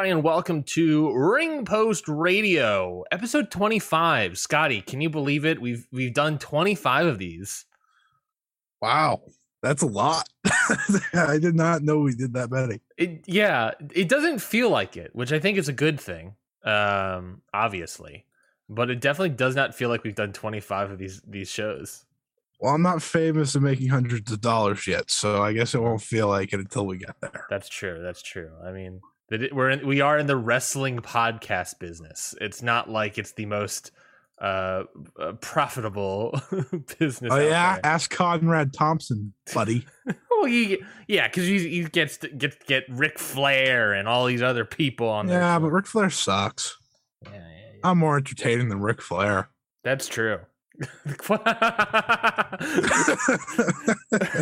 Everybody, and welcome to Ring Post Radio, episode 25. Scotty, can you believe it? We've we've done 25 of these. Wow, that's a lot. I did not know we did that many. It, yeah, it doesn't feel like it, which I think is a good thing. Um, obviously, but it definitely does not feel like we've done 25 of these these shows. Well, I'm not famous in making hundreds of dollars yet, so I guess it won't feel like it until we get there. That's true. That's true. I mean, that it- we're in, we are in the wrestling podcast business. It's not like it's the most uh, uh profitable business. Oh yeah, there. ask Conrad Thompson, buddy. Well, he, yeah, because he, he gets to get get Ric Flair and all these other people on yeah, but Ric Flair sucks. yeah, yeah, yeah. I'm more entertaining than Ric Flair. that's true.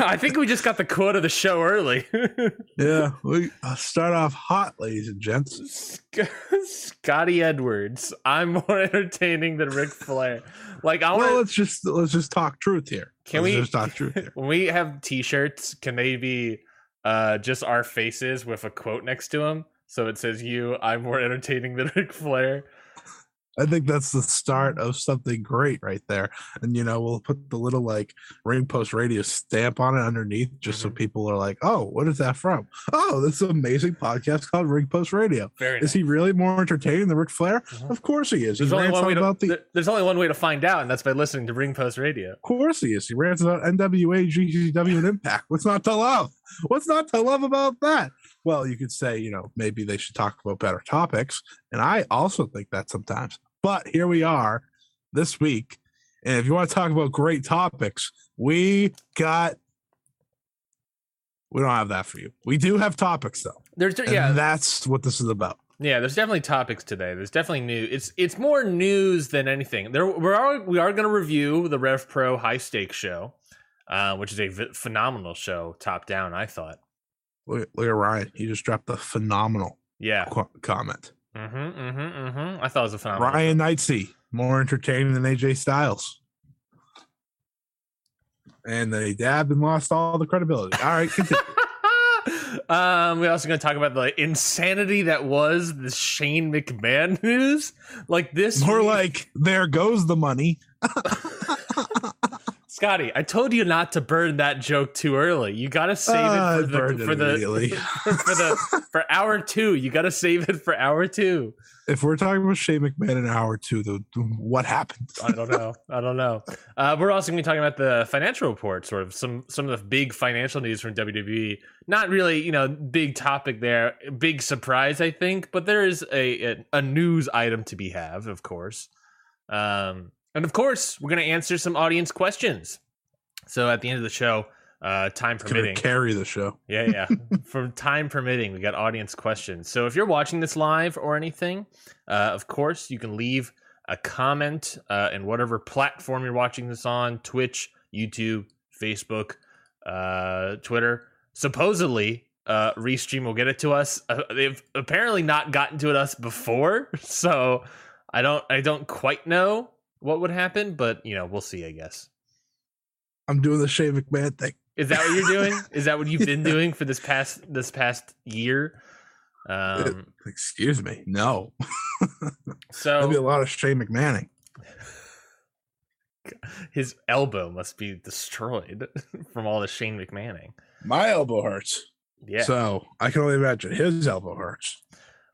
I think we just got the quote of the show early. yeah, we uh, start off hot, ladies and gents. Sc- Scotty Edwards. I'm more entertaining than Ric Flair. Like I want. Well, let's just let's just talk truth here. Can Let's we just talk truth here? when we have T-shirts? Can they be uh, just our faces with a quote next to them? So it says, "You, I'm more entertaining than Ric Flair." I think that's the start of something great right there. And you know, we'll put the little like ring post radio stamp on it underneath just so Mhm. people are like, oh, what is that from? Oh, this amazing podcast called Ring Post Radio. Very. Is he really more entertaining than Ric Flair? Mhm. Of course he is. There's he only one way to. about the There's only one way to find out, and that's by listening to Ring Post Radio. of course he is. He rants about NWA, GCW, and Impact. What's not to love? What's not to love about that? Well, you could say, you know, maybe they should talk about better topics. And I also think that sometimes. But here we are this week. And if you want to talk about great topics, we got. We don't have that for you. We do have topics though. There's And yeah, that's what this is about. Yeah, there's definitely topics today. There's definitely new. It's it's more news than anything. There we are we are going to review the Rev Pro High Stakes show, uh, which is a v- phenomenal show, top down. I thought. Look, at- look at Ryan. He just dropped a phenomenal Yeah. qu- comment. Mm-hmm. Mm-hmm. Mm-hmm. I thought it was a phenomenal. Ryan Knightsey, more entertaining than AJ Styles. And they dabbed and lost all the credibility. All right, continue. um, we're also going to talk about the insanity that was the Shane McMahon news. Like this, more week- like there goes the money. Scotty. I told you not to burn that joke too early. You got to save I it for the it for the for, for the for hour two. You got to save it for hour two. If we're talking about Shane McMahon in hour two, the, what happened? I don't know. I don't know. Uh, we're also going to be talking about the financial report, sort of some some of the big financial news from WWE. Not really, you know, big topic there, big surprise, I think, but there is a a, a news item to be have, of course. Um, and of course, we're going to answer some audience questions. So at the end of the show, uh, time permitting, carry the show. yeah, yeah. From time permitting, we got audience questions. So if you're watching this live or anything, uh, of course, you can leave a comment uh, in whatever platform you're watching this on Twitch, YouTube, Facebook, uh, Twitter. Supposedly, uh, Restream will get it to us. Uh, they've apparently not gotten to it us before, so I don't, I don't quite know what would happen, but you know, we'll see. I guess. I'm doing the Shane McMahon thing. Is that what you're doing? Is that what you've been doing for this past this past year? Um, Excuse me. No. so There'll be a lot of Shane McMahon. his elbow must be destroyed from all the Shane McMahon. My elbow hurts. Yeah. So I can only imagine his elbow hurts.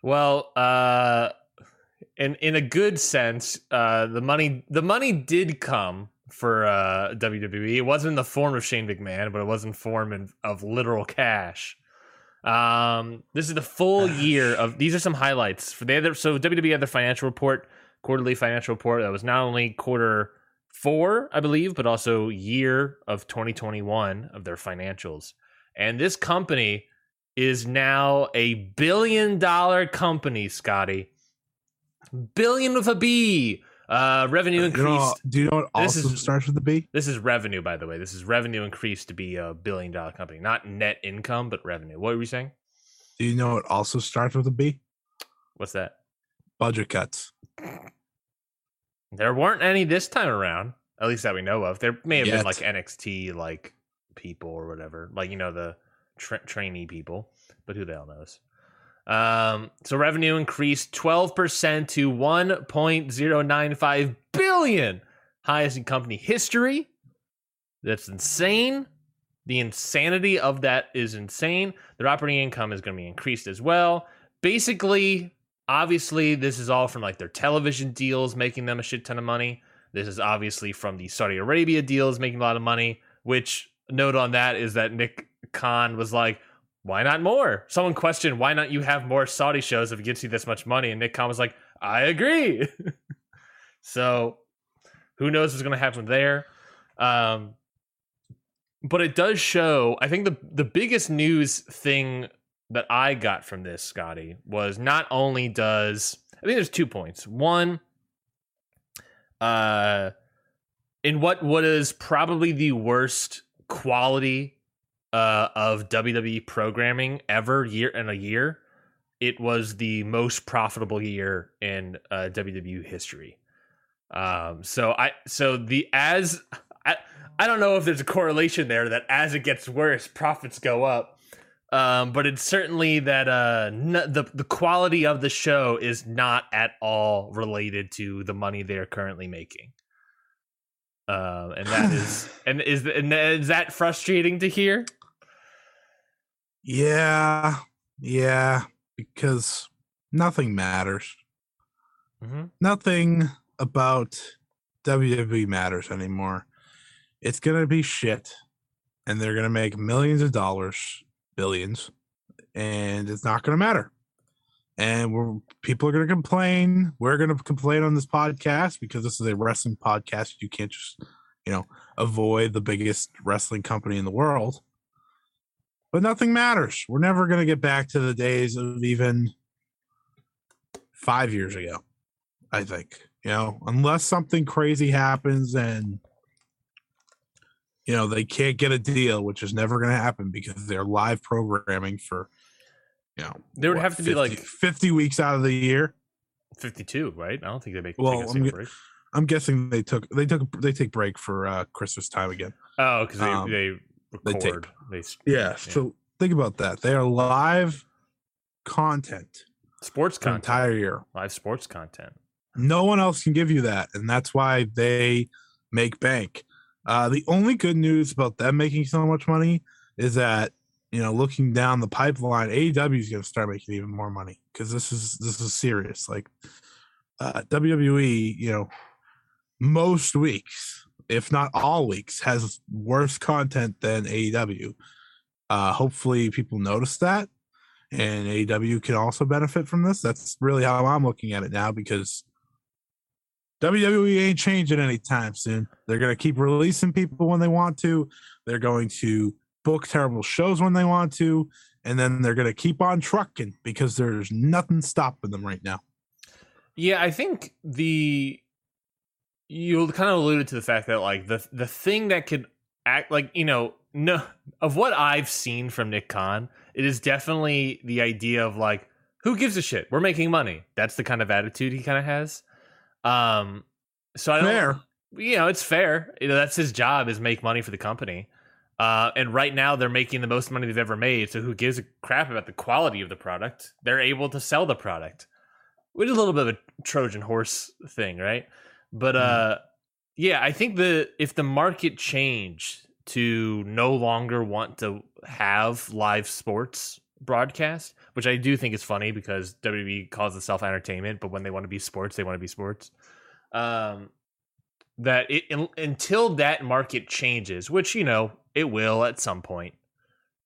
well, uh, in in a good sense, uh, the money the money did come for uh, WWE. It wasn't in the form of Shane McMahon, but it was in form in, of literal cash. Um, this is the full year of these are some highlights for the other. So WWE had their financial report, quarterly financial report that was not only quarter four, I believe, but also year of 2021 of their financials. And this company is now a billion dollar company, Scotty. Billion with a B. Uh, revenue You increased. know, do you know what This also is- starts with the B? This is revenue, by the way. This is revenue increased to be a billion dollar company, not net income, but revenue. What were you saying? Do you know what also starts with a B? What's that? Budget cuts. There weren't any this time around, at least that we know of. There may have been like NXT like people or whatever, like you know the tra- trainee people, but who the hell knows? Um, so revenue increased twelve percent to one point zero nine five billion, highest in company history. That's insane. The insanity of that is insane. Their operating income is going to be increased as well. Basically, obviously, this is all from like their television deals making them a shit ton of money. This is obviously from the Saudi Arabia deals making a lot of money. Which note on that is that Nick Khan was like, "Why not more?" Someone questioned, "Why not you have more Saudi shows if it gets you this much money?" And Nick Khan was like, "I agree." so, who knows what's going to happen there? Um, but it does show. I think the the biggest news thing that I got from this, Scotty, was not only does I think there's two points. One, uh, in what what is probably the worst quality uh, of WWE programming ever year in a year, it was the most profitable year in uh, WWE history. Um, so I so the as I I don't know if there's a correlation there that as it gets worse, profits go up. Um, but it's certainly that uh, n- the the quality of the show is not at all related to the money they're currently making. Um, and that is and is and is that frustrating to hear? Yeah, yeah, because nothing matters. Mm-hmm. Nothing about WWE matters anymore. It's gonna be shit, and they're gonna make millions of dollars, billions, and it's not gonna matter. And we're people are gonna complain. We're gonna complain on this podcast because this is a wrestling podcast. You can't just, you know, avoid the biggest wrestling company in the world. But nothing matters. We're never gonna get back to the days of even five years ago. I think you know, unless something crazy happens and you know they can't get a deal, which is never going to happen because they're live programming for you know There would what, have to be like 50 weeks out of the year. 52, right? I don't think they make Well, take a I'm break. I'm guessing they took they took they take break for uh Christmas time again. Oh, because they, um, they they tape. They, s- Yeah, so think about that. They are live content sports content, entire year. live sports content. No one else can give you that, and that's why they make bank. Uh, the only good news about them making so much money is that you know, looking down the pipeline, AEW is going to start making even more money because this is this is serious. Like uh, WWE, you know, most weeks, if not all weeks, has worse content than AEW. Uh, hopefully, people notice that, and AEW can also benefit from this. That's really how I'm looking at it now because WWE ain't changing anytime soon. They're going to keep releasing people when they want to. They're going to book terrible shows when they want to, and then they're going to keep on trucking because there's nothing stopping them right now. Yeah, I think the you kind of alluded to the fact that like the the thing that could act like you know no of what I've seen from Nick Khan, it is definitely the idea of like who gives a shit? We're making money. That's the kind of attitude he kind of has. Um, so I don't, Fair. you know, it's fair. You know, that's his job is make money for the company. Uh, and right now they're making the most money they've ever made. So who gives a crap about the quality of the product? They're able to sell the product, which is a little bit of a Trojan horse thing, right? But uh, yeah, I think the if the market changed to no longer want to have live sports broadcast, which I do think is funny because WWE calls itself entertainment, but when they want to be sports, they want to be sports. Um, that it, un- until that market changes, which you know it will at some point.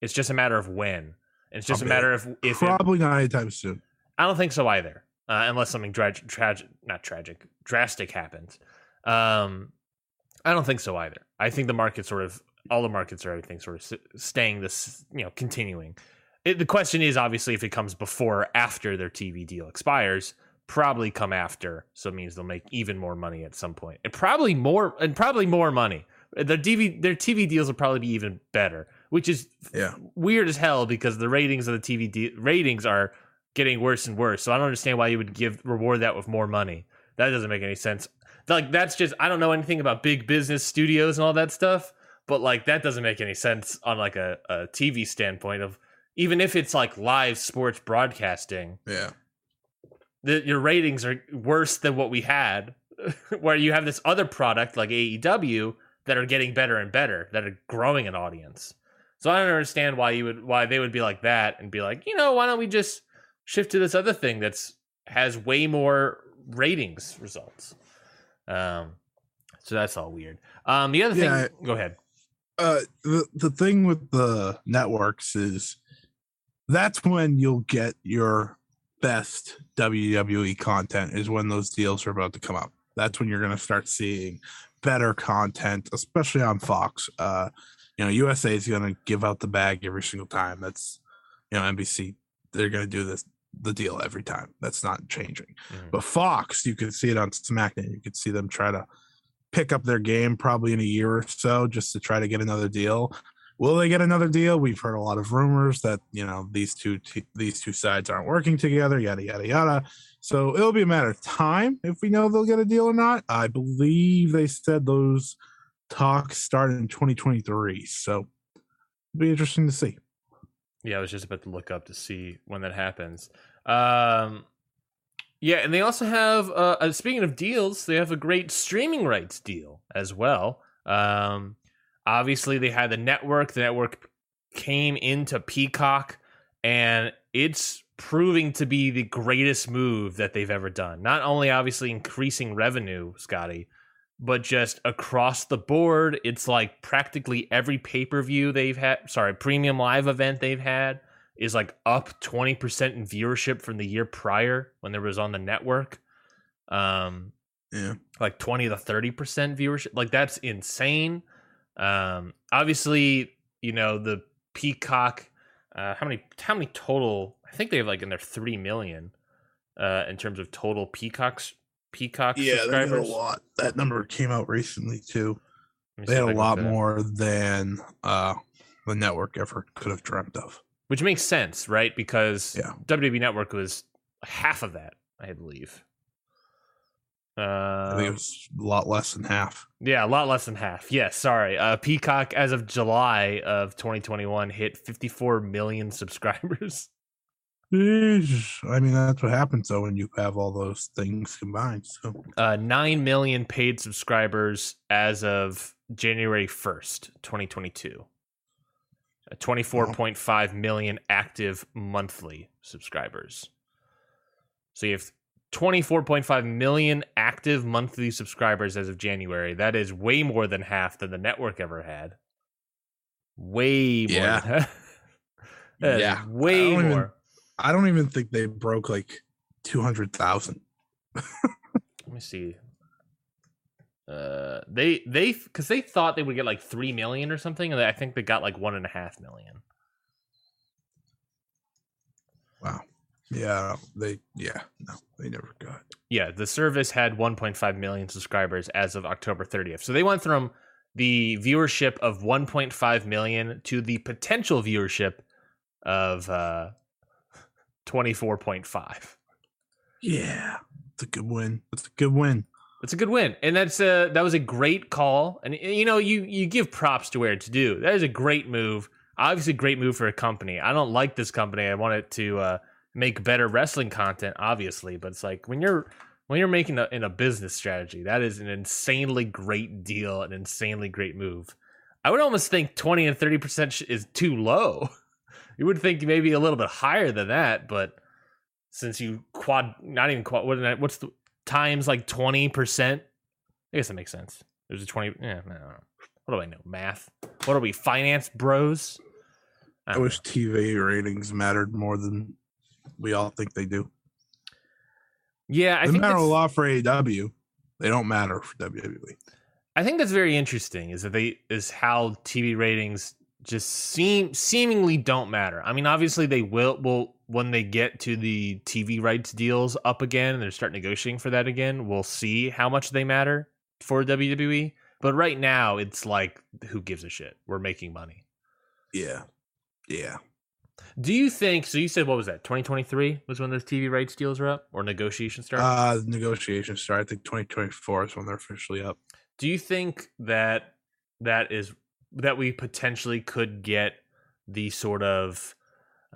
It's just a matter of when. It's just I a matter of if. It, Probably not anytime soon. I don't think so either, uh, unless something tragic, not tragic, drastic happens. Um, I don't think so either. I think the market sort of all the markets or everything sort of staying this, you know, continuing. It, the question is obviously if it comes before or after their TV deal expires, probably come after. So it means they'll make even more money at some point, and probably more, and probably more money. Their TV, their TV deals will probably be even better, which is Yeah. weird as hell because the ratings of the TV de- ratings are getting worse and worse. So I don't understand why you would give reward that with more money. That doesn't make any sense. Like that's just I don't know anything about big business studios and all that stuff, but like that doesn't make any sense on like a, a TV standpoint of even if it's like live sports broadcasting, Yeah. the, your ratings are worse than what we had. where you have this other product like AEW that are getting better and better, that are growing an audience. So I don't understand why you would why they would be like that and be like, you know, why don't we just shift to this other thing that's has way more ratings results. Um, so that's all weird. Um, the other thing, Yeah, go ahead. uh the, the thing with the networks is that's when you'll get your best WWE content is when those deals are about to come up. That's when you're going to start seeing better content, especially on Fox. Uh you know, USA is going to give out the bag every single time. That's you know, NBC they're going to do this the deal every time. That's not changing. Mhm. But Fox, you could see it on SmackDown. You could see them try to pick up their game probably in a year or so just to try to get another deal. Will they get another deal? We've heard a lot of rumors that you know these two t- these two sides aren't working together. Yada yada yada. So it'll be a matter of time if we know they'll get a deal or not. I believe they said those talks started in 2023. So it'll be interesting to see. Yeah, I was just about to look up to see when that happens. Um, yeah, and they also have. Uh, uh, speaking of deals, they have a great streaming rights deal as well. Um, obviously, they had the network. The network came into Peacock, and it's proving to be the greatest move that they've ever done. Not only obviously increasing revenue, Scotty, but just across the board, it's like practically every pay per view they've had, sorry, premium live event they've had is like up 20% in viewership from the year prior when there was on the network. Um, Yeah. like 20 to 30% viewership. Like that's insane. Um, obviously, you know, the Peacock, uh, how many, how many total, I think they have like in their 3 million, uh, in terms of total Peacocks, Peacock Yeah, they had a lot. That number came out recently too. They had a lot look it up. more than uh the network ever could have dreamt of. Which makes sense, right? Because Yeah. WWE Network was half of that, I believe. I think it Uh, was a lot less than half. yeah, a lot less than half. Yes, sorry. Uh, Peacock, as of July of 2021, hit 54 million subscribers. I mean, that's what happens though when you have all those things combined. So Uh, 9 million paid subscribers as of January 1st, 2022. Uh, 24.5 million active monthly subscribers. So you have 24.5 million active monthly subscribers as of January. That is way more than half than the network ever had. Way more. Yeah. Than that is Yeah. I Way don't even- more. I don't even think they broke like two hundred thousand. Let me see. Uh, they they because they thought they would get like three million or something, and I think they got like one and a half million. Wow. Yeah, they yeah, no, they never got. Yeah, the service had 1.5 million subscribers as of October 30th. So they went from the viewership of 1.5 million to the potential viewership of uh 24.5. Yeah. It's a good win. It's a good win. That's a good win, and that's a that was a great call. And you know, you you give props to where it's due. That is a great move. Obviously, great move for a company. I don't like this company. I want it to uh, make better wrestling content, obviously. But it's like when you're when you're making a in a business strategy, that is an insanely great deal, an insanely great move. I would almost think twenty and thirty percent is too low. You would think maybe a little bit higher than that, but since you quad, not even quad, what, what's the times like 20%. I guess that makes sense. There's a 20. Yeah. What do I know? Math. What are we, finance bros? I don't wish know. TV ratings mattered more than we all think they do. Yeah, I they think matter a lot for AW. They don't matter for. WWE. I think that's very interesting. Is that they is how TV ratings just seem seemingly don't matter. I mean, obviously they will will when they get to the TV rights deals up again and they start negotiating for that again, we'll see how much they matter for WWE. But right now, it's like, who gives a shit? We're making money. Yeah. Yeah. Do you think? So you said what was that? 2023 was when those TV rights deals were up, or negotiations started. Uh, negotiations start. I think 2024 is when they're officially up. Do you think that that is that we potentially could get the sort of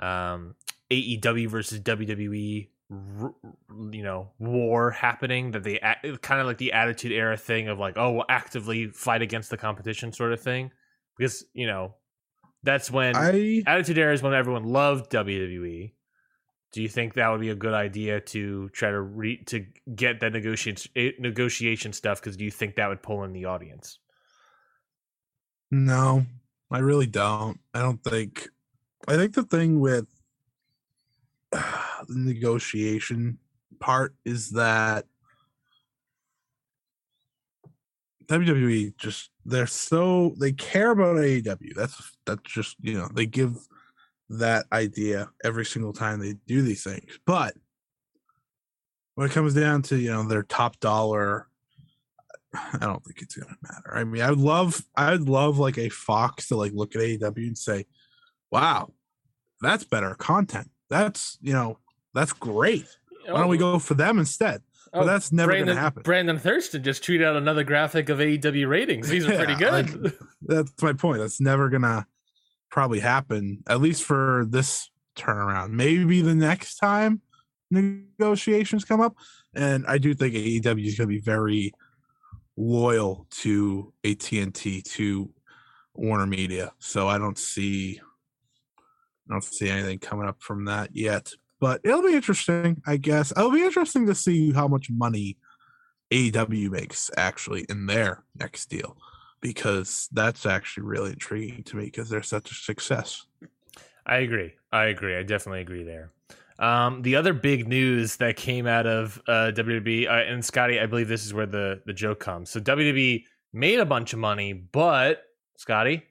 um, AEW versus WWE, you know, war happening? That they kind of like the Attitude Era thing of like, oh, we'll actively fight against the competition, sort of thing. Because you know, that's when I Attitude Era is when everyone loved WWE. Do you think that would be a good idea to try to re- to get that negotiation eh, negotiation stuff? Because do you think that would pull in the audience? no, I really don't. I don't think. I think the thing with the negotiation part is that WWE just they're so they care about AEW. That's that's just you know they give that idea every single time they do these things. But when it comes down to you know their top dollar, I don't think it's gonna matter. I mean, I would love I would love like a Fox to like look at AEW and say, "Wow, that's better content. That's you know that's great. Why don't we oh. go for them instead?" But oh, that's never Brandon, going to happen. Brandon Thurston just tweeted out another graphic of AEW ratings. These are pretty good. like- That's my point. That's never going to probably happen, at least for this turnaround. Maybe the next time negotiations come up. And I do think AEW is going to be very loyal to AT&T, to Warner Media. So I don't see I don't see anything coming up from that yet. But it'll be interesting, I guess. It'll be interesting to see how much money AEW makes actually in their next deal because that's actually really intriguing to me because they're such a success. I agree. I agree. I definitely agree there. Um, the other big news that came out of uh, WWE uh, and Scotty, I believe this is where the the joke comes. So WWE made a bunch of money, but Scotty,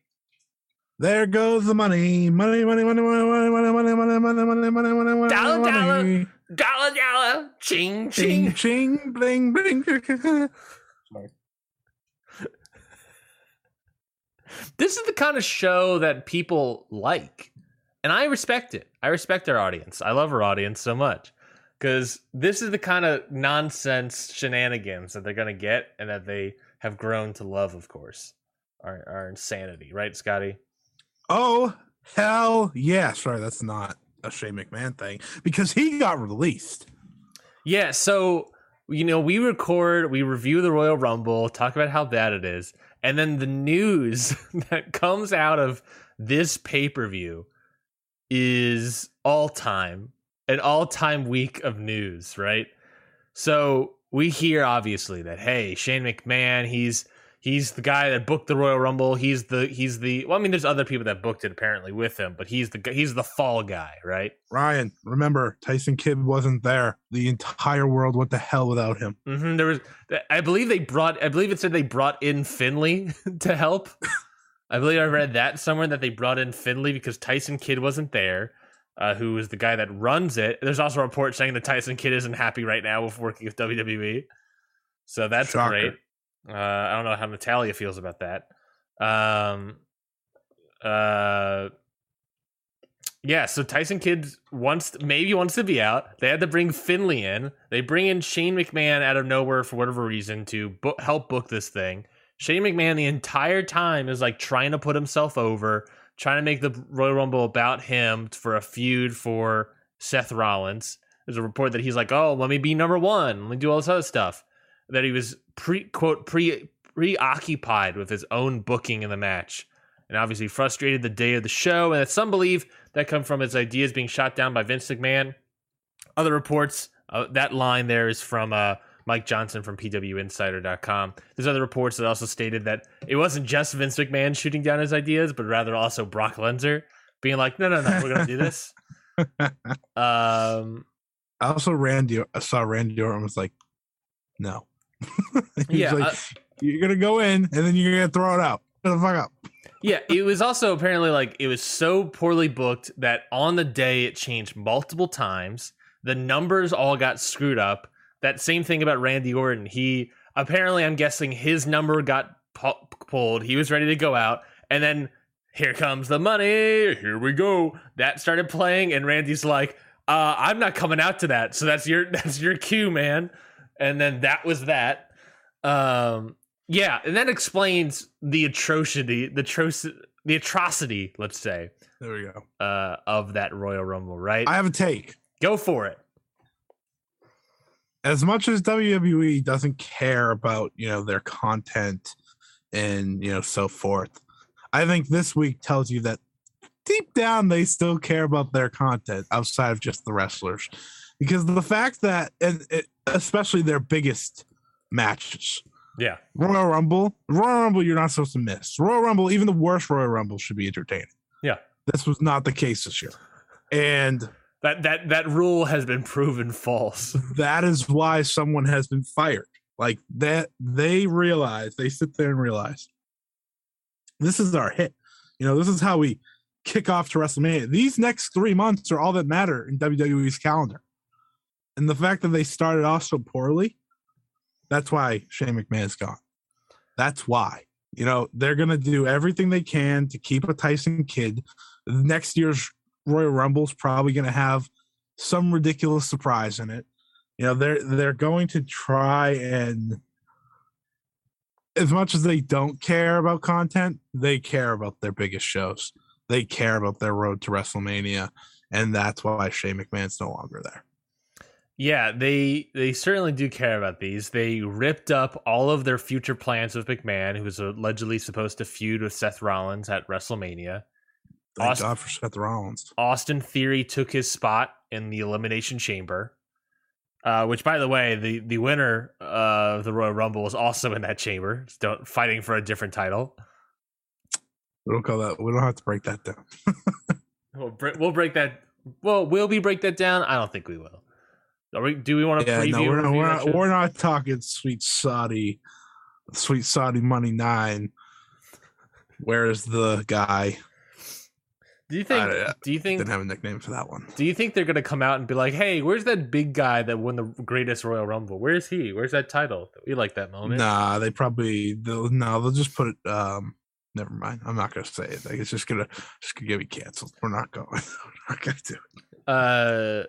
There goes the money, money, money, money, money, money, money, money, money, money, money, money, money, money, Dollar, dollar. money. dollar dollar, ching Ching, ching. ching, bling, bling. This is the kind of show that people like, and I respect it. I respect our audience. I love our audience so much because this is the kind of nonsense shenanigans that they're gonna get, and that they have grown to love. Of course, our our insanity, right, Scotty? Oh, hell yeah. Sorry, that's not a Shane McMahon thing because he got released. Yeah, so you know, we record, we review the Royal Rumble, talk about how bad it is, and then the news that comes out of this pay-per-view is all time, an all-time week of news, right? So we hear obviously that hey, Shane McMahon, he's he's the guy that booked the Royal Rumble. He's the he's the well, I mean, there's other people that booked it apparently with him, but he's the he's the fall guy, right? Ryan, remember, Tyson Kidd wasn't there. The entire world went to hell without him. hmm There was, I believe they brought, I believe it said they brought in Finlay to help. I believe I read that somewhere that they brought in Finlay because Tyson Kidd wasn't there, uh, who is the guy that runs it. There's also a report saying that Tyson Kidd isn't happy right now with working with WWE, so that's Shocker. great. Uh, I don't know how Natalya feels about that. Um, uh, yeah, so Tyson Kidd wants maybe wants to be out. They had to bring Finlay in. They bring in Shane McMahon out of nowhere for whatever reason to bo- help book this thing. Shane McMahon the entire time is like trying to put himself over, trying to make the Royal Rumble about him for a feud for Seth Rollins. There's a report that he's like, "Oh, let me be number one. Let me do all this other stuff." That he was pre quote pre preoccupied with his own booking in the match, and obviously frustrated the day of the show. And that some believe that come from his ideas being shot down by Vince McMahon. Other reports, uh, that line there is from uh, Mike Johnson from PWInsider.com. There's other reports that also stated that it wasn't just Vince McMahon shooting down his ideas, but rather also Brock Lesnar being like, no, no, no, we're to do this. um, I also Randy I saw Randy Orton was like, no. Yeah, like, uh, you're gonna go in and then you're gonna throw it out. Shut the fuck up. yeah, it was also apparently like it was so poorly booked that on the day it changed multiple times. The numbers all got screwed up. That same thing about Randy Orton. He apparently, I'm guessing his number got pu- pulled. He was ready to go out, and then here comes the money. Here we go. That started playing, and Randy's like, uh, "I'm not coming out to that." So that's your that's your cue, man. And then that was that. Um, yeah, and that explains the atrocity, the atroc- the atrocity, let's say, There we go. uh, of that Royal Rumble. Right? I have a take. Go for it. As much as WWE doesn't care about you know their content and you know so forth, I think this week tells you that deep down they still care about their content outside of just the wrestlers, because the fact that and it, especially their biggest matches. Yeah. Royal Rumble, Royal Rumble, you're not supposed to miss. Royal Rumble, even the worst Royal Rumble should be entertaining. Yeah. This was not the case this year. And That that that rule has been proven false. that is why someone has been fired. Like that, they realize, they sit there and realize this is our hit. You know, this is how we kick off to WrestleMania. These next three months are all that matter in WWE's calendar. And the fact that they started off so poorly, that's why Shane McMahon's gone. That's why. You know, they're going to do everything they can to keep a Tyson Kidd. Next year's Royal Rumble's probably going to have some ridiculous surprise in it. You know, they're they're going to try and as much as they don't care about content, they care about their biggest shows. They care about their road to WrestleMania, and that's why Shane McMahon's no longer there. Yeah, they they certainly do care about these. They ripped up all of their future plans with McMahon, who was allegedly supposed to feud with Seth Rollins at WrestleMania. Thank Austin- God for Seth Rollins. Austin Theory took his spot in the Elimination Chamber. Uh, which, by the way, the the winner of the Royal Rumble was also in that chamber, still fighting for a different title. We don't call that. We don't have to break that down. We'll, we'll break that. Well, will we break that down? I don't think we will. Are we, do we want to Yeah, no, we're not. We're not, we're not talking sweet Saudi, sweet Saudi money nine. Where's the guy? Do you think? I- do you think? Didn't have a nickname for that one. Do you think they're gonna come out and be like, "Hey, where's that big guy that won the greatest Royal Rumble? Where's he? Where's that title? We like that moment." Nah, they probably they'll no, they'll just put it. Um, never mind. I'm not gonna say it. Like, it's just gonna just gonna get me canceled. We're not going. We're not gonna do it. Uh,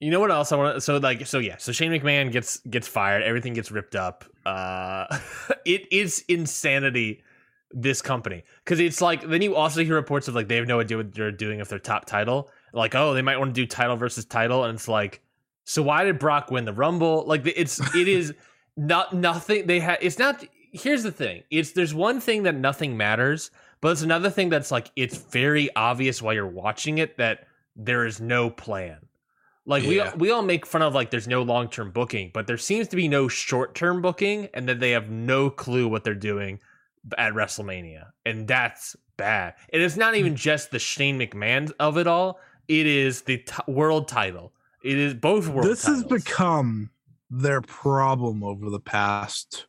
you know what else I want? to So like, so yeah, so Shane McMahon gets gets fired. Everything gets ripped up. Uh, it is insanity. This company, because it's like then you also hear reports of like they have no idea what they're doing if they're top title. Like, oh, they might want to do title versus title, and it's like, so why did Brock win the Rumble? Like, it's it is not nothing. They had it's not. Here's the thing: it's there's one thing that nothing matters, but it's another thing that's like it's very obvious while you're watching it that there is no plan. Like Yeah. we we all make fun of like there's no long term booking, but there seems to be no short term booking, and that they have no clue what they're doing at WrestleMania, and that's bad. And it's not even just the Shane McMahon of it all; it is the t- world title. It is both world. this has become their problem over the past.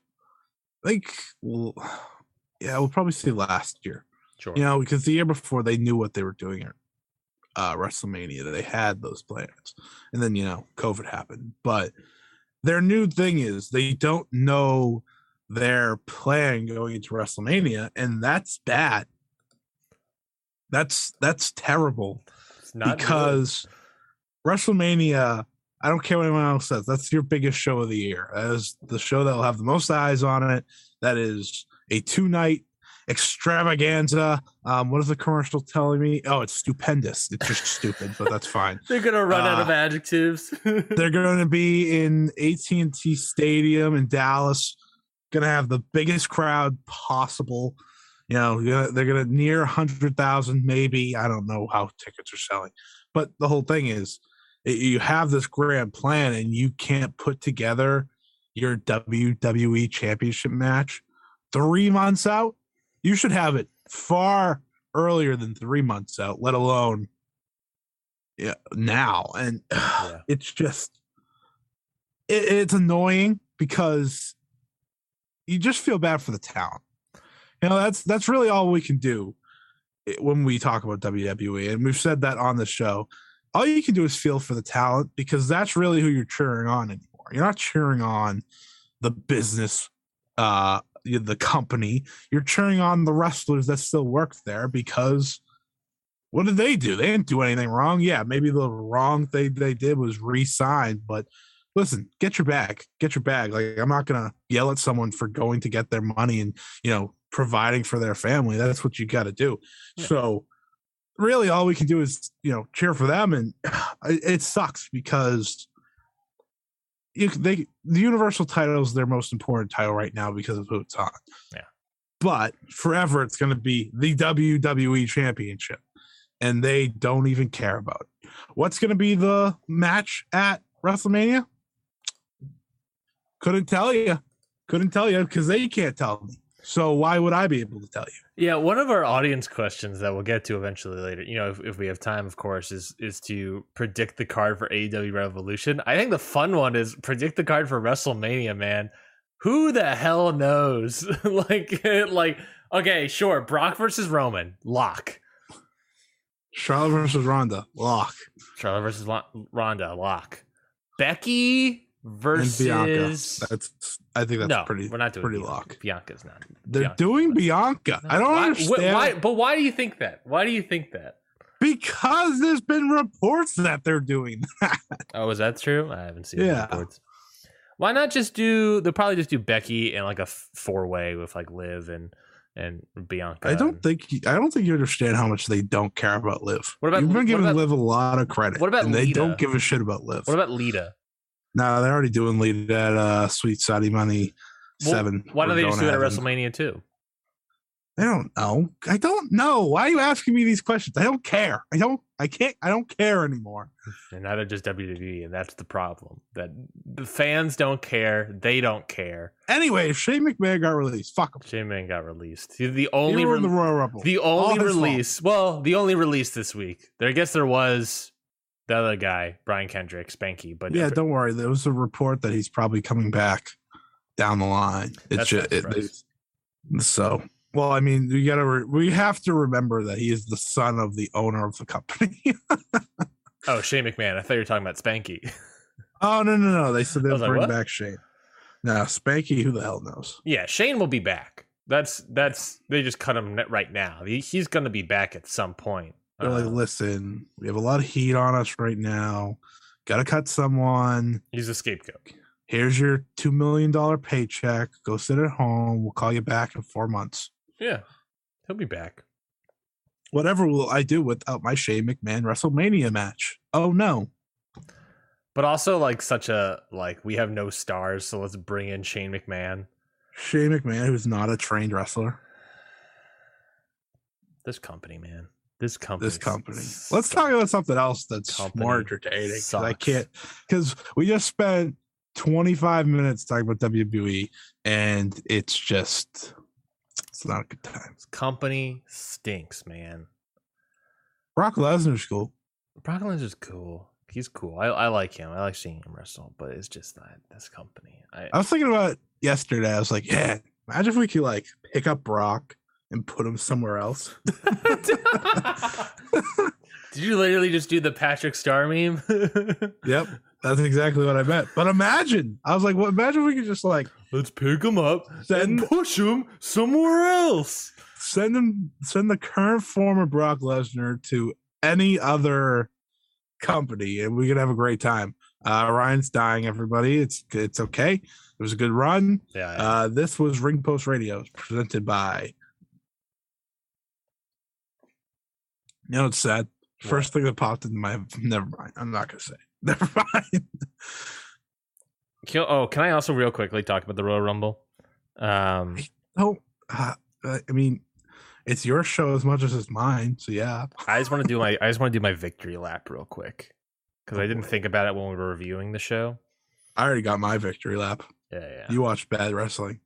I think, well, yeah, we'll probably say last year. sure. You know, because the year before they knew what they were doing uh, WrestleMania. They had those plans, and then you know, COVID happened. But their new thing is they don't know their plan going into WrestleMania, and that's bad. That's that's terrible It's not good. because WrestleMania. I don't care what anyone else says. That's your biggest show of the year. That is the show that will have the most eyes on it. That is a two night extravaganza. Um, what is the commercial telling me? Oh, it's stupendous. It's just stupid, but that's fine. they're gonna run out of Uh, adjectives. They're to be in AT&T Stadium in Dallas. To have the biggest crowd possible. You know, they're to near 100,000 maybe. I don't know how tickets are selling. But the whole thing is you have this grand plan and you can't put together your WWE championship match 3 months out. You should have it far earlier than 3 months out, let alone yeah, now. And Yeah. it's just it, it's annoying because you just feel bad for the talent. You know, that's that's really all we can do when we talk about WWE, and we've said that on the show. All you can do is feel for the talent because that's really who you're cheering on anymore. You're not cheering on the business, uh, the company. You're cheering on the wrestlers that still work there because what did they do? They didn't do anything wrong. Yeah, maybe the wrong thing they did was re-sign, but listen, get your bag, get your bag. Like I'm not gonna yell at someone for going to get their money and you know providing for their family. That's what you got to do. Yeah. So really, all we can do is you know cheer for them, and it, it sucks because they the universal title is their most important title right now because of who it's on. Yeah. But forever, it's going to be the WWE Championship, and they don't even care about it. What's going to be the match at WrestleMania? Couldn't tell you. Couldn't tell you because they can't tell me. So why would I be able to tell you? Yeah, one of our audience questions that we'll get to eventually later, you know, if, if we have time, of course, is is to predict the card for AEW Revolution. I think the fun one is predict the card for WrestleMania, man. Who the hell knows? like, like, okay, sure, Brock versus Roman, lock. Charlotte versus Ronda, lock. Charlotte versus Ronda, lock. Becky And Bianca. versus. That's I think that's no, pretty we're not doing pretty Bianca. lock. Bianca's not. They're Bianca's doing not. Bianca. I don't why, wh- understand Why, but why do you think that? Why do you think that? because there's been reports that they're doing that. Oh, is that true? I haven't seen the Yeah. reports. Why not just do? They'll probably just do Becky and like a four way with like Liv and and Bianca. I don't and- think I don't think you understand how much they don't care about Liv. What about- You've been giving about- Liv a lot of credit. what about and they don't give a shit about Liv. What about Lita? No, they're already doing lead at uh, Sweet Saudi Money Well, Seven. Why don't they just do it at. WrestleMania too? I don't know. I don't know. Why are you asking me these questions? I don't care. I don't. I can't. I don't care anymore. And neither does WWE, and that's the problem. That the fans don't care. They don't care. Anyway, if Shane McMahon got released, fuck him. Shane Man got released. He's the He only re- the Royal Rumble. the only his fault. release. Well, the only release this week. There, I guess there was the other guy, Brian Kendrick, Spanky. But yeah, don't worry. There was a report that he's probably coming back down the line. It's just it, for us. it's- so. Well, I mean, we gotta. Re- we have to remember that he is the son of the owner of the company. oh, Shane McMahon. I thought you were talking about Spanky. oh no, no, no! They said they'll like, bring back Shane. No, Spanky. Who the hell knows? yeah, Shane will be back. That's that's they just cut him right now. He, he's going to be back at some point. They're like, Uh, listen, we have a lot of heat on us right now. Got to cut someone. he's a scapegoat. Here's your two million dollar paycheck. Go sit at home. We'll call you back in four months. Yeah, he'll be back. Whatever will I do without my Shane McMahon WrestleMania match? Oh no. But also like such a like we have no stars, so let's bring in Shane McMahon. Shane McMahon, who's not a trained wrestler. This company, man. This company. This company. Let's talk about something else that's more Company entertaining. 'cause I can't because we just spent 25 minutes talking about WWE and it's just it's not a good time. This company stinks, man. Brock Lesnar's cool. Brock Lesnar's cool. He's cool. I, I like him. I like seeing him wrestle, but it's just that this company. I, I was thinking about yesterday. I was like, yeah, imagine if we could like pick up Brock and put him somewhere else. Did you literally just do the Patrick Star meme? Yep, that's exactly what I meant. But imagine, I was like, well, imagine if we could just like Let's pick him up Send- and push him somewhere else. send him, send the current form of Brock Lesnar to any other company, and we could have a great time. Uh, Ryan's dying, everybody. It's it's okay. It was a good run. Yeah. Uh, this was Ring Post Radio, presented by. You know, it's sad. First thing that popped into my never mind. I'm not gonna say. Never mind. Kill- oh, can I also real quickly talk about the Royal Rumble? Um, No, uh, I mean, it's your show as much as it's mine. So yeah, I just want to do my I just want to do my victory lap real quick because Oh, I didn't boy. think about it when we were reviewing the show. I already got my victory lap. Yeah, yeah. You watch bad wrestling.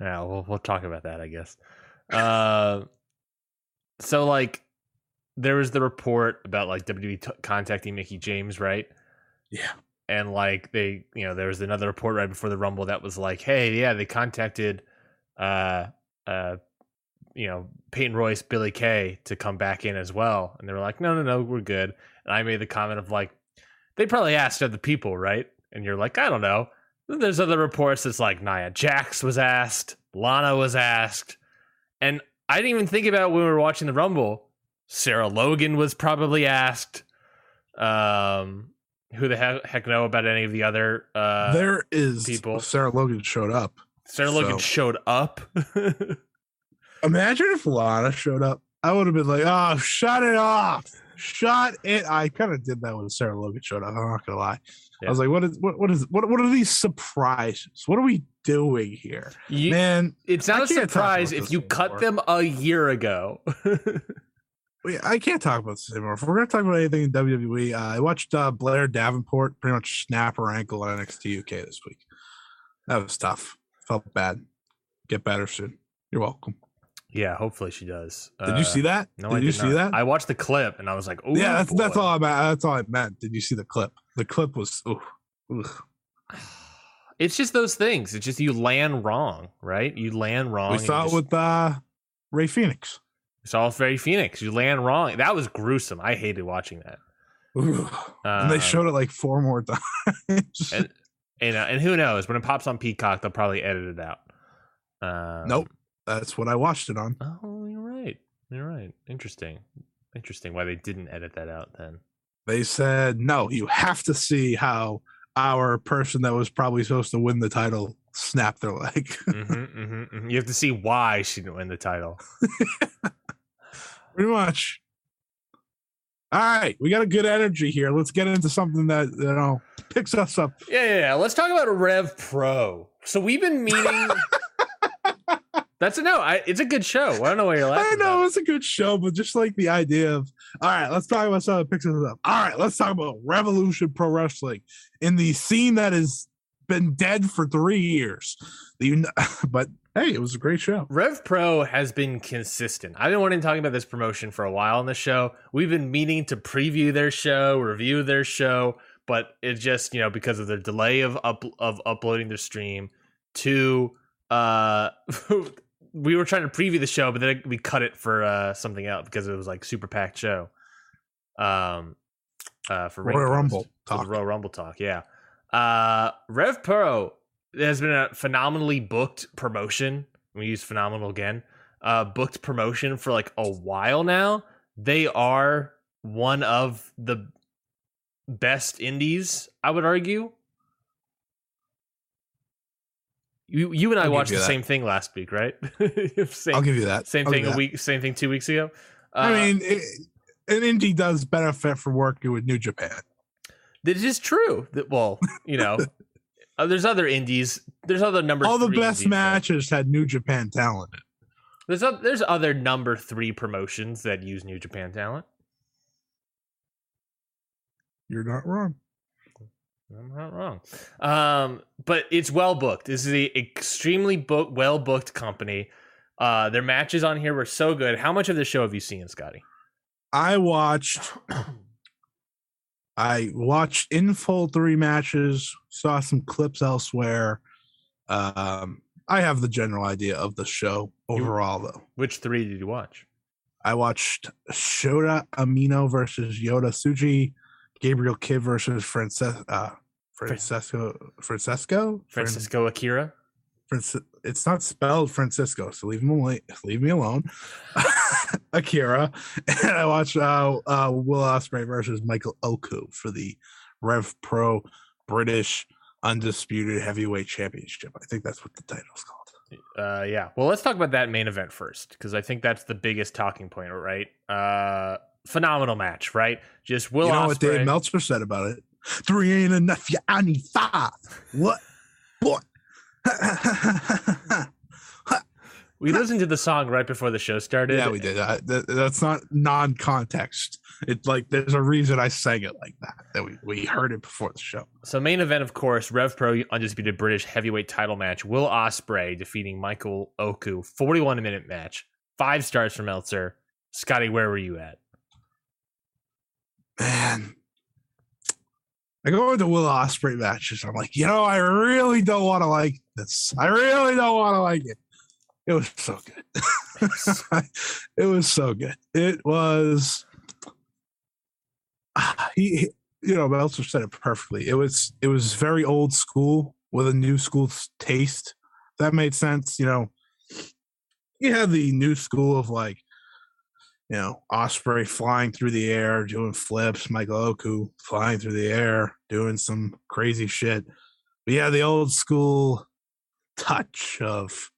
Yeah, we'll we'll talk about that, I guess. Uh, so like, there was the report about like WWE t- contacting Mickie James, right? Yeah. And like they, you know, there was another report right before the Rumble that was like, hey, yeah, they contacted uh uh you know, Peyton Royce, Billie Kay to come back in as well. And they were like, no, no, no, we're good. And I made the comment of like, they probably asked other people, right? And you're like, I don't know. Then there's other reports that's like Nia Jax was asked, Lana was asked. And I didn't even think about when we were watching the Rumble. Sarah Logan was probably asked. Um, who the heck, heck know about any of the other uh there is people. Sarah Logan showed up. Sarah Logan showed up. Imagine if Lana showed up. I would have been like, oh, shut it off. Shut it. I kind of did that when Sarah Logan showed up. I'm not gonna lie. Yeah. I was like, what is what what is what what are these surprises? What are we doing here? You- Man, it's not a surprise if you cut them a year ago. we- I can't talk about this anymore. If we're gonna talk about anything in WWE, uh, I watched uh, Blair Davenport pretty much snap her ankle on NXT UK this week. That was tough. Felt bad. Get better soon. You're welcome. yeah, hopefully she does. Did you see that? No, did I you did see not. that? I watched the clip and I was like, oh, yeah, that's that's all I meant. That's all I meant. Did you see the clip? The clip was ooh, ooh. It's just those things. It's just you land wrong, right? You land wrong. We saw it just- with uh, Rey Fenix. It's all very Phoenix. You land wrong. That was gruesome. I hated watching that. Ooh. and they Um, showed it like four more times. and and, uh, and who knows when it pops on Peacock, they'll probably edit it out. Um, nope, that's what I watched it on. Oh, you're right. You're right. Interesting. Interesting. Why they didn't edit that out then? They said no. You have to see how our person that was probably supposed to win the title snapped their leg. hmm hmm hmm You have to see why she didn't win the title. Pretty much. All right, we got a good energy here. Let's get into something that you know picks us up. Yeah, yeah, yeah. Let's talk about Rev Pro. So we've been meeting. That's a no. I, it's a good show. I don't know why you're laughing. I know about it's a good show, but just like the idea of all right, let's talk about something that picks us up. All right, let's talk about Revolution Pro Wrestling in the scene that has been dead for three years. But hey, it was a great show. Rev Pro has been consistent. I've been wanting to talk about this promotion for a while on the show. We've been meaning to preview their show, review their show, but it just you know because of the delay of up of uploading their stream to uh we were trying to preview the show but then we cut it for uh something else because it was like super packed show um uh for Royal Rumble talk. Royal Rumble talk yeah uh Rev Pro has been a phenomenally booked promotion we use phenomenal again uh booked promotion for like a while now they are one of the best indies i would argue you you and i I'll watched the that. same thing last week right same, I'll give you that. same I'll thing a that. week same thing two weeks ago uh, I mean, it, an indie does benefit from working with New Japan. This is true that well you know uh, there's other indies there's other number All the best indies matches had New Japan talent. There's oth- there's other number three promotions that use New Japan talent. You're not wrong. I'm not wrong. Um, but it's well booked. This is a extremely book well booked company. Uh, their matches on here were so good. How much of the show have you seen, Scotty? I watched. I watched in full three matches. Saw some clips elsewhere. Um, I have the general idea of the show overall, though. Which three did you watch? I watched Shota Umino versus Yota Tsuji, Gabriel Kidd versus Frances- uh, Francesco Francesco Fran- Francisco Akira. It's not spelled Francisco, so leave him. Leave me alone. Akira, and I watched uh, uh, Will Ospreay versus Michael Oku for the Rev Pro British Undisputed Heavyweight Championship. I think that's what the title's called. Uh, yeah. Well, let's talk about that main event first because I think that's the biggest talking point, right? Uh, phenomenal match, right? Just Will you know what Ospreay. Dave Meltzer said about it? Three ain't enough. You I need five. What? What? we listened to the song right before the show started. yeah, we did. Uh, th- that's not non-context. It's like there's a reason I sang it like that. That we, we heard it before the show. So main event, of course, Rev Pro undisputed British heavyweight title match. Will Ospreay defeating Michael Oku, forty-one minute match, five stars from Meltzer. Scotty, where were you at? man, I go into Will Ospreay matches. I'm like, you know, I really don't want to like this. I really don't want to like it. it was so good. it was so good. It was. Ah, he, he, you know, Meltzer said it perfectly. It was, it was very old school with a new school taste. That made sense. You know, you had the new school of like, you know, Ospreay flying through the air, doing flips, Michael Oku flying through the air, doing some crazy shit. But yeah, the old school touch of,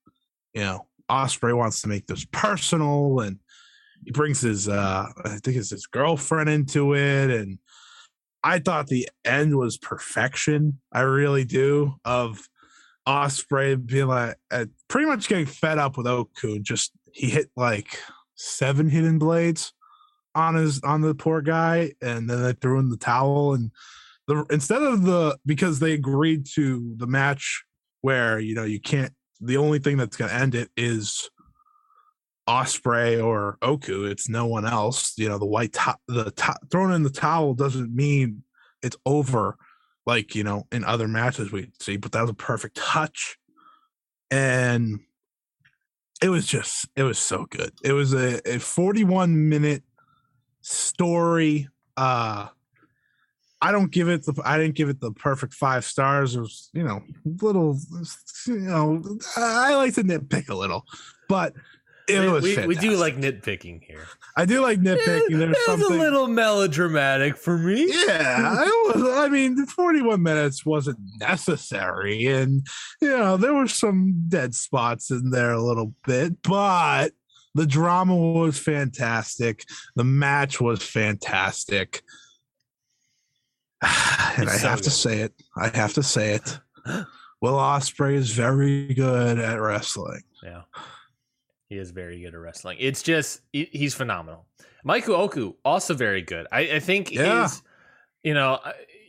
you know, Ospreay wants to make this personal and he brings his uh I think it's his girlfriend into it and I thought the end was perfection. I really do of Ospreay being like uh, pretty much getting fed up with Oku. Just he hit like seven hidden blades on his on the poor guy, and then they threw in the towel. And the instead of the because they agreed to the match where you know you can't the only thing that's going to end it is Ospreay or Oku. It's no one else. You know, the white top, the to- thrown in the towel doesn't mean it's over, like you know in other matches we see. But that was a perfect touch, and it was just it was so good. It was a, a 41 minute story. Uh I don't give it the I didn't give it the perfect five stars. It was, you know, little you know, I like to nitpick a little, but it we, was we, we do like nitpicking here. I do like nitpicking. There's It's something a little melodramatic for me. yeah, it was, I mean, 41 minutes wasn't necessary. And, you know, there were some dead spots in there a little bit, but the drama was fantastic. The match was fantastic. And It's I so have to say it. I have to say it. Will Ospreay is very good at wrestling. Yeah. He is very good at wrestling. It's just he's phenomenal. Michael Oku also very good. I, I think Yeah. is you know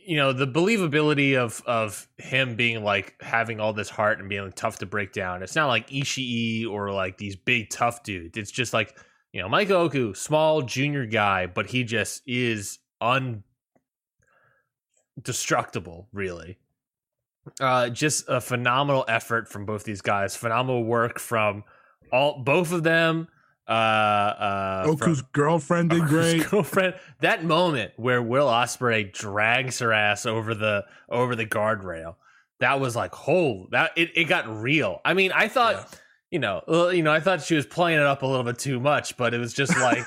you know the believability of of him being like having all this heart and being tough to break down. It's not like Ishii or like these big tough dudes. It's just like you know Michael Oku, small junior guy, but he just is undestructible. Really, uh, just a phenomenal effort from both these guys. Phenomenal work from all both of them. Uh, uh, from- Oku's girlfriend did great. girlfriend. That moment where Will Ospreay drags her ass over the over the guardrail. That was like, oh, that it, it got real. I mean, I thought, Yeah. you know, you know, I thought she was playing it up a little bit too much, but it was just like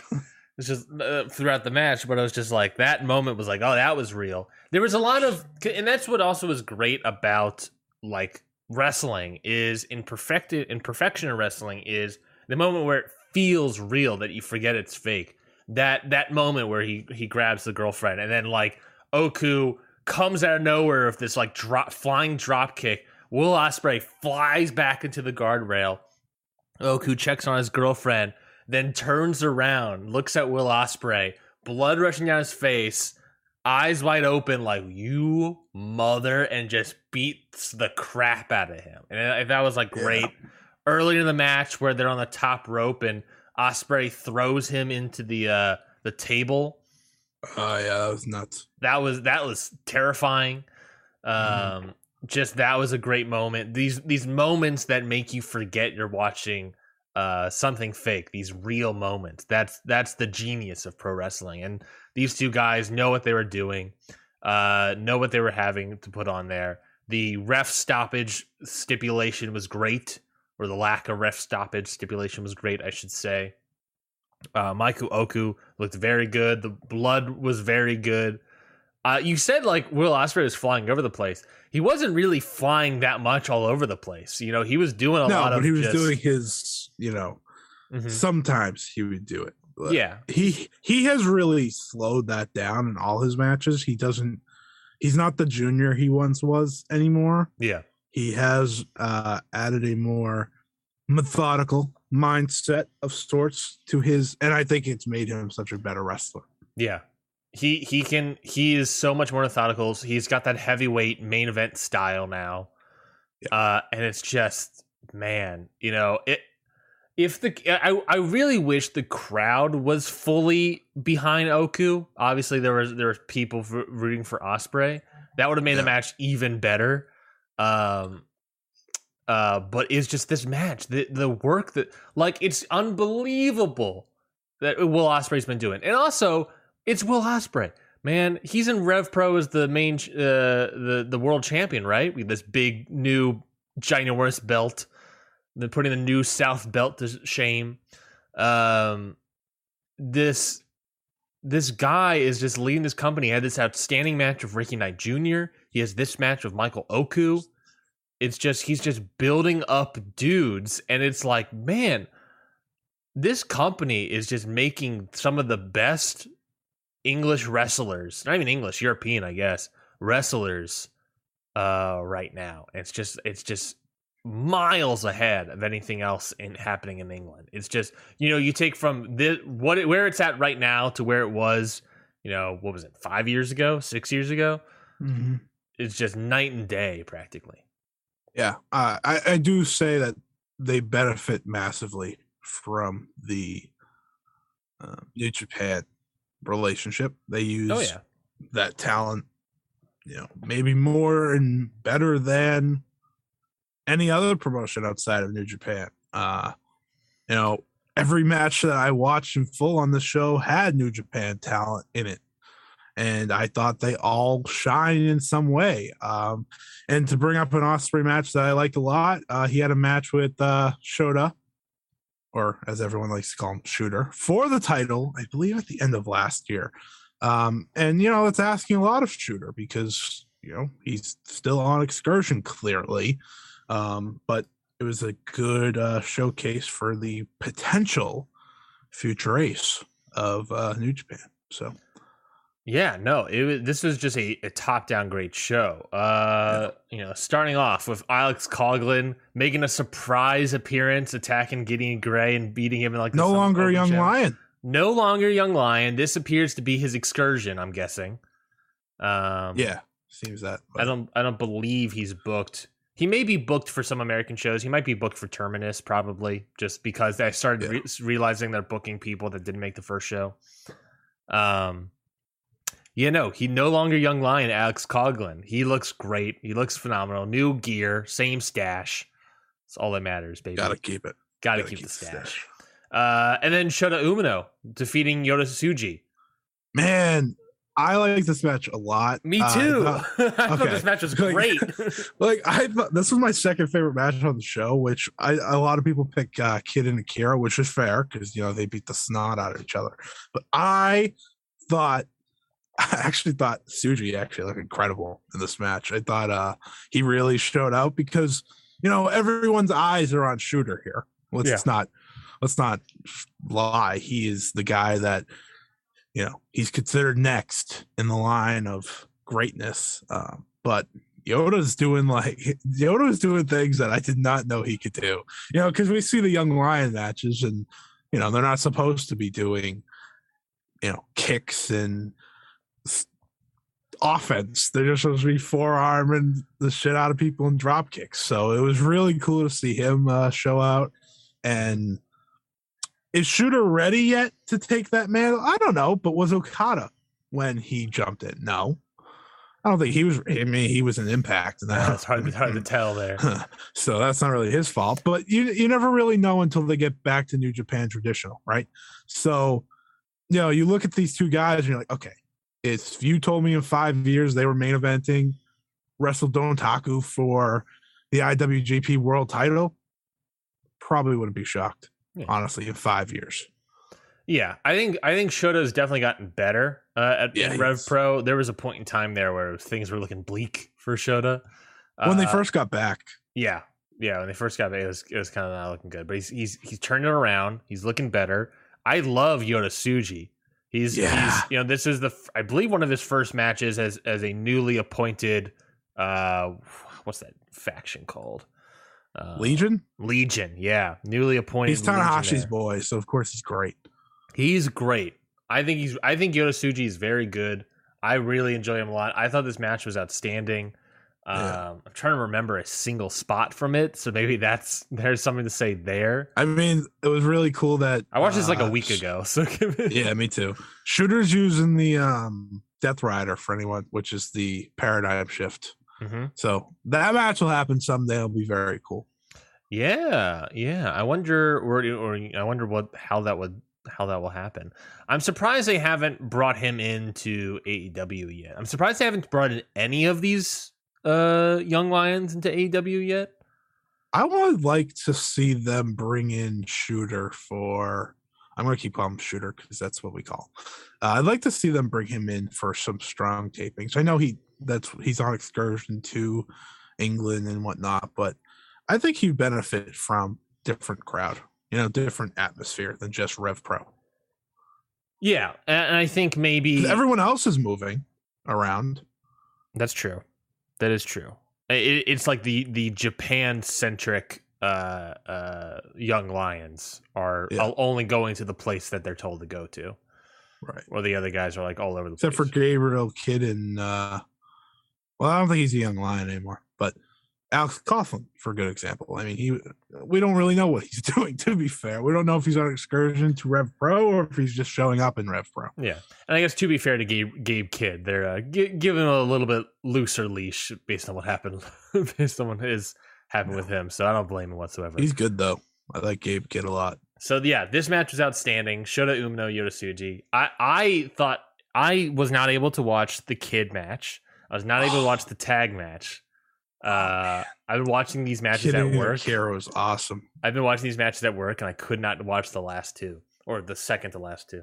it's just uh, throughout the match. But it was just like that moment was like, oh, that was real. There was a lot of, and that's what also was great about like wrestling is in perfected in perfection of wrestling is the moment where it feels real that you forget it's fake. That that moment where he he grabs the girlfriend and then like Oku comes out of nowhere with this like drop flying drop kick. Will Ospreay flies back into the guardrail. Oku checks on his girlfriend, then turns around, looks at Will Ospreay, blood rushing down his face, eyes wide open, like you mother, and just beats the crap out of him. And that was like Yeah. great. Earlier in the match, where they're on the top rope and Ospreay throws him into the uh, the table. Oh, yeah, that was nuts. That was that was terrifying. Um, Mm-hmm. just that was a great moment. These these moments that make you forget you're watching uh something fake. These real moments. That's that's the genius of pro wrestling. And these two guys know what they were doing. Uh, know what they were having to put on there. The ref stoppage stipulation was great, or the lack of ref stoppage stipulation was great, I should say. Uh, Michael Oku looked very good. The blood was very good. Uh, you said like Will Ospreay was flying over the place. He wasn't really flying that much all over the place. You know, he was doing a no, lot but of. he was just- doing his, you know, Mhm. sometimes he would do it. but Yeah, He he has really slowed that down in all his matches. He doesn't he's not the junior he once was anymore. yeah, He has uh added a more methodical mindset of sorts to his and I think it's made him such a better wrestler. yeah. He he can he is so much more methodical. He's got that heavyweight main event style now, uh, and it's just man, you know it. If the I I really wish the crowd was fully behind Oku. Obviously, there was there was people rooting for Ospreay. That would have made the match even better. Um, Uh, but it's just this match, the the work that like it's unbelievable that Will Ospreay's been doing, and also it's Will Ospreay. Man, he's in Rev Pro as the main, uh, the the world champion, right? With this big new ginormous belt. They're putting the new South belt to shame. Um, this this guy is just leading this company. He had this outstanding match with Ricky Knight Jr. He has this match with Michael Oku. It's just he's just building up dudes, and it's like, man, this company is just making some of the best English wrestlers, not even English, European, I guess, wrestlers uh right now. It's just it's just miles ahead of anything else in happening in England. It's just, you know, you take from the what it, where it's at right now to where it was, you know, what was it? 5 years ago, 6 years ago? Mhm. It's just night and day practically. Yeah, uh, I I do say that they benefit massively from the uh, New Japan relationship. They use Oh yeah. that talent, you know, maybe more and better than any other promotion outside of New Japan. Uh, you know, every match that I watched in full on the show had New Japan talent in it. And I thought they all shine in some way. Um, and to bring up an Ospreay match that I liked a lot, uh, he had a match with uh, Shota, or as everyone likes to call him, Shooter, for the title, I believe at the end of last year. Um, and you know, it's asking a lot of Shooter because you know he's still on excursion clearly. Um, but it was a good uh, showcase for the potential future ace of uh, New Japan. So Yeah, no, it was, this was just a, a top down great show. Uh, you know, starting off with Alex Coughlin making a surprise appearance, attacking Gideon Grey and beating him in like no longer a young challenge. lion. No longer young lion. This appears to be his excursion. I'm guessing. Um, Yeah, seems that. I don't. I don't believe he's booked. He may be booked for some American shows. He might be booked for Terminus, probably, just because I started Yeah. re- realizing they're booking people that didn't make the first show. Um, yeah, no, he no longer young lion. Alex Coughlin. He looks great. He looks phenomenal. New gear, same stash. It's all that matters, baby. Gotta keep it. Gotta, keep, the stash. Uh, and then Shota Umino defeating Yota Tsuji. Man, I like this match a lot. Me Uh, I too. thought- I thought this match was Like- great. like I thought this was my second favorite match on the show, which I a lot of people pick uh, Kidd and Akira, which is fair because you know they beat the snot out of each other. But I thought, I actually thought Tsuji actually looked incredible in this match. I thought uh he really showed out because you know everyone's eyes are on Shooter here. Let's Yeah. not let's not lie. He is the guy that you know he's considered next in the line of greatness. Uh, but Yota's doing like Yota's doing things that I did not know he could do. You know, because we see the young lion matches, and you know they're not supposed to be doing, you know, kicks and offense. They're just supposed to be forearming the shit out of people and drop kicks. So it was really cool to see him uh, show out. And is Shooter ready yet to take that mantle? I don't know, but was Okada when he jumped in? No. I don't think he was. I mean, he was an impact. And Yeah, that, it's hard, hard to tell there. so that's not really his fault. But you you never really know until they get back to New Japan traditional, right? So, you know, you look at these two guys and you're like, okay, if you told me in five years they were main eventing Wrestle Dontaku for the IWGP World Title, probably wouldn't be shocked. Yeah. Honestly, in five years. Yeah, I think I think Shota's definitely gotten better uh, at Yeah, Rev. Pro. There was a point in time there where things were looking bleak for Shota. when they Uh, first got back, yeah, yeah, when they first got back, it was it was kind of not looking good. But he's he's he's turned it around. He's looking better. I love Yota Tsuji. He's Yeah. he's you know this is the I believe one of his first matches as as a newly appointed uh what's that faction called uh, Legion, Legion. Yeah, newly appointed. he's Tanahashi's boy, so of course he's great. He's great. I think he's. I think Yota Tsuji is very good. I really enjoy him a lot. I thought this match was outstanding. Um, Yeah. I'm trying to remember a single spot from it, so maybe that's there's something to say there. I mean, it was really cool that I watched this like a uh, week ago, so yeah, me too. Shooters using the um Death Rider for anyone, which is the paradigm shift. Mhm. So that match will happen someday. It'll be very cool. Yeah, yeah. I wonder, or, or I wonder what how that would how that will happen. I'm surprised they haven't brought him into AEW yet. I'm surprised they haven't brought in any of these uh young lions into AEW yet. I would like to see them bring in Shooter for. I'm going to keep calling him Shooter because that's what we call. Uh, I'd like to see them bring him in for some strong tapings. I know he that's he's on excursion to England and whatnot, but I think he'd benefit from different crowd, you know, different atmosphere than just Rev Pro. Yeah, and I think maybe everyone else is moving around. That's true. That is true. It, it's like the the Japan centric uh, uh, young lions are yeah. only going to the place that they're told to go to. Right. Or the other guys are like all over the Except place. for Gabriel Kidd and uh well, I don't think he's a young lion anymore, but Alex Coughlin, for a good example. I mean, he we don't really know what he's doing. To be fair, we don't know if he's on excursion to Rev Pro or if he's just showing up in Rev Pro. Yeah, and I guess to be fair to Gabe, Gabe Kidd, they're uh, g- giving him a little bit looser leash based on what happened, based on what is happened with him. So I don't blame him whatsoever. He's good though. I like Gabe Kidd a lot. So yeah, this match was outstanding. Shota Umino, Yota Tsuji. I I thought I was not able to watch the Kidd match. I was not able to watch the tag match. Oh, uh, I've been watching these matches Kid at work. Hero is awesome. I've been watching these matches at work, and I could not watch the last two or the second to last two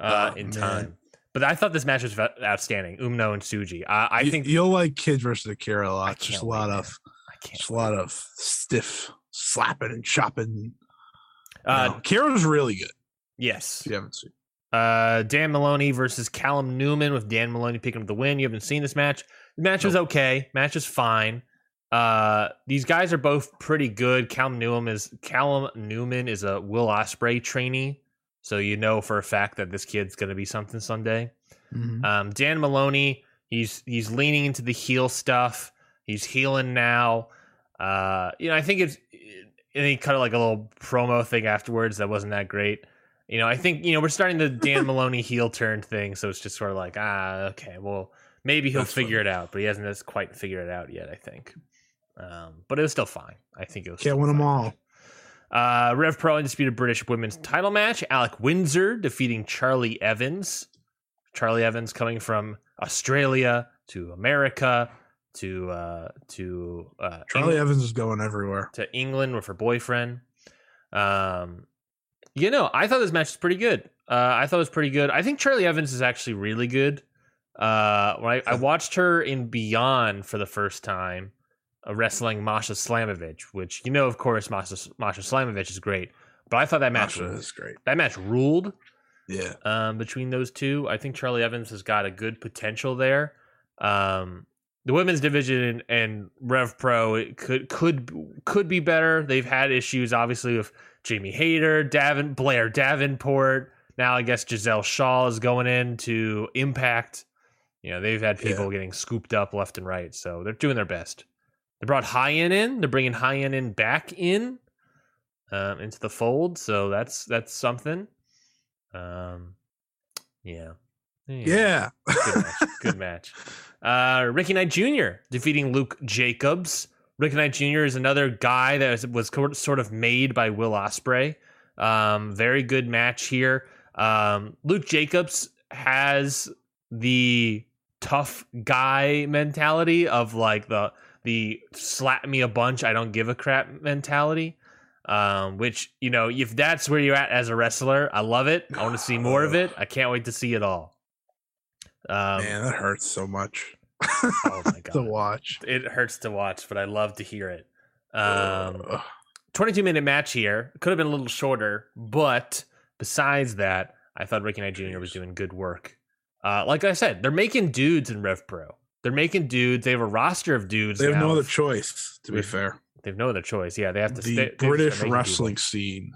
uh, oh, in man. time. But I thought this match was outstanding. Umino and Tsuji. I, I you, think you'll like Kidd versus Akira a lot. Just a lot of, just a lot of stiff slapping and chopping. Uh, Kira's really good. Yes, you haven't seen. Uh, Dan Moloney versus Callum Newman with Dan Moloney picking up the win. You haven't seen this match. The match nope. was okay. Match is fine. Uh, these guys are both pretty good. Callum Newman is Callum Newman is a Will Ospreay trainee, so you know for a fact that this kid's going to be something someday. Mm-hmm. Um, Dan Moloney, he's he's leaning into the heel stuff. He's healing now. Uh, you know, I think it's and he cut like a little promo thing afterwards that wasn't that great. You know, I think you know we're starting the Dan Moloney heel turn thing, so it's just sort of like ah, okay, well maybe he'll That's figure funny. it out, but he hasn't quite figured it out yet. I think. Um, but it was still fine. I think it was. Can't win them all. Uh, Rev Pro Undisputed British Women's Title match. Alex Windsor defeating Charlie Evans. Charlie Evans coming from Australia to America to uh, to uh, Charlie England, Evans is going everywhere to England with her boyfriend. Um, you know, I thought this match was pretty good. Uh, I thought it was pretty good. I think Charlie Evans is actually really good. Uh, when I, I watched her in Beyond for the first time, uh, wrestling Masha Slamovich, which you know, of course, Masha, Masha Slamovich is great. But I thought that match Masha is great. That match ruled. Yeah. Um, between those two, I think Charlie Evans has got a good potential there. Um, the women's division and Rev Pro could could could be better. They've had issues, obviously, with Jamie Hayter, Davin Blair Davenport. Now I guess Giselle Shaw is going in to Impact. You know, they've had people yeah. getting scooped up left and right, so they're doing their best. They brought High-End in. They're bringing High-End in back in um, into the fold. So that's that's something. Um, yeah. Yeah. Good match. Good match. Uh, Ricky Knight Jr. defeating Luke Jacobs. Ricky Knight Jr. is another guy that was, sort of made by Will Ospreay. Um, very good match here. Um, Luke Jacobs has the tough guy mentality of like the the slap me a bunch, I don't give a crap mentality. Um, which you know, if that's where you're at as a wrestler, I love it. I want to see more of it. I can't wait to see it all. Um, Man, that hurts so much. Oh my god, to watch it hurts to watch, but I love to hear it. Um, 22 minute match here could have been a little shorter, but besides that, I thought Ricky Knight Jr. was doing good work. Uh, like I said, they're making dudes in Rev Pro. They're making dudes. They have a roster of dudes. They have now. no other choice. To be fair, they have no other choice. Yeah, they have to. The stay, British wrestling people. scene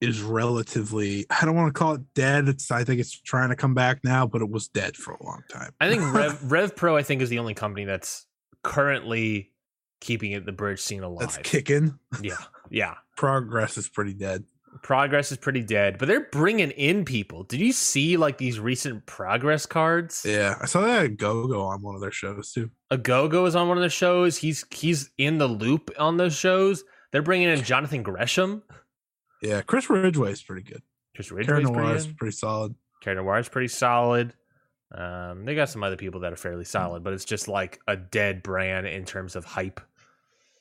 is relatively. I don't want to call it dead. It's. I think it's trying to come back now, but it was dead for a long time. I think Rev, Rev Pro. I think is the only company that's currently keeping it the bridge scene alive. That's kicking. Yeah, yeah. Progress is pretty dead progress is pretty dead, but they're bringing in people. Did you see like these recent progress cards? Yeah, I saw that Go Go on one of their shows too. A Go Go is on one of the shows. He's he's in the loop on those shows. They're bringing in Jonathan Gresham. Yeah, Chris Ridgway is pretty good. Chris Ridgway's Noir pretty is pretty solid. Karen is pretty solid. Um, they got some other people that are fairly solid, but it's just like a dead brand in terms of hype.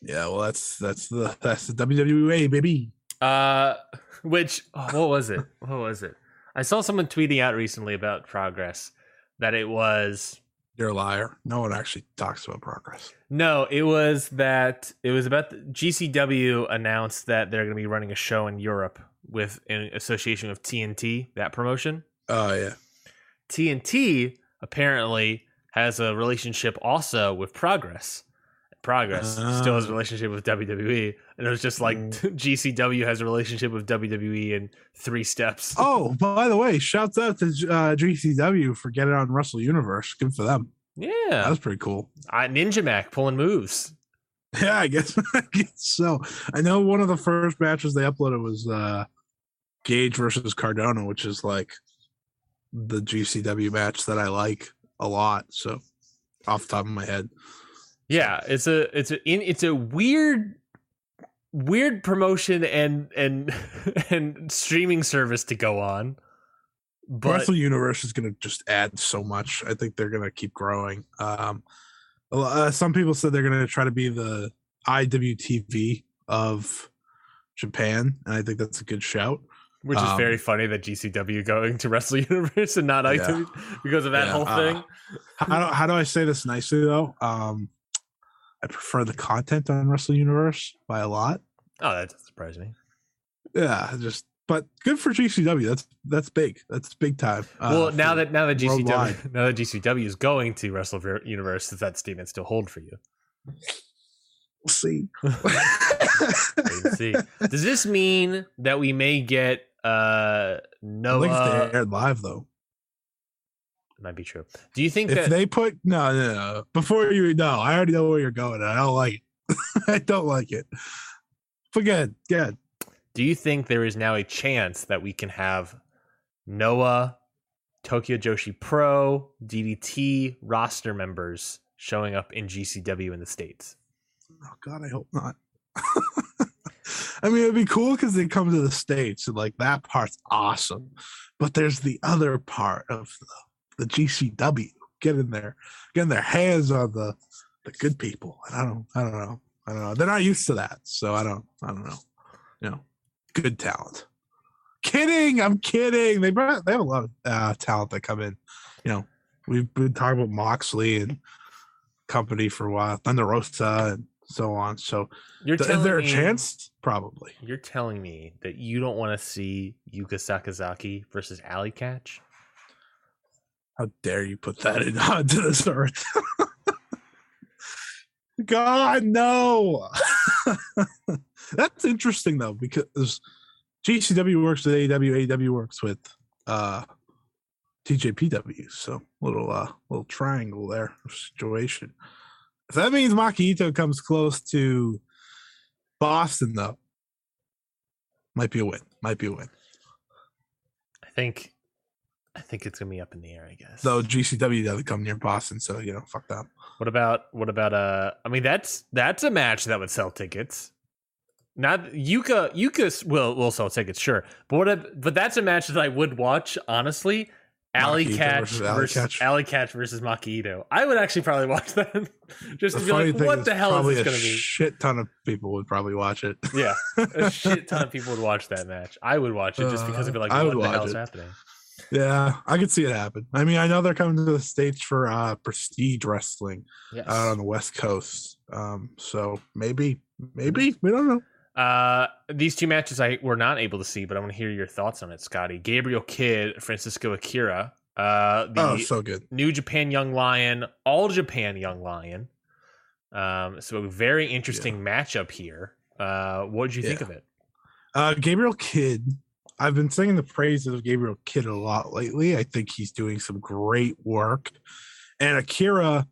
Yeah, well, that's that's the that's the WWE baby. Uh, which oh, what was it? What was it? I saw someone tweeting out recently about progress that it was You're a liar. No one actually talks about progress. no, it was that it was about the, GCW announced that they're going to be running a show in Europe with an association with TNT, that promotion. Oh yeah, TNT apparently has a relationship also with Progress. Progress still has a Ah. relationship with WWE, and it was just like Mm. GCW has a relationship with WWE in three steps. Oh, by the way, shouts out to uh, GCW for getting on Wrestle Universe. Good for them. Yeah, that was pretty cool. I, Ninja Mac pulling moves. Yeah, I guess, I guess so. I know one of the first matches they uploaded was uh, Gage versus Cardona, which is like the GCW match that I like a lot. So, off the top of my head, Yeah, it's a it's a in, it's a weird weird promotion and and and streaming service to go on. But Wrestle Universe is going to just add so much. I think they're going to keep growing. Um, uh, some people said they're going to try to be the IWTV of Japan, and I think that's a good shout. which is um, very funny that GCW going to Wrestle Universe and not Yeah. Because of that Yeah, whole uh, thing. How do, how do I say this nicely though? Um, I prefer the content on Wrestle Universe by a lot. Oh, that doesn't surprise me. Yeah, just but good for GCW. That's that's big. That's big time. uh, well, now that now that GCW worldwide. now that GCW is going to Wrestle Universe, does that statement still hold for you? we'll see. See. Does this mean that we may get uh I Noah? think they aired live though. Might be true. Do you think If that they put no, no, no. Before you no, I already know where you're going. I don't like it. I don't like it. But good, good. do you think there is now a chance that we can have Noah, Tokyo Joshi Pro, DDT roster members showing up in GCW in the states? Oh God, I hope not. I mean, it'd be cool because they come to the states and like that part's awesome. But there's the other part of the, the GCW getting their getting their hands on the the good people. And I don't, I don't know, I don't know. They're not used to that, so I don't, I don't know. You know, good talent. Kidding, I'm kidding. They brought, they have a lot of uh, talent that come in. You know, we've been talking about Moxley and company for a while, Thunder Rosa and so on. So You're th- is there a me- chance? Probably. You're telling me that you don't want to see Yuka Sakazaki versus Allie Katch? How dare you put that in onto this earth? God, no. That's interesting though, because GCW works with AEW, AEW works with uh TJPW. So little uh little triangle there situation. If that means Maki Itoh comes close to Boston though, might be a win. Might be a win. I think I think it's gonna be up in the air, I guess. Though GCW doesn't come near Boston, so you know, fuck that. What about what about uh I mean that's that's a match that would sell tickets. Not Yuka Yuka will will sell tickets, sure. But what if, but that's a match that I would watch, honestly. Allie Katch versus Allie Katch. Versus Maki Itoh. I would actually probably watch that just The to be like, what the hell is this going to be? shit ton of people would probably watch it. Yeah, a shit ton of people would watch that match. I would watch it just because Uh, be like, what the hell is happening? Yeah, I could see it happen. I mean, I know they're coming to the states for uh prestige wrestling Yes. out on the West Coast. Um, so maybe, maybe we don't know. Uh, these two matches I were not able to see, but I want to hear your thoughts on it, Scotty. Gabriel Kidd, Francisco Akira, uh, the Oh, so good. New Japan Young Lion, All Japan Young Lion. Um, so a very interesting matchup here. Uh, what did you think of it? Uh, Gabriel Kidd. I've been singing the praises of Gabriel Kidd a lot lately. I think he's doing some great work. And Akira,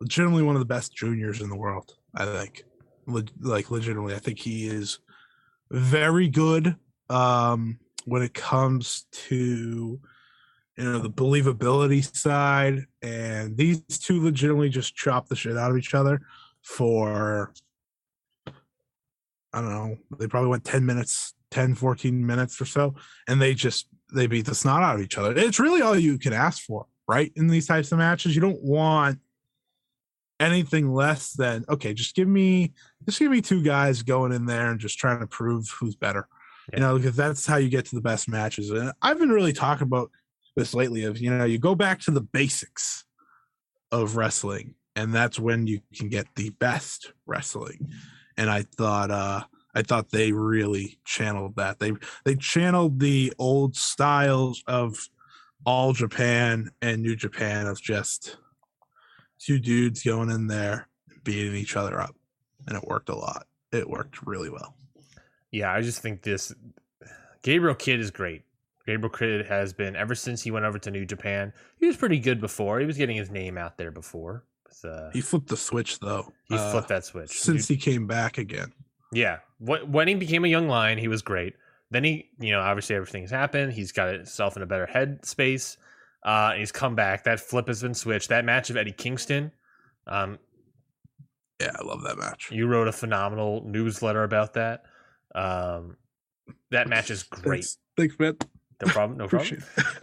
legitimately one of the best juniors in the world. I think, Le- like legitimately, I think he is very good um, when it comes to you know the believability side. And these two legitimately just chop the shit out of each other for I don't know, they probably went 10 minutes, 10, 14 minutes or so, and they just they beat the snot out of each other. It's really all you can ask for, right? In these types of matches, you don't want anything less than okay, just give me just give me two guys going in there and just trying to prove who's better. You know, because that's how you get to the best matches. And I've been really talking about this lately of, you know, you go back to the basics of wrestling and that's when you can get the best wrestling. And I thought uh I thought they really channeled that. They they channeled the old styles of all Japan and New Japan of just two dudes going in there beating each other up. And it worked a lot. It worked really well. Yeah, I just think this Gabriel Kidd is great. Gabriel Kidd has been ever since he went over to New Japan. He was pretty good before. He was getting his name out there before. Uh, he flipped the switch though. He uh, flipped that switch since he came back again. Yeah, when he became a young lion, he was great. Then he, you know, obviously everything's happened. He's got himself in a better head space. Uh, he's come back. That flip has been switched. That match of Eddie Kingston. Um, yeah, I love that match. You wrote a phenomenal newsletter about that. Um, that match is great. Thanks, Thanks man. No problem. No problem.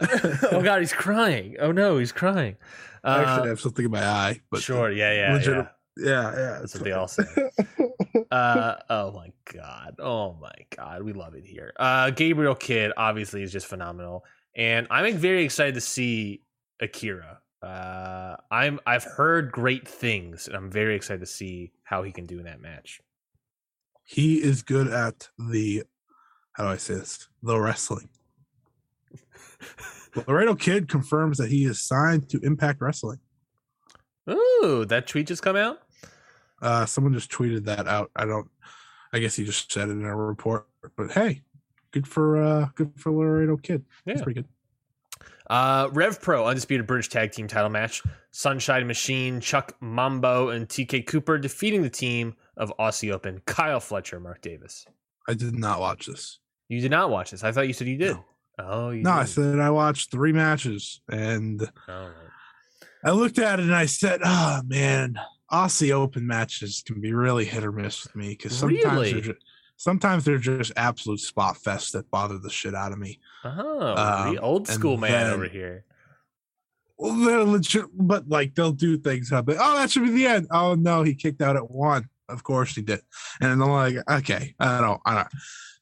oh God, he's crying. Oh no, he's crying. Uh, I actually uh, have something in my eye. But sure. Yeah. Yeah. Legit- yeah. Yeah, yeah. That's what they all say. uh, oh my god. Oh my god. We love it here. Uh, Gabriel Kidd obviously is just phenomenal, and I'm very excited to see Akira. Uh, I'm I've heard great things, and I'm very excited to see how he can do in that match. He is good at the how do I say this? The wrestling. Laredo Kid confirms that he is signed to Impact Wrestling. Ooh, that tweet just come out? Uh, someone just tweeted that out. I don't. I guess he just said it in a report. But hey, good for uh, good for Laredo Kid. Yeah, That's pretty good. Uh, Rev Pro undisputed British Tag Team Title match: Sunshine Machine, Chuck Mambo, and TK Cooper defeating the team of Aussie Open, Kyle Fletcher, Mark Davis. I did not watch this. You did not watch this. I thought you said you did. No. Oh, no, did. I said I watched three matches, and oh. I looked at it and I said, "Oh man, Aussie Open matches can be really hit or miss with me because sometimes really? they're just, sometimes they're just absolute spot fest that bother the shit out of me." Oh, um, the old school man then, over here. Well, they're legit, but like they'll do things. Like, oh, that should be the end. Oh no, he kicked out at one. Of course he did. And I'm like, okay, I don't, I don't.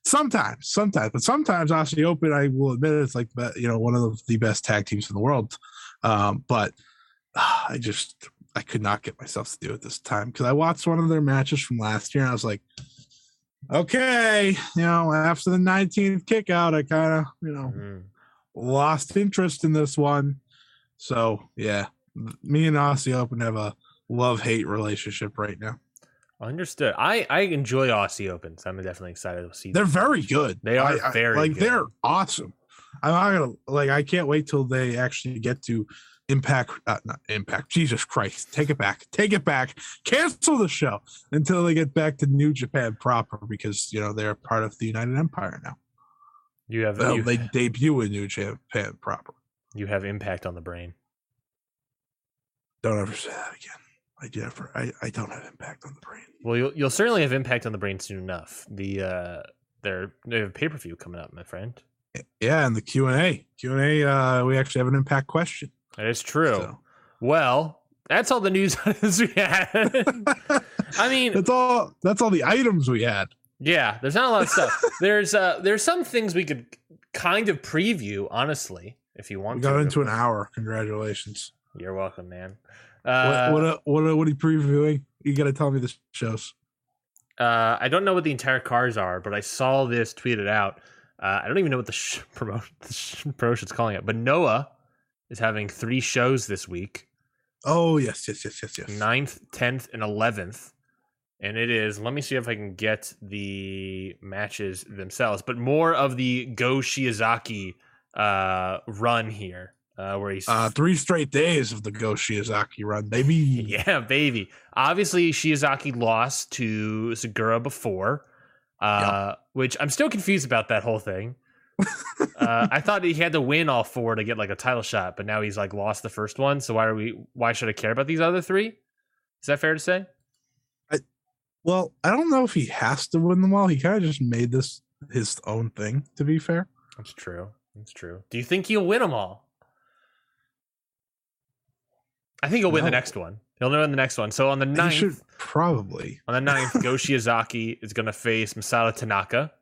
Sometimes, sometimes, but sometimes Aussie Open, I will admit, it's like you know one of the best tag teams in the world. Um, but I just I could not get myself to do it this time because I watched one of their matches from last year and I was like, okay, you know, after the 19th kick out, I kind of, you know, mm. lost interest in this one. So yeah, me and Aussie Open have a love hate relationship right now. Understood. I I enjoy Aussie Opens. I'm definitely excited to see. They're them. very good. They are I, very I, like good. they're awesome. I'm not gonna like. I can't wait till they actually get to Impact, uh, not Impact. Jesus Christ, take it back, take it back, cancel the show until they get back to New Japan proper because you know they're part of the United Empire now. You have well, you, they debut in New Japan proper. You have impact on the brain. Don't ever say that again. I never. I, I don't have impact on the brain. Well, you'll you'll certainly have impact on the brain soon enough. The uh, they're they have a pay per view coming up, my friend. Yeah, and the Q and A Q and A. Uh, we actually have an impact question. That is true. So. Well, that's all the news we had. I mean, that's all. That's all the items we had. Yeah, there's not a lot of stuff. there's uh, there's some things we could kind of preview, honestly, if you want. To. We got to. into an hour. Congratulations. You're welcome, man. Uh, what what what, what are you previewing? You got to tell me the shows. Uh, I don't know what the entire cars are, but I saw this tweeted out. Uh, I don't even know what the, sh- promotion, the sh- promotion's calling it, but Noah is having three shows this week. Oh yes, yes, yes, yes, yes. 9th, tenth, and eleventh. And it is, let me see if I can get the matches themselves, but more of the Go Shiozaki uh, run here. Uh, where he's uh, three straight days of the Go Shiozaki run, baby. yeah, baby. Obviously, Shiozaki lost to Segura before, uh, yep. which I'm still confused about that whole thing uh, I thought he had to win all four to get like a title shot, but now he's like lost the first one. So why are we? Why should I care about these other three? Is that fair to say? I, Well, I don't know if he has to win them all. He kind of just made this his own thing. To be fair, That's true. That's true. Do you think he'll win them all? I think he'll win the next one. He'll win the next one. So on the he ninth, should probably. on the ninth, Go Shiozaki is going to face Masato Tanaka.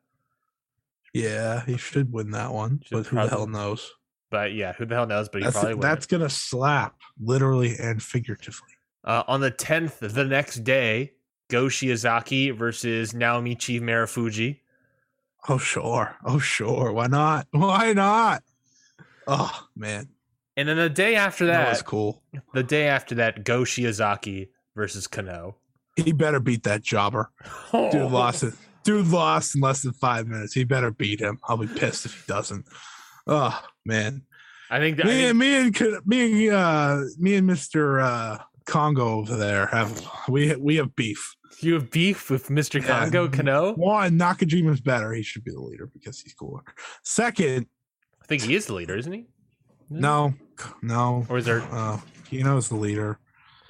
Yeah, he should win that one. Should but who the hell knows? But yeah, who the hell knows? But he That's, probably will. that's gonna slap literally and figuratively. Uh, on the 10th, the next day, Go Shiozaki versus Naomichi Marufuji. Oh sure, oh sure. Why not? Why not? Oh man, And then the day after that, that, was cool. the day after that, Go Shiozaki versus Kenoh. He better beat that jobber. Dude lost it. Dude lost in less than five minutes. He better beat him. I'll be pissed if he doesn't. Oh man, I think that I me think- and me and me and uh, me and Mister uh, Kongo over there have we we have beef. you have beef with Mr. Yeah. Kongo Kenoh. One, Nakajima's better. He should be the leader because he's cooler. Second, I think he is the leader, isn't he? no, no. Or is there? Uh, Kenoh's the leader.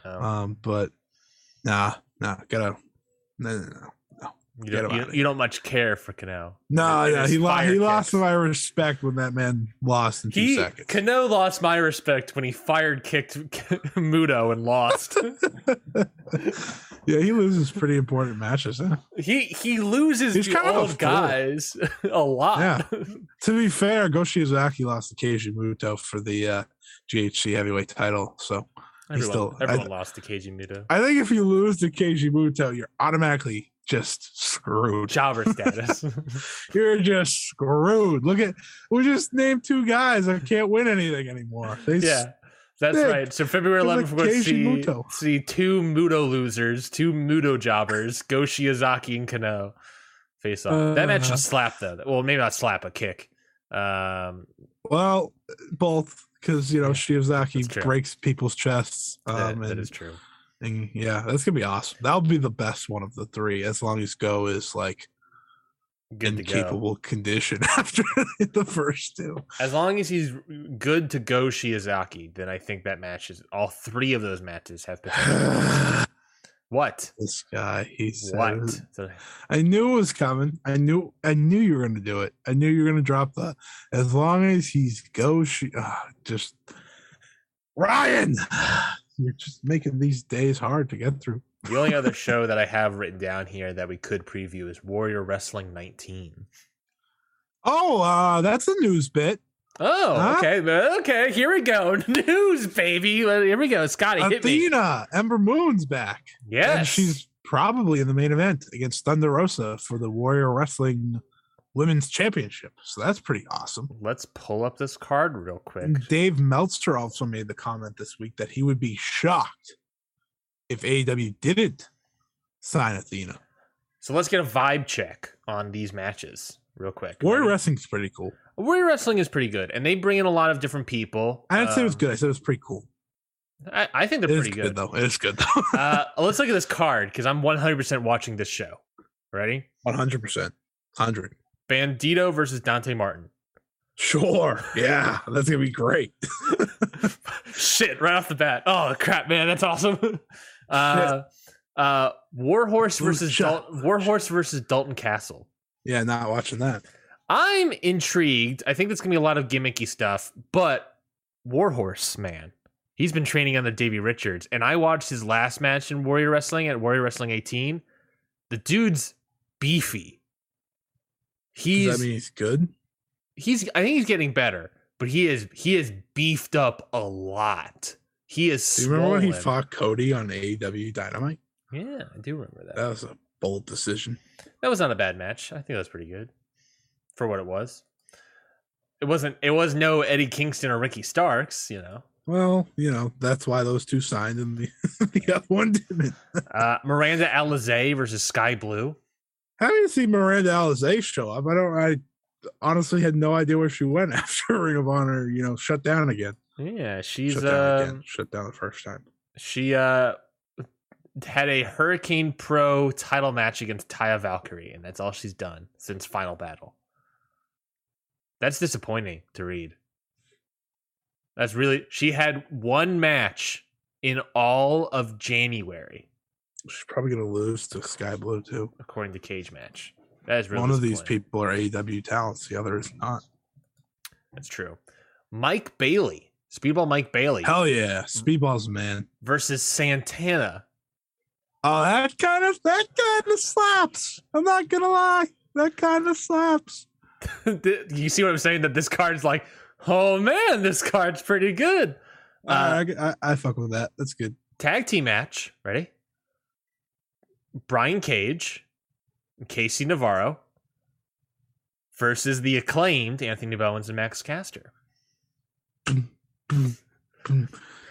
Oh, Um, but nah, nah, gotta no, no, no. You, don't, you, you don't much care for Kenoh. No, And yeah, his he lost. fire He lost my respect when that man lost in two He seconds. Kenoh lost my respect when he fired kicked Muto and lost. yeah, he loses pretty important matches. Huh? he he loses He's the kind of a old fool. guys a lot. Yeah. To be fair, Go Shiozaki lost to Keiji Muto for the uh, GHC heavyweight title. So everyone, still- I- everyone lost to Keiji Muto. I think if you lose to Keiji Muto, you're automatically just screwed. Jobber status. You're just screwed. Look at we just named two guys that can't win anything anymore. They yeah. That's Sick. right. So February 11th, like we're going to see, Muto. see two Muto losers, two Muto jobbers, Go Shiozaki and Kenoh face off. that match Uh. should slap though. Well, maybe not slap, a kick. Um, Well, both because you know Shiozaki breaks people's chests. Um, that, that and- is true. And yeah, that's gonna be awesome. That'll be the best one of the three, as long as Go is like Good in to go. capable condition after the first two. As long as he's good to go Shiozaki, then I think that matches all three of those matches have potential. what? this guy, he's What? I knew it was coming. I knew. I knew you were gonna do it. I knew you were gonna drop the. As long as he's Go, she ah, just Ryan. You're just making these days hard to get through. The only other show that I have written down here that we could preview is Warrior Wrestling 19. Oh, uh, that's a news bit. Oh, Huh? okay. Okay, here we go. News, baby. Here we go. Scotty. Athena, Ember Moon's back. Yes. And she's probably in the main event against Thunder Rosa for the Warrior Wrestling Women's Championship. So that's pretty awesome. Let's pull up this card real quick. Dave Meltzer also made the comment this week that he would be shocked if AEW didn't sign Athena. So let's get a vibe check on these matches real quick. Warrior? Wrestling's pretty cool. Warrior Wrestling is pretty good, and they bring in a lot of different people. I didn't say it was Um, good. I said it was pretty cool. I, I think It they're is pretty good. good. though. It is good though. uh, let's look at this card because I'm 100% watching this show. Ready? One hundred percent. Hundred. Bandito versus Dante Martin. Sure. Yeah, that's gonna be great. Shit, right off the bat. Oh crap, man, that's awesome. uh, uh, Warhorse versus Dal- Warhorse versus Dalton Castle. yeah, not watching that. I'm intrigued. I think there's gonna be a lot of gimmicky stuff, but Warhorse, man, he's been training under Davey Richards, and I watched his last match in Warrior Wrestling at Warrior Wrestling 18. The dude's beefy. Does He's that mean he's good? he's I think he's getting better, but he is he is beefed up a lot. He is. Do you remember when he fought Cody on AEW Dynamite? Yeah, I do remember that. That was a bold decision. That was not a bad match. I think that was pretty good for what it was. It wasn't. It was no Eddie Kingston or Ricky Starks. You know, Well, you know, that's why those two signed and the, the other one didn't. uh, Miranda Alizé versus Sky Blue. Do you see Miranda Alizé show up? I don't I honestly had no idea where she went after Ring of Honor, you know, shut down again. Yeah, she's shut down uh, again. Shut down the first time. she uh had a Hurricane Pro title match against Taya Valkyrie, and that's all she's done since Final Battle. That's disappointing to read. That's really she had one match in all of January. She's probably gonna lose to Sky Blue too. according to Cage Match. That is really One of these people are AEW talents, the other is not. That's true. Mike Bailey, Speedball Mike Bailey Hell yeah, Speedball's man. versus Santana. Oh, that kind of that kind of slaps. I'm not gonna lie, that kind of slaps. you see what I'm saying? That this card's like, oh man, this card's pretty good. Uh, I, I, I fuck with that. That's good. tag team match. Ready? Brian Cage, Casey Navarro versus the acclaimed Anthony Bowens and Max Caster.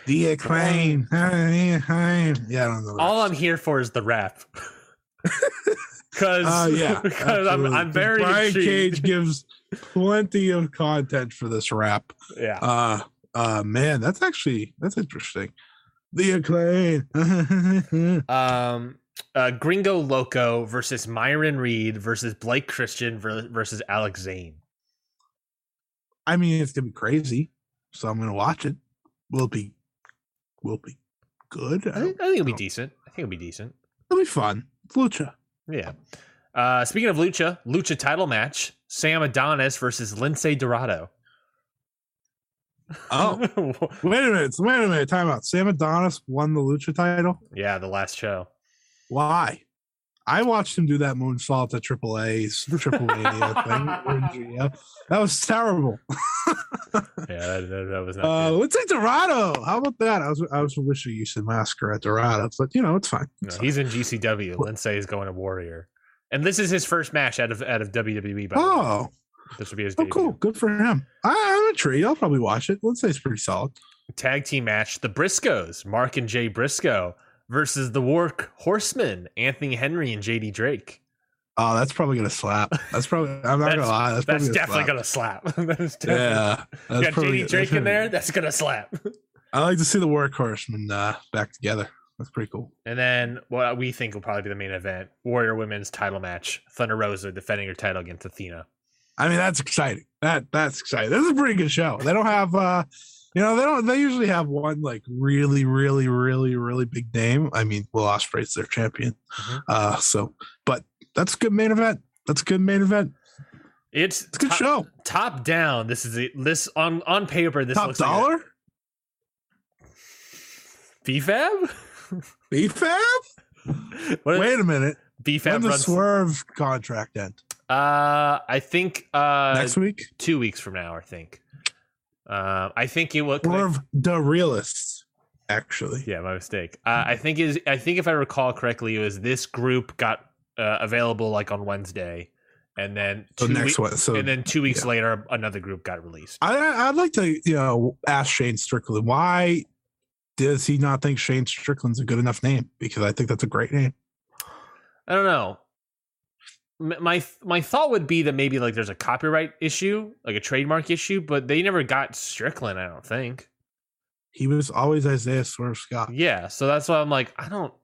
The acclaim. Yeah, I don't know. All I'm here for is the rap. Because Uh, yeah, because I'm. I'm very Brian intrigued. Cage gives plenty of content for this rap. Yeah. Uh, uh, man, that's actually that's interesting. The acclaim. Um, uh, Gringo Loco versus Myron Reed versus Blake Christian versus Alex Zayne. I mean, it's gonna be crazy, so I'm gonna watch it. Will it be? Will it be good? I I think, I think it'll be decent. I think it'll be decent. It'll be fun. It's Lucha. Yeah. Uh, speaking of Lucha, Lucha title match: Sam Adonis versus Lince Dorado. Oh, wait a minute. Wait a minute. Time out. Sam Adonis won the Lucha title. yeah, the last show. Why? I watched him do that moonsault at Triple A's Triple A thing. That was terrible. Yeah, that, that, that was not Uh, good. let's say Dorado. How about that? I was I was wishing you said Massacre at Dorado, but you know it's fine. No, fine. he's in GCW. Lince is going to Warrior, and this is his first match out of out of WWE. By the way. oh, this will be his oh, debut. cool. Good for him. I, I'm intrigued. I'll probably watch it. Let's say it's pretty solid. tag team match: the Briscoes, Mark and Jay Briscoe versus the Work Horsemen, Anthony Henry and JD Drake. Oh, that's probably gonna slap. That's probably. I'm not gonna lie. That's, That's probably definitely slap. gonna slap. that is definitely. Yeah, that's got probably- JD Drake in there. That's gonna slap. I like to see the workhorsemen uh, back together. That's pretty cool. And then what we think will probably be the main event: Warrior Women's Title match. Thunder Rosa defending her title against Athena. I mean, that's exciting. That that's exciting. This is a pretty good show. They don't have, uh you know, they don't. They usually have one like really, really, really, really big name. I mean, Will Ospreay's their champion. Mhm. Uh So, but that's a good main event. That's a good main event. It's It's a good top, show. top down. This is it. This on on paper. This Top looks like dollar. a, BFAB. BFAB. what Wait a minute. When BFAB the runs. Swerve contract end uh, I think uh next week. two weeks from now. I think. Uh, I think it will. of the realist. Actually, Yeah, my mistake. Uh, I think is I think if I recall correctly, it was this group got uh, available like on Wednesday, and then so two next wee- one. So and then two weeks yeah. later, another group got released. I, I'd like to, you know, ask Shane Strickland why does he not think Shane Strickland's a good enough name? Because I think that's a great name. I don't know. My my thought would be that maybe like there's a copyright issue, like a trademark issue, but they never got Strickland. I don't think. He was always Isaiah Swerve Scott. Yeah, so that's why I'm like, I don't,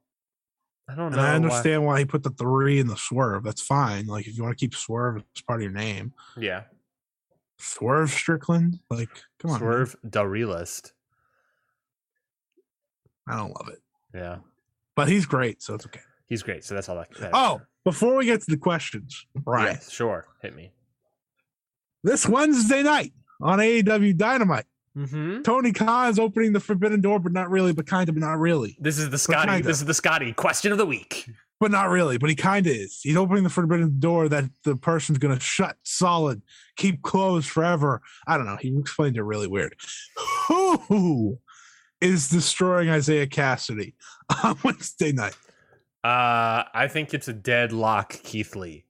I don't And know. I understand why. he put the three in the Swerve. That's fine. Like if you want to keep Swerve as part of your name, Yeah, Swerve Strickland. Like, come on, man. Swerve the realist. I don't love it, Yeah, but he's great, so it's okay. He's great. So that's all that. that Oh, before we get to the questions, right? yes, sure, hit me. this Wednesday night on AEW Dynamite, Mm-hmm. Tony Khan is opening the Forbidden Door, but not really, but kind of, but not really. This is the Scotty. kinda. This is the Scotty question of the week. but not really. But he kind of is. He's opening the forbidden door that the person's going to shut solid, keep closed forever. I don't know. He explained it really weird. Who is destroying Isiah Kassidy on Wednesday night? Uh, I think it's a deadlock, Keith Lee.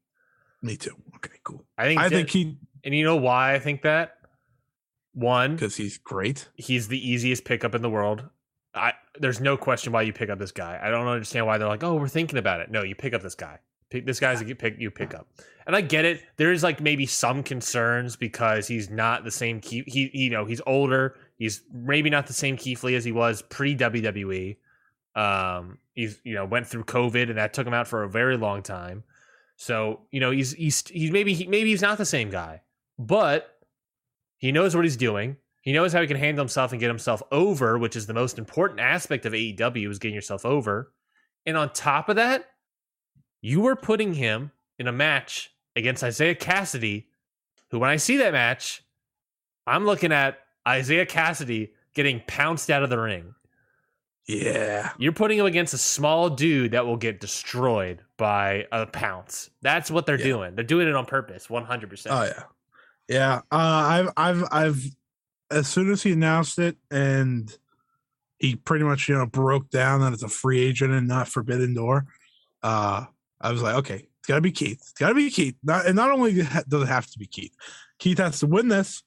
Me too. Okay, cool. I think. I think he and you know why I think that. One, because he's great. he's the easiest pickup in the world. I there's no question why you pick up this guy. I don't understand why they're like, oh, we're thinking about it. No, you pick up this guy. Pick this guy's a pick. You pick up, and I get it. There is like maybe some concerns because he's not the same key. He you know he's older. He's maybe not the same Keith Lee as he was pre WWE. Um, he's you know went through COVID and that took him out for a very long time. So you know he's he's he's maybe he, maybe he's not the same guy, but he knows what he's doing. He knows how he can handle himself and get himself over, which is the most important aspect of AEW is getting yourself over. And on top of that, you were putting him in a match against Isiah Kassidy, who, when I see that match, I'm looking at Isiah Kassidy getting pounced out of the ring. Yeah. You're putting him against a small dude that will get destroyed by a pounce. That's what they're Yeah. doing. They're doing it on purpose, 100%. Oh yeah. Yeah. Uh, I've I've I've as soon as he announced it and he pretty much you know broke down that it's a free agent and not forbidden door. Uh, I was like, okay, it's gotta be Keith. It's gotta be Keith. Not and not only does it have to be Keith, Keith has to win this,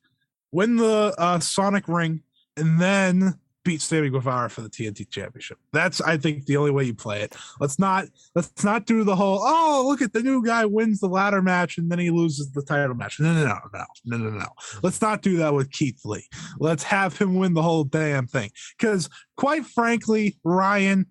win the uh, Sonic ring, and then beat Sammy Guevara for the TNT Championship. That's I think the only way you play it. Let's not let's not do the whole oh look at the new guy wins the ladder match and then he loses the title match. No no no no no no no. Let's not do that with Keith Lee. Let's have him win the whole damn thing. Because quite frankly, Ryan,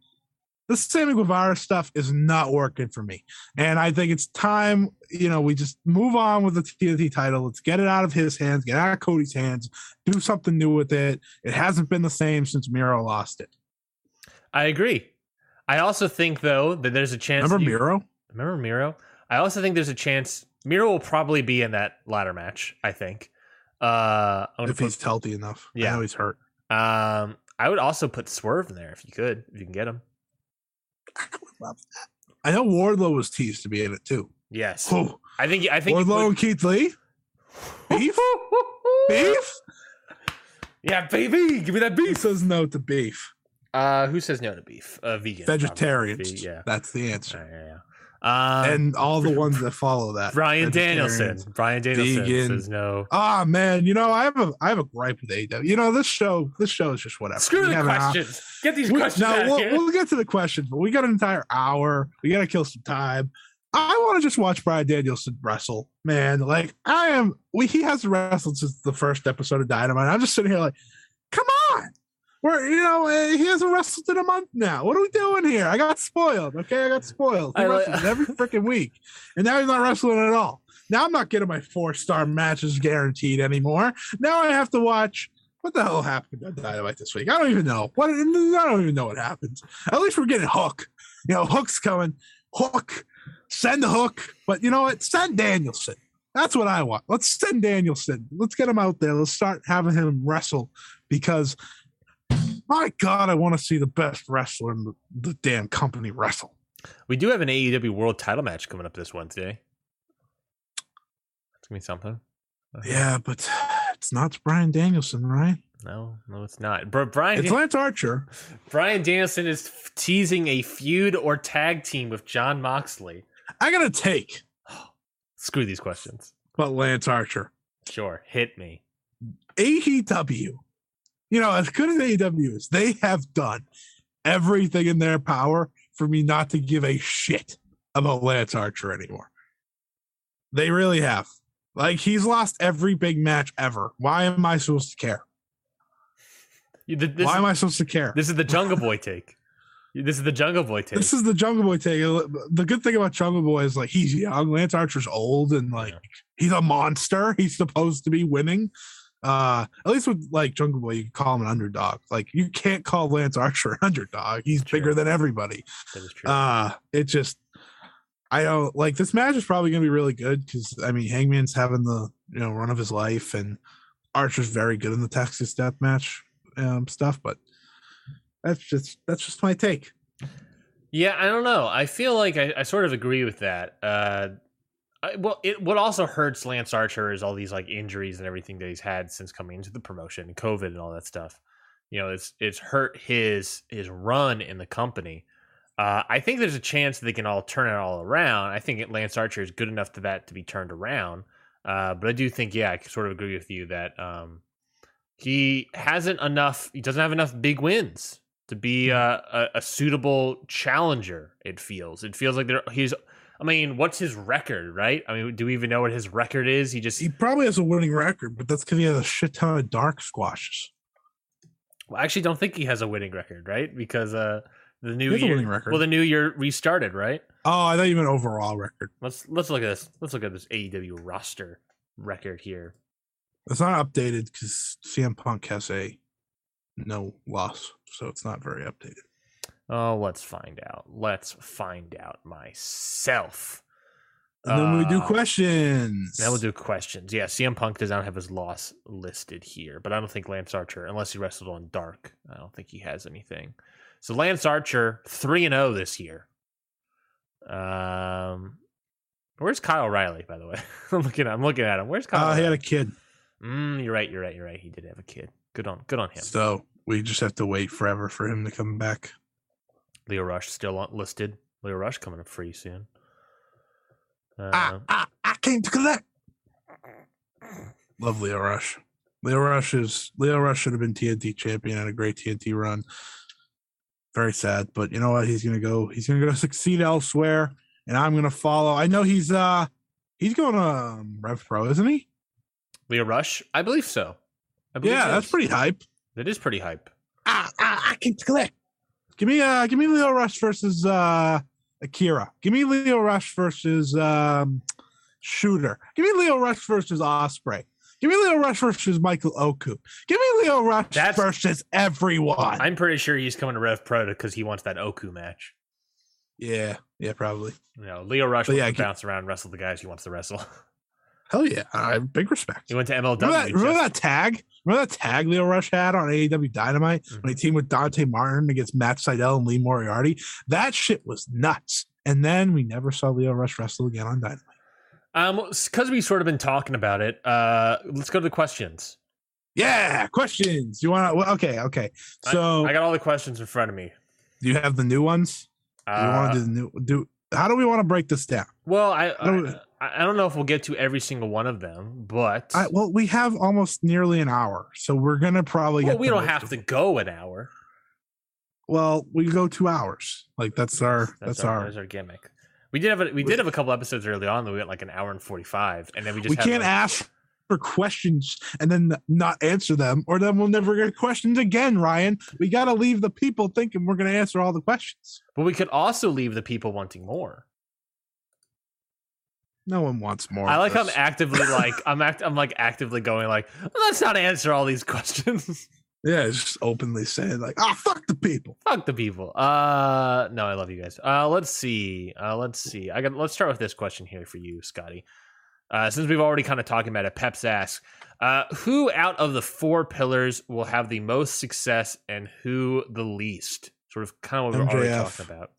the Sammy Guevara stuff is not working for me. And I think it's time, you know, we just move on with the TNT title. Let's get it out of his hands, get out of Cody's hands, do something new with it. It hasn't been the same since Miro lost it. I agree. I also think, though, that there's a chance. Remember you- Miro? Remember Miro? I also think there's a chance Miro will probably be in that ladder match. I think. Uh, I'm If put, he's healthy enough. I Yeah. know he's hurt. um, I would also put Swerve in there if you could, if you can get him. I know Wardlow was teased to be in it too. Yes, Oh, I think. I think. Wardlow put- and Keith Lee? Beef? Beef? Yeah, baby, give me that beef. says no to beef. Uh, who says no to beef? Uh, vegan. Vegetarians. Ve- Yeah. That's the answer. Yeah, yeah, yeah. Um, and all the ones that follow that. Bryan Danielson. Bryan Danielson vegan. says no. Ah man, you know I have a I have a gripe with AW. You know this show this show is just whatever. Screw We the have an hour- questions. Get these We- questions no, out we'll, we'll get to the questions, but we got an entire hour. We got to kill some time. I want to just watch Bryan Danielson wrestle, man. Like I am, we he hasn't wrestled since the first episode of Dynamite. I'm just sitting here like, come on, we're you know he hasn't wrestled in a month now. What are we doing here? I got spoiled. Okay, I got spoiled. He I like- wrestles every freaking week, and now he's not wrestling at all. Now I'm not getting my four star matches guaranteed anymore. Now I have to watch. What the hell happened on Dynamite this week? I don't even know. What I don't even know what happened. At least we're getting Hook. You know, Hook's coming. Hook, send the Hook. But you know what? Send Danielson. That's what I want. Let's send Danielson. Let's get him out there. Let's start having him wrestle because, my God, I want to see the best wrestler in the, the damn company wrestle. We do have an AEW World Title match coming up this Wednesday. That's gonna be something. Yeah, but it's not Bryan Danielson, right? No, no, it's not. Bro, Brian It's Lance Archer. Bryan Danielson is teasing a feud or tag team with Jon Moxley. I got to take, Screw these questions. but Lance Archer. Sure, hit me. AEW, you know, as good as AEW is, they have done everything in their power for me not to give a shit about Lance Archer anymore. They really have. Like, he's lost every big match ever. Why am I supposed to care? This, Why am I supposed to care? this is the Jungle Boy take. This is the Jungle Boy take. This is the Jungle Boy take. Uh, the good thing about Jungle Boy is like he's young. Lance Archer's old and like Yeah. he's a monster. He's supposed to be winning. Uh at least with like Jungle Boy, you can call him an underdog. Like you can't call Lance Archer an underdog. He's True. bigger than everybody. that is true. Uh it just I don't like this match is probably gonna be really good because I mean Hangman's having the you know run of his life and Archer's very good in the Texas death match um, stuff, but that's just that's just my take. Yeah, I don't know. I feel like I, I sort of agree with that. Uh, I, well, it, what also hurts Lance Archer is all these like injuries and everything that he's had since coming into the promotion, and COVID and all that stuff. You know, it's it's hurt his his run in the company. Uh, I think there's a chance that they can all turn it all around. I think Lance Archer is good enough to that to be turned around. Uh, but I do think, yeah, I sort of agree with you that um, he hasn't enough. He doesn't have enough big wins to be uh, a, a suitable challenger. It feels. It feels like there. He's. I mean, what's his record, right? I mean, do we even know what his record is? He just. He probably has a winning record, but that's because he has a shit ton of dark squashes. Well, I actually don't think he has a winning record, right? Because uh, the new year. winning record. Well, the new year restarted, right? Oh, I thought you meant overall record. Let's let's look at this. Let's look at this AEW roster record here. It's not updated because CM Punk has a no loss, so it's not very updated. Oh, let's find out. Let's find out myself. And then we do Uh, questions. Now we'll do questions. Yeah, CM Punk does not have his loss listed here, but I don't think Lance Archer, unless he wrestled on Dark, I don't think he has anything. So Lance Archer, three and zero this year. Um, where's Kyle O'Reilly? By the way, I'm looking. I'm looking at him. Where's Kyle? Uh, he had a kid, Mm, you're right. You're right. You're right. He did have a kid. Good on. Good on him. so we just have to wait forever for him to come back. Lio Rush still listed. Lio Rush coming up free soon. Uh, ah, ah, I came to collect. Love Lio Rush. Lio Rush is Lio Rush should have been TNT champion and a great TNT run. Very sad, but you know what? He's gonna go. He's gonna go succeed elsewhere, and I'm gonna follow. I know he's uh he's going to um, Rev Pro, isn't he? Lio Rush, I believe so. I believe Yeah, that's pretty hype. That is pretty hype. Ah, ah, I came to collect. Give me uh give me Lio Rush versus uh Akira. Give me Lio Rush versus um Shooter. Give me Lio Rush versus Ospreay. Give me Lio Rush versus Michael Oku. Give me Lio Rush That's- versus everyone. I'm pretty sure he's coming to Rev Pro because he wants that Oku match. yeah, yeah, probably. You know, Lio Rush But yeah, bounce around, and wrestle the guys he wants to wrestle. Hell yeah. I have big respect. he went to MLW. Remember that, remember that tag? Remember that tag Lio Rush had on AEW Dynamite when he teamed with Dante Martin against Matt Sydal and Lee Moriarty? That shit was nuts. And then we never saw Lio Rush wrestle again on Dynamite. Um, because we've sort of been talking about it. Uh, let's go to the questions. Yeah, questions. You want to? Well, okay, okay. So, I got all the questions in front of me. do you have the new ones? Do you want Uh, to do the new? Do how do we want to break this down? well, I, I I don't know if we'll get to every single one of them, but I, well, we have almost nearly an hour, so we're gonna probably well, get. we don't have to go an hour. Well, we go two hours. Like that's our that's, our. that's our gimmick. We did have a, we did have a couple episodes early on that we went like an hour and forty five, and then we just we can't like- ask for questions and then not answer them, or then we'll never get questions again. Ryan, we got to leave the people thinking we're gonna answer all the questions. But we could also leave the people wanting more. No one wants more. I like how I'm actively like I'm act I'm like actively going like let's not answer all these questions. yeah, it's just openly saying like, "Ah, fuck the people." Fuck the people. Uh no, I love you guys. Uh let's see. Uh let's see. I got let's start with this question here for you, Scotty. Uh since we've already kind of talking about it, Peps asks, uh, who out of the four pillars will have the most success and who the least? Sort of kind of what we're already talking about.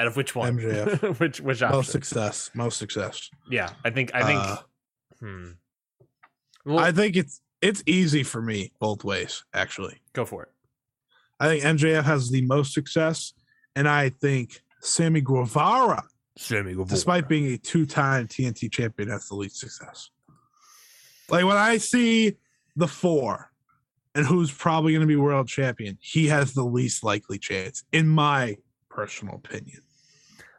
Out of which one? MJF. which which option? Most success. Most success. yeah, I think I think Uh, hmm. Well, I think it's it's easy for me both ways. Actually, go for it. I think MJF has the most success, and I think Sammy Guevara, Sammy despite being a two-time TNT champion, has the least success. Like when I see the four, and who's probably going to be world champion, he has the least likely chance, in my personal opinion.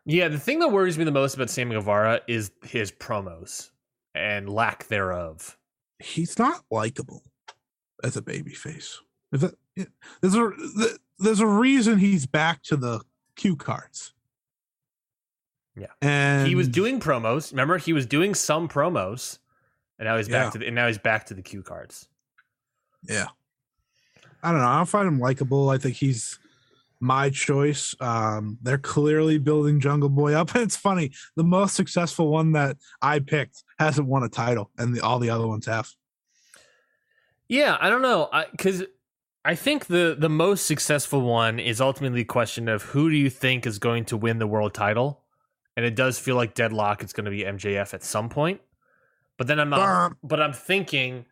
Yeah, the thing that worries me the most about Sammy Guevara is his promos and lack thereof. He's not likable as a babyface. If that, there's a there's a reason he's back to the cue cards. Yeah. and he was doing promos. Remember, he was doing some promos, and now he's back Yeah. to the, and now he's back to the cue cards. Yeah. I don't know. I don't find him likable. I think he's my choice. Um, they're clearly building Jungle Boy up. And it's funny, the most successful one that I picked hasn't won a title, and the, all the other ones have. Yeah, I don't know, because I, think the the most successful one is ultimately a question of who do you think is going to win the world title, and it does feel like deadlock. It's going to be MJF at some point, but then I'm not. But I'm thinking,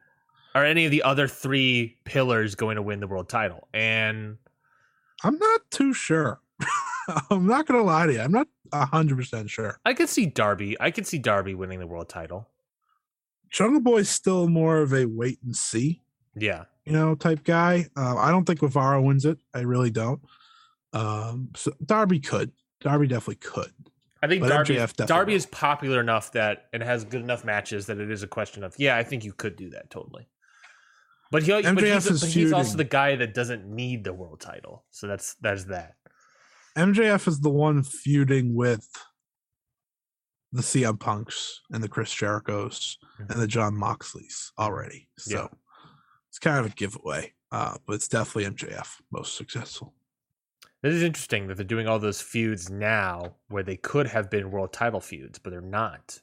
are any of the other three pillars going to win the world title? And I'm not too sure. I'm not gonna lie to you. I'm not hundred percent sure. I could see Darby. I could see Darby winning the world title. Jungle Boy's still more of a wait and see, Yeah, you know, type guy. Uh, I don't think Guevara wins it. I really don't. Um, so Darby could. Darby definitely could. I think But Darby. Darby will. is popular enough that and has good enough matches that it is a question of yeah. I think you could do that totally. But he, but he's, is but he's also the guy that doesn't need the world title. So that's that's that. MJF is the one feuding with the CM Punks and the Chris Jerichos Mhm. and the Jon Moxleys already. So Yeah. it's kind of a giveaway. Uh, but it's definitely MJF most successful. This is interesting that they're doing all those feuds now where they could have been world title feuds, but they're not.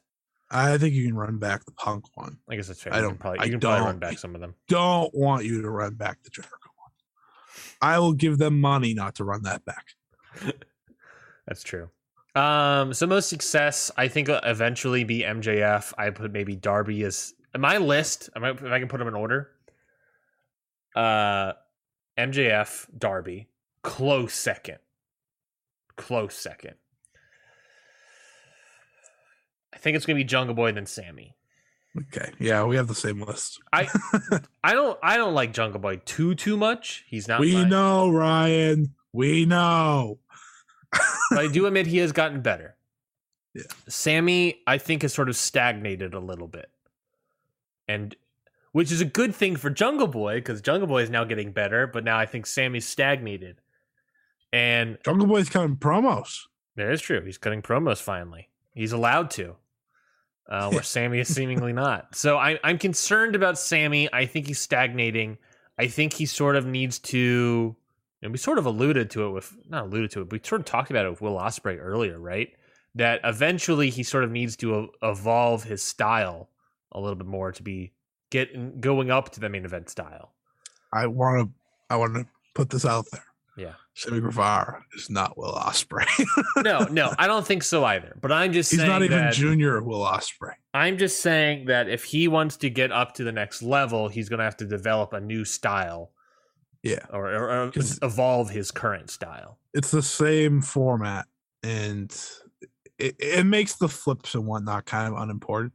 I think you can run back the Punk one. I guess that's fair. I don't- can probably, I you can probably run back some of them. Don't want you to run back the Jericho one. I will give them money not to run that back. That's true. Um, so most success, I think, will eventually be MJF. I put maybe Darby as my list. I might, if I can put them in order. Uh, MJF, Darby, close second, close second. I think it's gonna be Jungle Boy then Sammy. Okay. Yeah, we have the same list. I I don't I don't like Jungle Boy too too much. He's not. we know, Ryan. We know. but I do admit he has gotten better. Yeah. Sammy, I think, has sort of stagnated a little bit, and which is a good thing for Jungle Boy because Jungle Boy is now getting better. But now I think Sammy's stagnated, and Jungle Boy's coming promos. that is true. He's cutting promos finally. He's allowed to. Uh, where Sammy is seemingly not. So I, I'm concerned about Sammy. I think he's stagnating. I think he sort of needs to. And we sort of alluded to it with not alluded to it. But we sort of talked about it with Will Ospreay earlier, right? That eventually he sort of needs to evolve his style a little bit more to be get going up to the main event style. I want to. I want to put this out there. Yeah. Sammy Guevara is not Will Ospreay. No, no, I don't think so either. But I'm just He's not even Junior Will Ospreay. I'm just saying that if he wants to get up to the next level, he's going to have to develop a new style. Yeah. Or, or, or evolve his current style. It's the same format, and it, it makes the flips and whatnot kind of unimportant.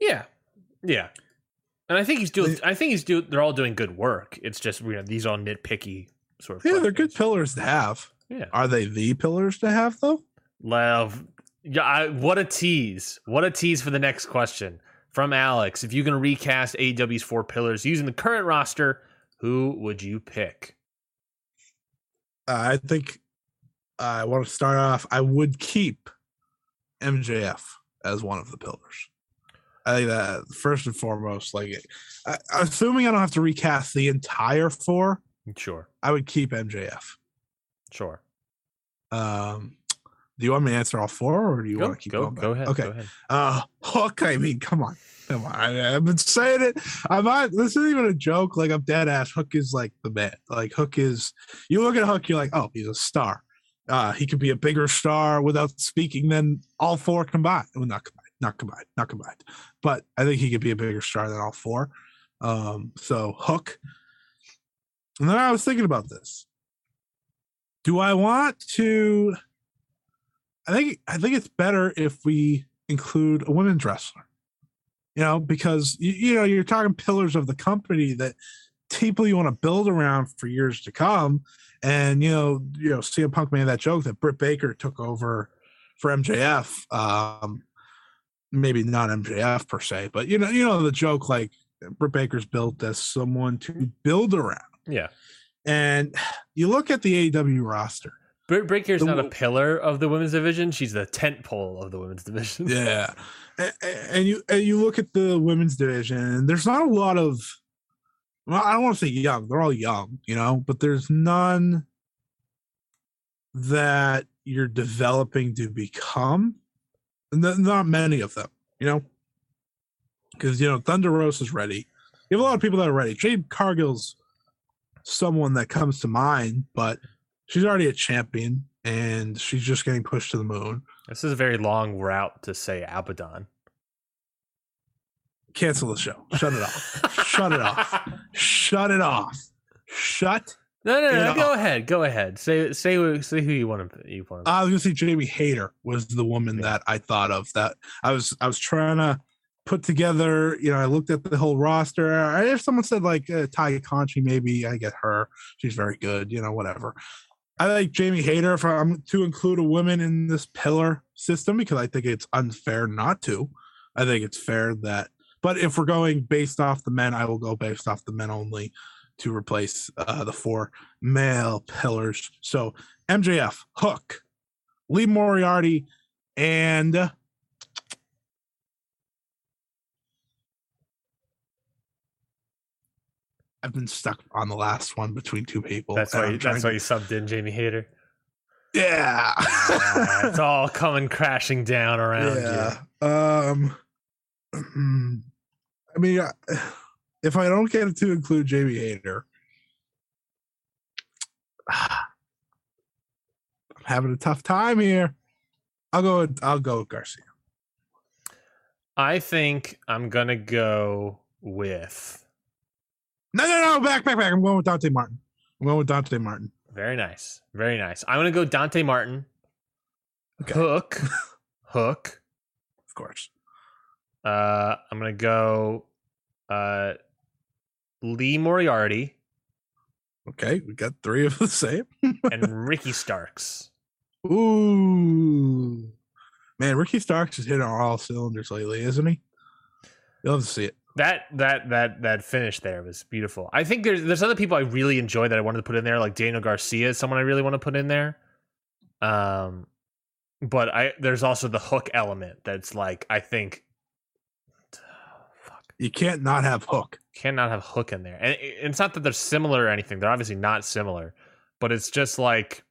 Yeah. Yeah. And I think he's doing. I think he's doing. They're all doing good work. It's just you know these are nitpicky sort of. Yeah, they're good pillars to have. Yeah. Are they the pillars to have though? Love. Yeah. I, what a tease! What a tease for the next question from Alex. If you can recast AEW's four pillars using the current roster, who would you pick? Uh, I think I want to start off. I would keep MJF as one of the pillars. I think that first and foremost, like, I, assuming I don't have to recast the entire four, Sure. I would keep MJF. Sure. Um, do you want me to answer all four, or do you Go, want to keep go, going? back? go ahead. Okay. Go ahead. Uh, Hook. I mean, come on, come on. I, I've been saying it. I'm not. This isn't even a joke. Like I'm dead ass. Hook is like the man. Like Hook is. You look at Hook, you're like, oh, he's a star. Uh, he could be a bigger star without speaking than all four combined. Well, not combined, not combined, not combined. But I think he could be a bigger star than all four. Um, so Hook. And then I was thinking about this. Do I want to? I think I think it's better if we include a women's wrestler. You know, because you, you know you're talking pillars of the company that people you want to build around for years to come. And you know, you know, CM Punk made that joke that Britt Baker took over for MJF. Um, maybe not MJF per se, but you know, you know the joke like Britt Baker's built as someone to build around. Yeah. And you look at the AEW roster. Britt Baker's The not a pillar of the women's division. She's the tent pole of the women's division. Yeah, A- a- and you and you look at the women's division, and there's not a lot of. Well, I don't want to say young; they're all young, you know, but there's none that you're developing to become. Not many of them, you know, because you know Thunder Rose is ready. You have a lot of people that are ready. Jade Cargill's someone that comes to mind, but she's already a champion, and she's just getting pushed to the moon. This is a very long route to say Abaddon. cancel the show. Shut it off. Shut it off. Shut it off. Shut. No, no, no. Yeah. Go ahead. Go ahead. Say, say, who- say who you want to. You want. To. I was gonna say Jamie Hayter was the woman that I thought of. That I was I was trying to put together. You know, I looked at the whole roster. If someone said like uh, Tay Conti, maybe I get her. She's very good. You know, whatever. I like Jamie Hayter if I'm to include a woman in this pillar system because I think it's unfair not to. I think it's fair that, but if we're going based off the men, I will go based off the men only to replace uh, the four male pillars. So MJF, Hook, Lee Moriarty, and I've been stuck on the last one between two people. That's why. You, that's why you subbed in Jamie Hayter. to- Yeah. Ah, it's all coming crashing down around yeah. Um. I mean, if I don't get to include Jamie Hayter, I'm having a tough time here. I'll go. With, I'll go with Garcia. I think I'm gonna go with No, no, no. Back, back, back. I'm going with Dante Martin. I'm going with Dante Martin. very nice, very nice. I'm gonna go Dante Martin, Okay. Hook, Hook. Of course. Uh, I'm gonna go uh, Lee Moriarty Okay, we got three of the same. and Ricky Starks. Ooh, man, Ricky Starks is hitting on all cylinders lately, isn't he? You'll have to see it. That that that that finish there was beautiful. I think there's there's other people I really enjoy that I wanted to put in there, like Daniel Garcia is someone I really want to put in there. Um, but I there's also the hook element that's like I think. Fuck, You can't not have Hook. cannot have hook in there, and it's not that they're similar or anything. They're obviously not similar, but it's just like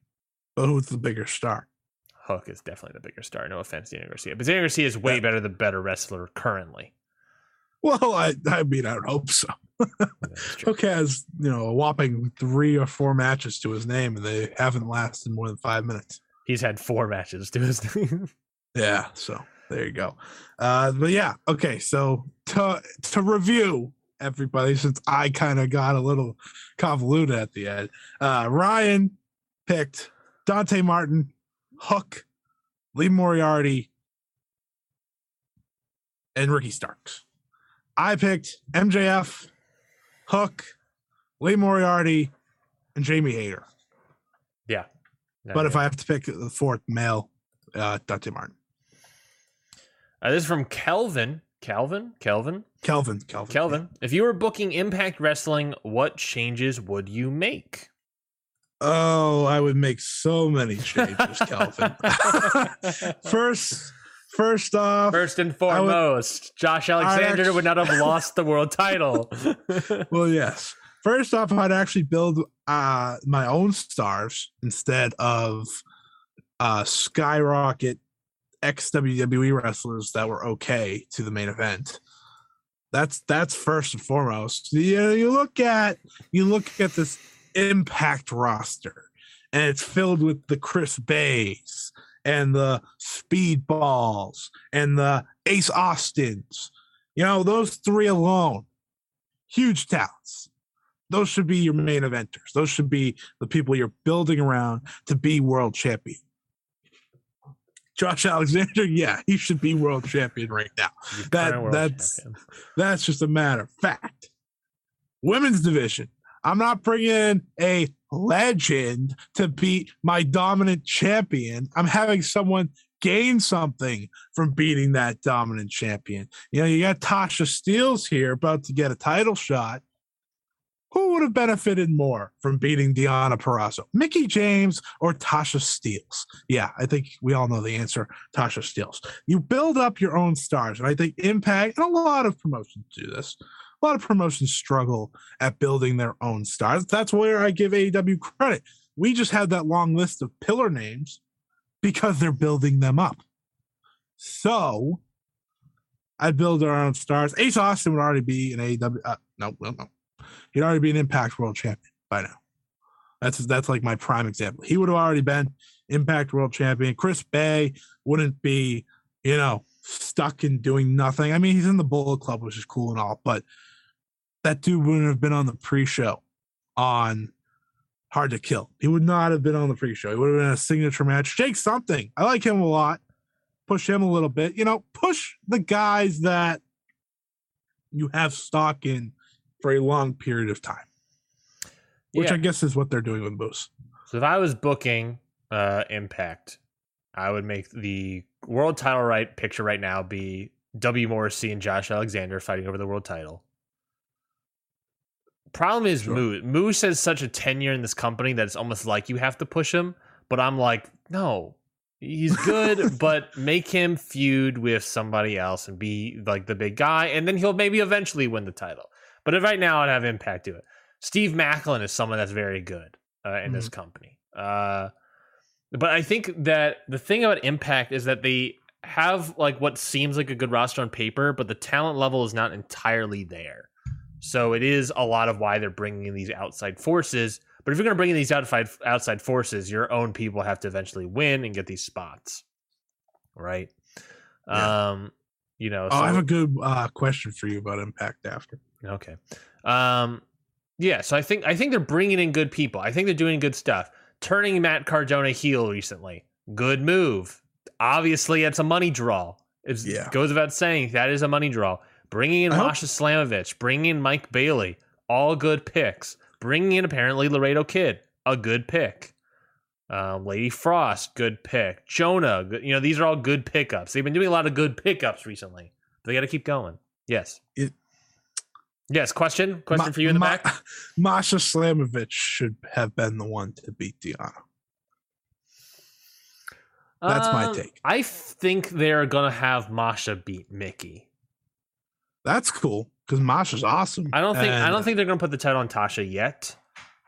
But who's the bigger star? Hook is definitely the bigger star. No offense, Daniel Garcia, but Daniel Garcia is way Yeah. better the better wrestler currently. Well, I, I mean, I hope so. Hook has, you know, a whopping three or four matches to his name, and they haven't lasted more than five minutes. He's had four matches to his name. Yeah, so there you go. Uh, but yeah, okay. So to to review everybody, since I kind of got a little convoluted at the end, uh, Ryan picked Dante Martin, Hook, Lee Moriarty, and Ricky Starks. I picked MJF, Hook, Lee Moriarty, and Jamie Hayter. Yeah. But if I have to pick the fourth male, uh, Dante Martin, Uh, this is from Kelvin. Calvin? Kelvin? Kelvin, Kelvin, Kelvin. If you were booking Impact Wrestling, what changes would you make? Oh, I would make so many changes, Kelvin. first, first off, First and would- foremost, Josh Alexander actu- would not have lost the world title. well, yes. First off, I'd actually build uh, my own stars instead of uh, skyrocket ex WWE wrestlers that were okay to the main event. That's that's first and foremost. You know, you look at you look at this Impact roster, and it's filled with the Chris Beys and the Speedballs and the Ace Austins. You know, those three alone, huge talents those should be your main eventers. Those should be the people you're building around to be world champion. Josh Alexander, yeah, he should be world champion right now. That- that's- champion. That's just a matter of fact. Women's division. I'm not bringing in a legend to beat my dominant champion. I'm having someone gain something from beating that dominant champion. You know, you got Tasha Steelz here about to get a title shot. Who would have benefited more from beating Deonna Purrazzo? Mickie James or Tasha Steelz? Yeah, I think we all know the answer. Tasha Steelz. You build up your own stars, and I think Impact and a lot of promotions do this. A lot of promotions struggle at building their own stars. That's where I give AEW credit. We just had that long list of pillar names because they're building them up. So I'd build our own stars. Ace Austin would already be an AEW. Uh, no, no, no. He'd already be an Impact World Champion by now. That's that's like my prime example. He would have already been Impact World Champion. Chris Bey wouldn't be, you know, stuck in doing nothing. I mean, he's in the Bullet Club, which is cool and all, but that dude wouldn't have been on the pre-show on Hard to Kill. He would not have been on the pre-show. He would have been a signature match. Jake something. I like him a lot. Push him a little bit. You know, push the guys that you have stock in for a long period of time. Which Yeah. I guess is what they're doing with Moose. So if I was booking uh, Impact, I would make the world title right picture right now be W Morrissey and Josh Alexander fighting over the world title. Problem is Sure. Moose. Moose has such a tenure in this company that it's almost like you have to push him. But I'm like, no, he's good, but make him feud with somebody else and be like the big guy, and then he'll maybe eventually win the title. But right now I'd have Impact do it. Steve Maclin is someone that's very good uh, in this company. Uh, but I think that the thing about Impact is that they have like what seems like a good roster on paper, but the talent level is not entirely there. So it is a lot of why they're bringing in these outside forces. But if you're going to bring in these outside outside forces, your own people have to eventually win and get these spots, right? Yeah. Um, you know. Oh, I have a good uh, question for you about Impact after. Okay. Um yeah, so I think I think they're bringing in good people. I think they're doing good stuff. Turning Matt Cardona heel recently. Good move. Obviously, it's a money draw. It Yeah. goes without saying that is a money draw. Bringing in I hope- Masha Slamovich, bringing in Mike Bailey, all good picks. Bringing in apparently Laredo Kid, a good pick. Um, Lady Frost, good pick. Jonah, good, you know these are all good pickups. They've been doing a lot of good pickups recently. They got to keep going. Yes. It- yes. Question. Question Ma- for you in the Ma- back. Masha Slamovich should have been the one to beat Deonna. That's my Um, take. I think they're gonna have Masha beat Mickie. That's cool because Masha's awesome. I don't think I don't think they're gonna put the title on Tasha yet,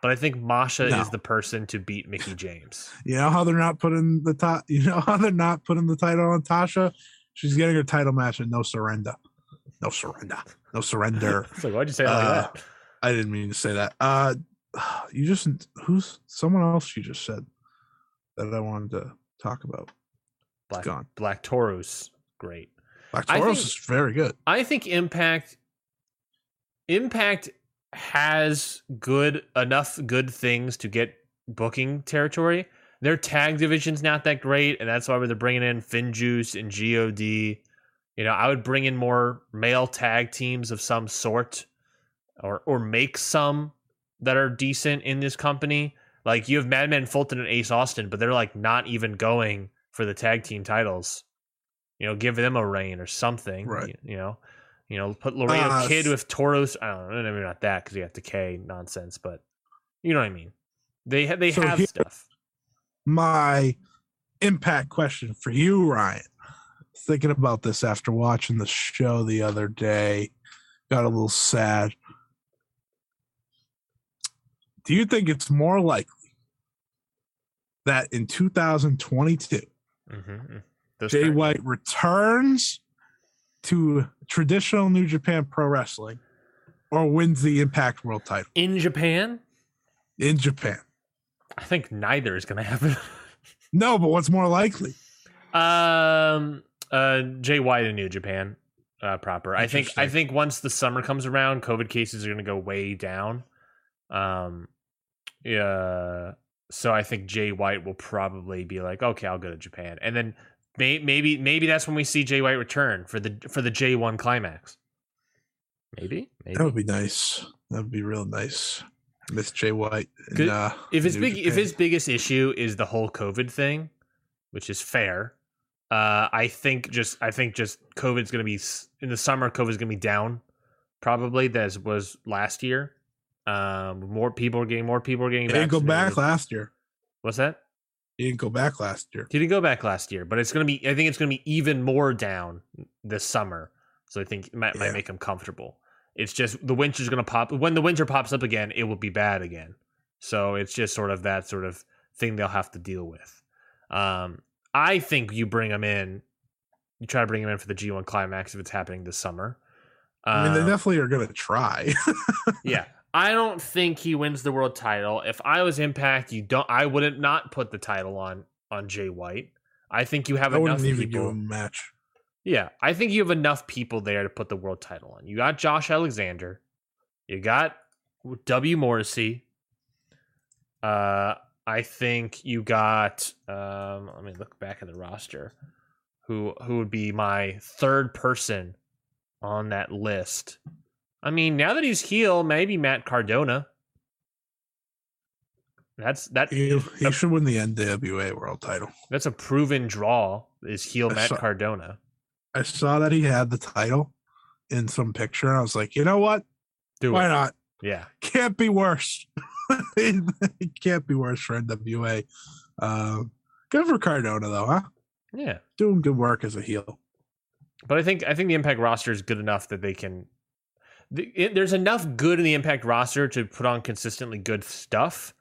but I think Masha No. is the person to beat Mickie James. You know how they're not putting the top. You know how they're not putting the title on Tasha. She's getting her title match and no surrender. No surrender. No surrender. It's like, why'd you say it like Uh, that? I didn't mean to say that. Uh, you just who's someone else you just said that I wanted to talk about. Black, gone. Black Taurus, great. Black Taurus think- is very good. I think Impact Impact has good enough good things to get booking territory. Their tag division's not that great, and that's why they're bringing in FinJuice and God. You know, I would bring in more male tag teams of some sort, or or make some that are decent in this company. Like you have Madman Fulton and Ace Austin, but they're like not even going for the tag team titles. You know, give them a reign or something. Right. You, you know, you know, put Laredo Uh, Kid with Taurus. I don't know, maybe not that because you have decay nonsense, but you know what I mean. They ha- they So have stuff. My impact question for you, Ryan. Thinking about this after watching the show the other day, got a little sad. Do you think it's more likely that in 2022 Mm-hmm. Those Jay kind- White returns to traditional New Japan Pro Wrestling or wins the Impact World title in Japan. in Japan? I think neither is going to happen. No, but what's more likely? Um, uh, Jay White in New Japan, uh, proper. I think. I think once the summer comes around, COVID cases are going to go way down. Um, yeah. So I think Jay White will probably be like, okay, I'll go to Japan, and then may, maybe maybe that's when we see Jay White return for the for the G1 climax. Maybe, maybe. That would be nice. That would be real nice. Miss Jay White. and, uh, if his New big if his biggest issue is the whole COVID thing, which is fair, uh, I think just I think just COVID's going to be in the summer. COVID's going to be down, probably as was last year. Um, more people are getting more people are getting. he didn't go back last year. What's that? He didn't go back last year. He didn't go back last year, but it's going to be. I think it's going to be even more down this summer. So I think it might, might make him comfortable. It's just the winter's going to pop. When the winter pops up again, it will be bad again. So it's just sort of that sort of thing they'll have to deal with. Um, I think you bring him in. You try to bring him in for the G1 climax if it's happening this summer. I mean, they Um, definitely are going to try. yeah. I don't think he wins the world title. If I was Impact, you don't. I wouldn't not put the title on on Jay White. I think you have I enough wouldn't even give people. him a match. Yeah, I think you have enough people there to put the world title on. You got Josh Alexander, you got W Morrissey. Uh, I think you got. Um, let me look back at the roster. Who who would be my third person on that list? I mean, now that he's heel, maybe Matt Cardona. That's that. He, he should win the NWA World title. That's a proven draw. Is heel I Matt saw- Cardona? I saw that he had the title in some picture. And I was like, you know what? Do Why it. not? Yeah. Can't be worse. it can't be worse for NWA. Um, good for Cardona, though, huh? Yeah. Doing good work as a heel. But I think I think the Impact roster is good enough that they can the, it, there's enough good in the Impact roster to put on consistently good stuff.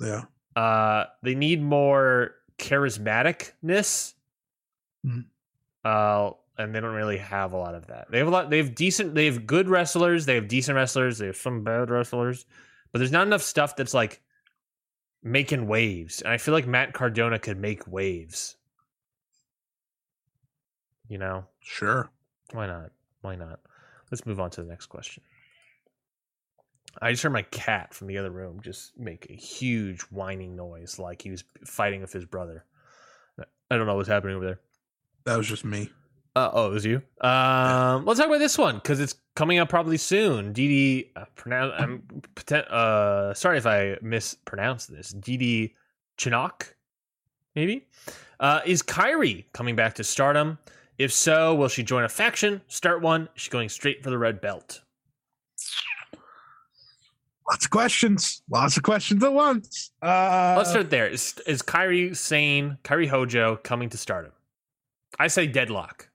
Yeah. Uh, they need more charismaticness. Hmm. Uh, and they don't really have a lot of that. They have a lot. They have decent. They have good wrestlers. They have decent wrestlers. They have some bad wrestlers, but there's not enough stuff that's like making waves. And I feel like Matt Cardona could make waves. You know, Sure. why not? Why not? Let's move on to the next question. I just heard my cat from the other room just make a huge whining noise like he was fighting with his brother. I don't know what's happening over there. That was just me. Uh, oh, it was you. Um, let's talk about this one because it's coming up probably soon. DD, uh, pronounce. I'm uh, sorry if I mispronounce this. DD Chinook, maybe. Uh, is Kairi coming back to Stardom? If so, will she join a faction? Start one. Is she going straight for the red belt? Lots of questions. Lots of questions at once. Uh, Let's start there. Is, is Kairi Sane, Kairi Hojo coming to Stardom? I say deadlock.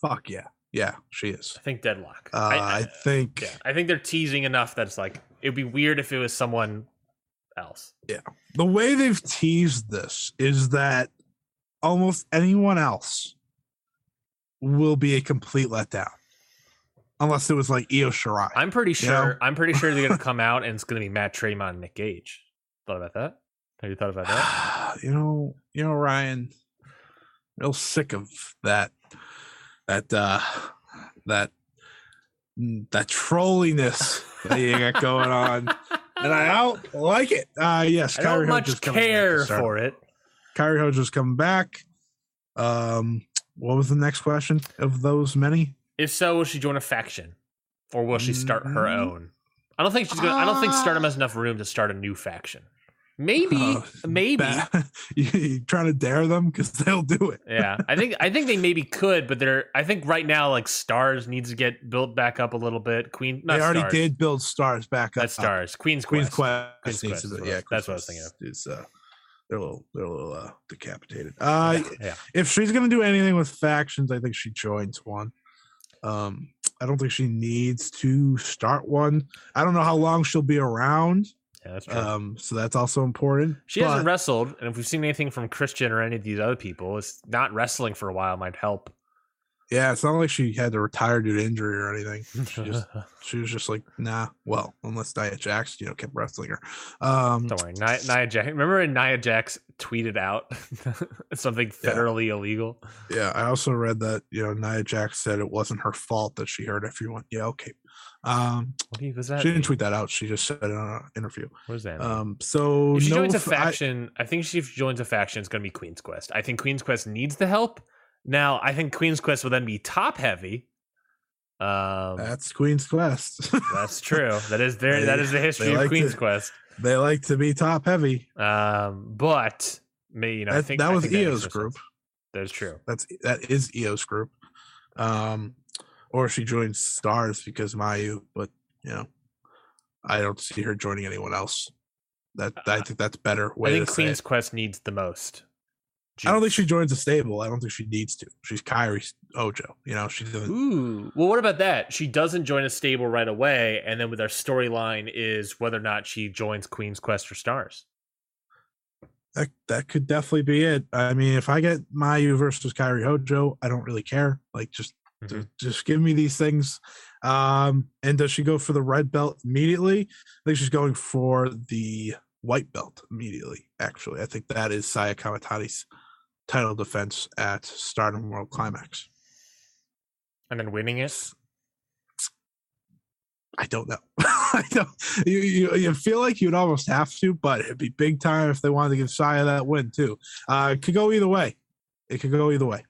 Fuck yeah. Yeah, she is. I think deadlock. Uh, I, I, I- think yeah, I think they're teasing enough that it's like it'd be weird if it was someone else. Yeah, the way they've teased this is that almost anyone else will be a complete letdown. Unless it was like Io Shirai. I'm pretty You know? sure. I'm pretty sure they're gonna come out and it's gonna be Matt Tremont and Nick Gage. Thought about that? Have you thought about that? you know, you know, Ryan, real sick of that, that, uh, that, that trolliness that you got going on, and I don't like it. Uh, yes, I don't Kairi much Hojo's coming back care for it. Kairi Hojo's coming back. Um, what was the next question of those many? If so, will she join a faction, or will she start her Mm. own? I don't think she's gonna. I don't think Ah. Stardom has enough room to start a new faction. Maybe, Uh, maybe. you, trying to dare them because they'll do it. yeah, I think I think they maybe could, but they're. I think right now, like Stars needs to get built back up a little bit. Queen, not they already Stars. did build stars back up. That's Stars. Queen's Queen's Quest. Quest, Queen's Quest to is be- what- yeah, that's Queen's what I was thinking of. Is, uh, they're a little, they're a little uh, decapitated. Uh, yeah. if she's gonna do anything with factions, I think she joins one. Um, I don't think she needs to start one. I don't know how long she'll be around. Yeah, that's true. Um, so that's also important. she hasn't wrestled, and if we've seen anything from Christian or any of these other people, it's not wrestling for a while might help. Yeah, it's not like she had to retire due to injury or anything. She just, she was just like, nah. Well, unless Nia Jax, you know, kept wrestling her. Um, Don't worry, Nia, Nia Jax. Remember when Nia Jax tweeted out something Yeah. federally illegal? Yeah, I also read that you know Nia Jax said it wasn't her fault that she hurt everyone. Yeah, okay. Um, What do you- was that? she didn't tweet that out. She just said it on an interview. What does that mean? Um, so if she no joins a faction, I, think she joins a faction, it's going to be Queen's Quest. I think Queen's Quest needs the help. Now, I think Queen's Quest will then be top heavy. Um, that's Queen's Quest. that's true. That is very that is the history of like Queen's to- Quest. they like to be top heavy. Um, but me, you know, I That, think that I was think Io's more group. sense. That's true. That's that is Io's group. Um, or she joins Stars because Mayu, but you know, I don't see her joining anyone else. That I think that's better way I think Queen's. Quest needs the most. I don't think she joins a stable. I don't think she needs to. She's Kairi Hojo. You know, she doesn't. Ooh. Well, what about that? She doesn't join a stable right away, and then with our storyline is whether or not she joins Queen's Quest for Stars. That that could definitely be it. I mean, if I get Mayu versus Kairi Hojo, I don't really care. Like, just Mhm. just, just give me these things. Um, and does she go for the red belt immediately? I think she's going for the white belt immediately. Actually, I think that is Saya Kamatani's title defense at Stardom World Climax. And then winning it. I don't know. I don't. You, you you feel like you'd almost have to, but it'd be big time if they wanted to give Saya that win too. Uh, it could go either way. It could go either way.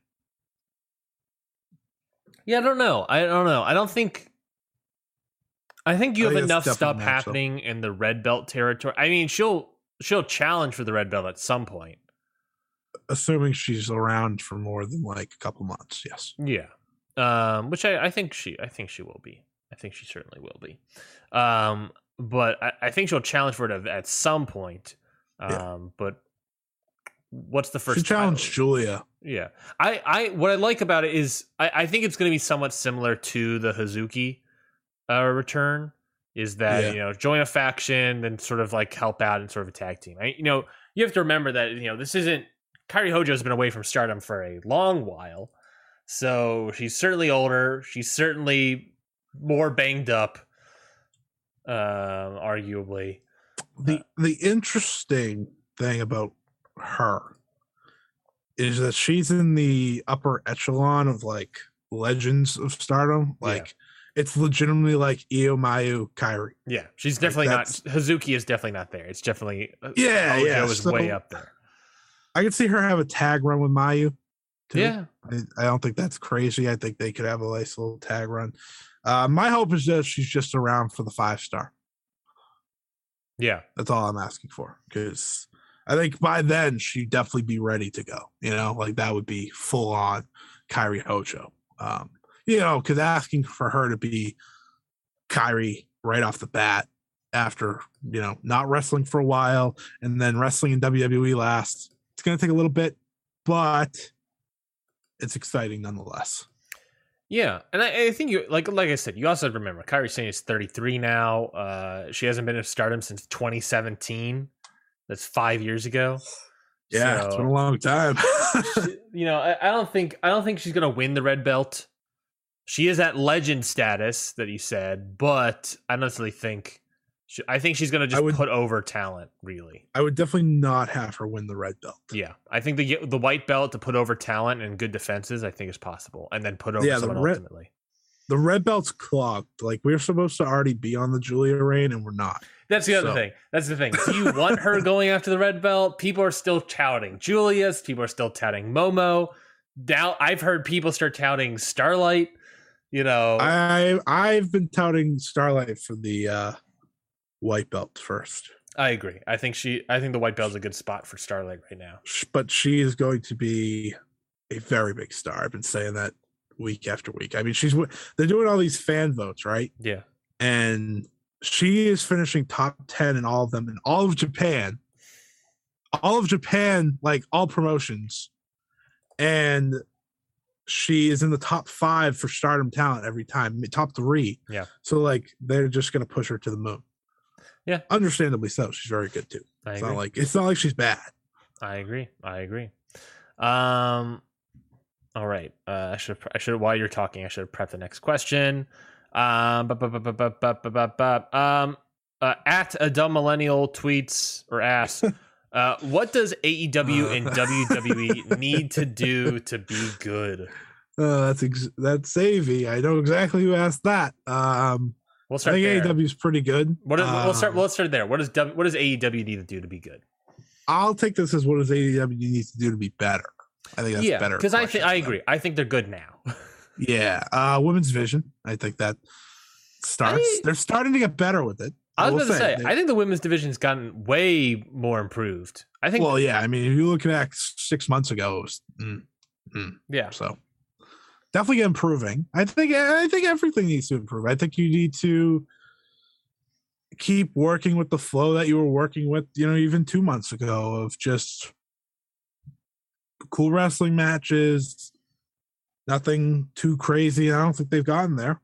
Yeah, I don't know. I don't know. I don't think. I think you I have think enough stuff happening in the red belt territory. I mean, she'll she'll challenge for the red belt at some point. Assuming she's around for more than like a couple months. Yes. Yeah. Um, which I, I think she I think she will be. I think she certainly will be. Um, but I, I think she'll challenge for it at, at some point. Um, Yeah. but what's the first she challenged title? Julia. Yeah. I, I what I like about it is I, I think it's gonna be somewhat similar to the Hazuki uh, return is that Yeah. you know join a faction and sort of like help out and sort of a tag team. I, you know you have to remember that you know this isn't Kairi Hojo's been away from Stardom for a long while, so she's certainly older. She's certainly more banged up, um, arguably. the the interesting thing about her is that she's in the upper echelon of like legends of stardom Yeah. like it's legitimately like Io Mayu Kairi Yeah, she's Like, definitely not. that's- Hazuki is definitely not there. It's definitely uh, Yeah, Hojo yeah, is way up there. I could see her have a tag run with Mayu too. Yeah, I, I don't think that's crazy I think they could have a nice little tag run uh my hope is that she's just around for the five star yeah, That's all I'm asking for. Because I think by then she'd definitely be ready to go. You know, like that would be full on Kairi Hojo. Um, you know, because asking for her to be Kairi right off the bat after, you know, not wrestling for a while and then wrestling in WWE last, it's going to take a little bit, but it's exciting nonetheless. yeah. And I, I think you like like I said, you also remember Kairi Sane is 33 now. Uh, she hasn't been in Stardom since 2017. That's five years ago. Yeah, it's been a long time. she- you know, I, I don't think I don't think she's gonna win the red belt. She is at legend status that you said, but I don't necessarily think. She, I think she's gonna just would- put over talent. Really, I would definitely not have her win the red belt. yeah. I think the the white belt to put over talent and good defenses, I think is possible, and then put over Yeah, the someone red- ultimately. the red belt's clogged. Like we're supposed to already be on the Julia reign, and we're not. That's the other So- thing. That's the thing. Do you want her going after the red belt? People are still touting Julius. People are still touting Momo. Now I've heard people start touting Starlight. You know, I I've been touting Starlight for the uh white belt first, I agree. I think she. I think the white belt's a good spot for Starlight right now. But she is going to be a very big star. I've been saying that week after week. I mean, she's they're doing all these fan votes, right? Yeah, And she is finishing top ten in all of them in all of Japan. All of Japan, like all promotions, and she is in the top five for stardom talent every time, top three. Yeah. So like they're just gonna push her to the moon. Yeah. Understandably so. She's very good too. I it's agree. not like it's not like she's bad. I agree. I agree. Um all right. Uh, I should I should while you're talking, I should have prepped the next question. Um but but but but but but but, um uh, at a dumb millennial tweets or asks uh, what does AEW uh. and WWE need to do to be good? Uh, that's ex- that's Savy. I know exactly who asked that. Um, We'll I think. AEW is pretty good. What is, we'll start. Well, let's start there. What does w, what does AEW need to do to be good? I'll take this as what does AEW needs to do to be better. I think that's yeah, better. because I think I them. agree. I think they're good now. Yeah, uh, women's vision. I think that starts. I- they're starting to get better with it. I was going to say, They- I think the women's division's gotten way more improved. I think. well, yeah. I mean, if you look back six months ago, it was mm, yeah. so definitely improving. I think. I think everything needs to improve. I think you need to keep working with the flow that you were working with. You know, even two months ago of just cool wrestling matches. Nothing too crazy. I don't think they've gotten there.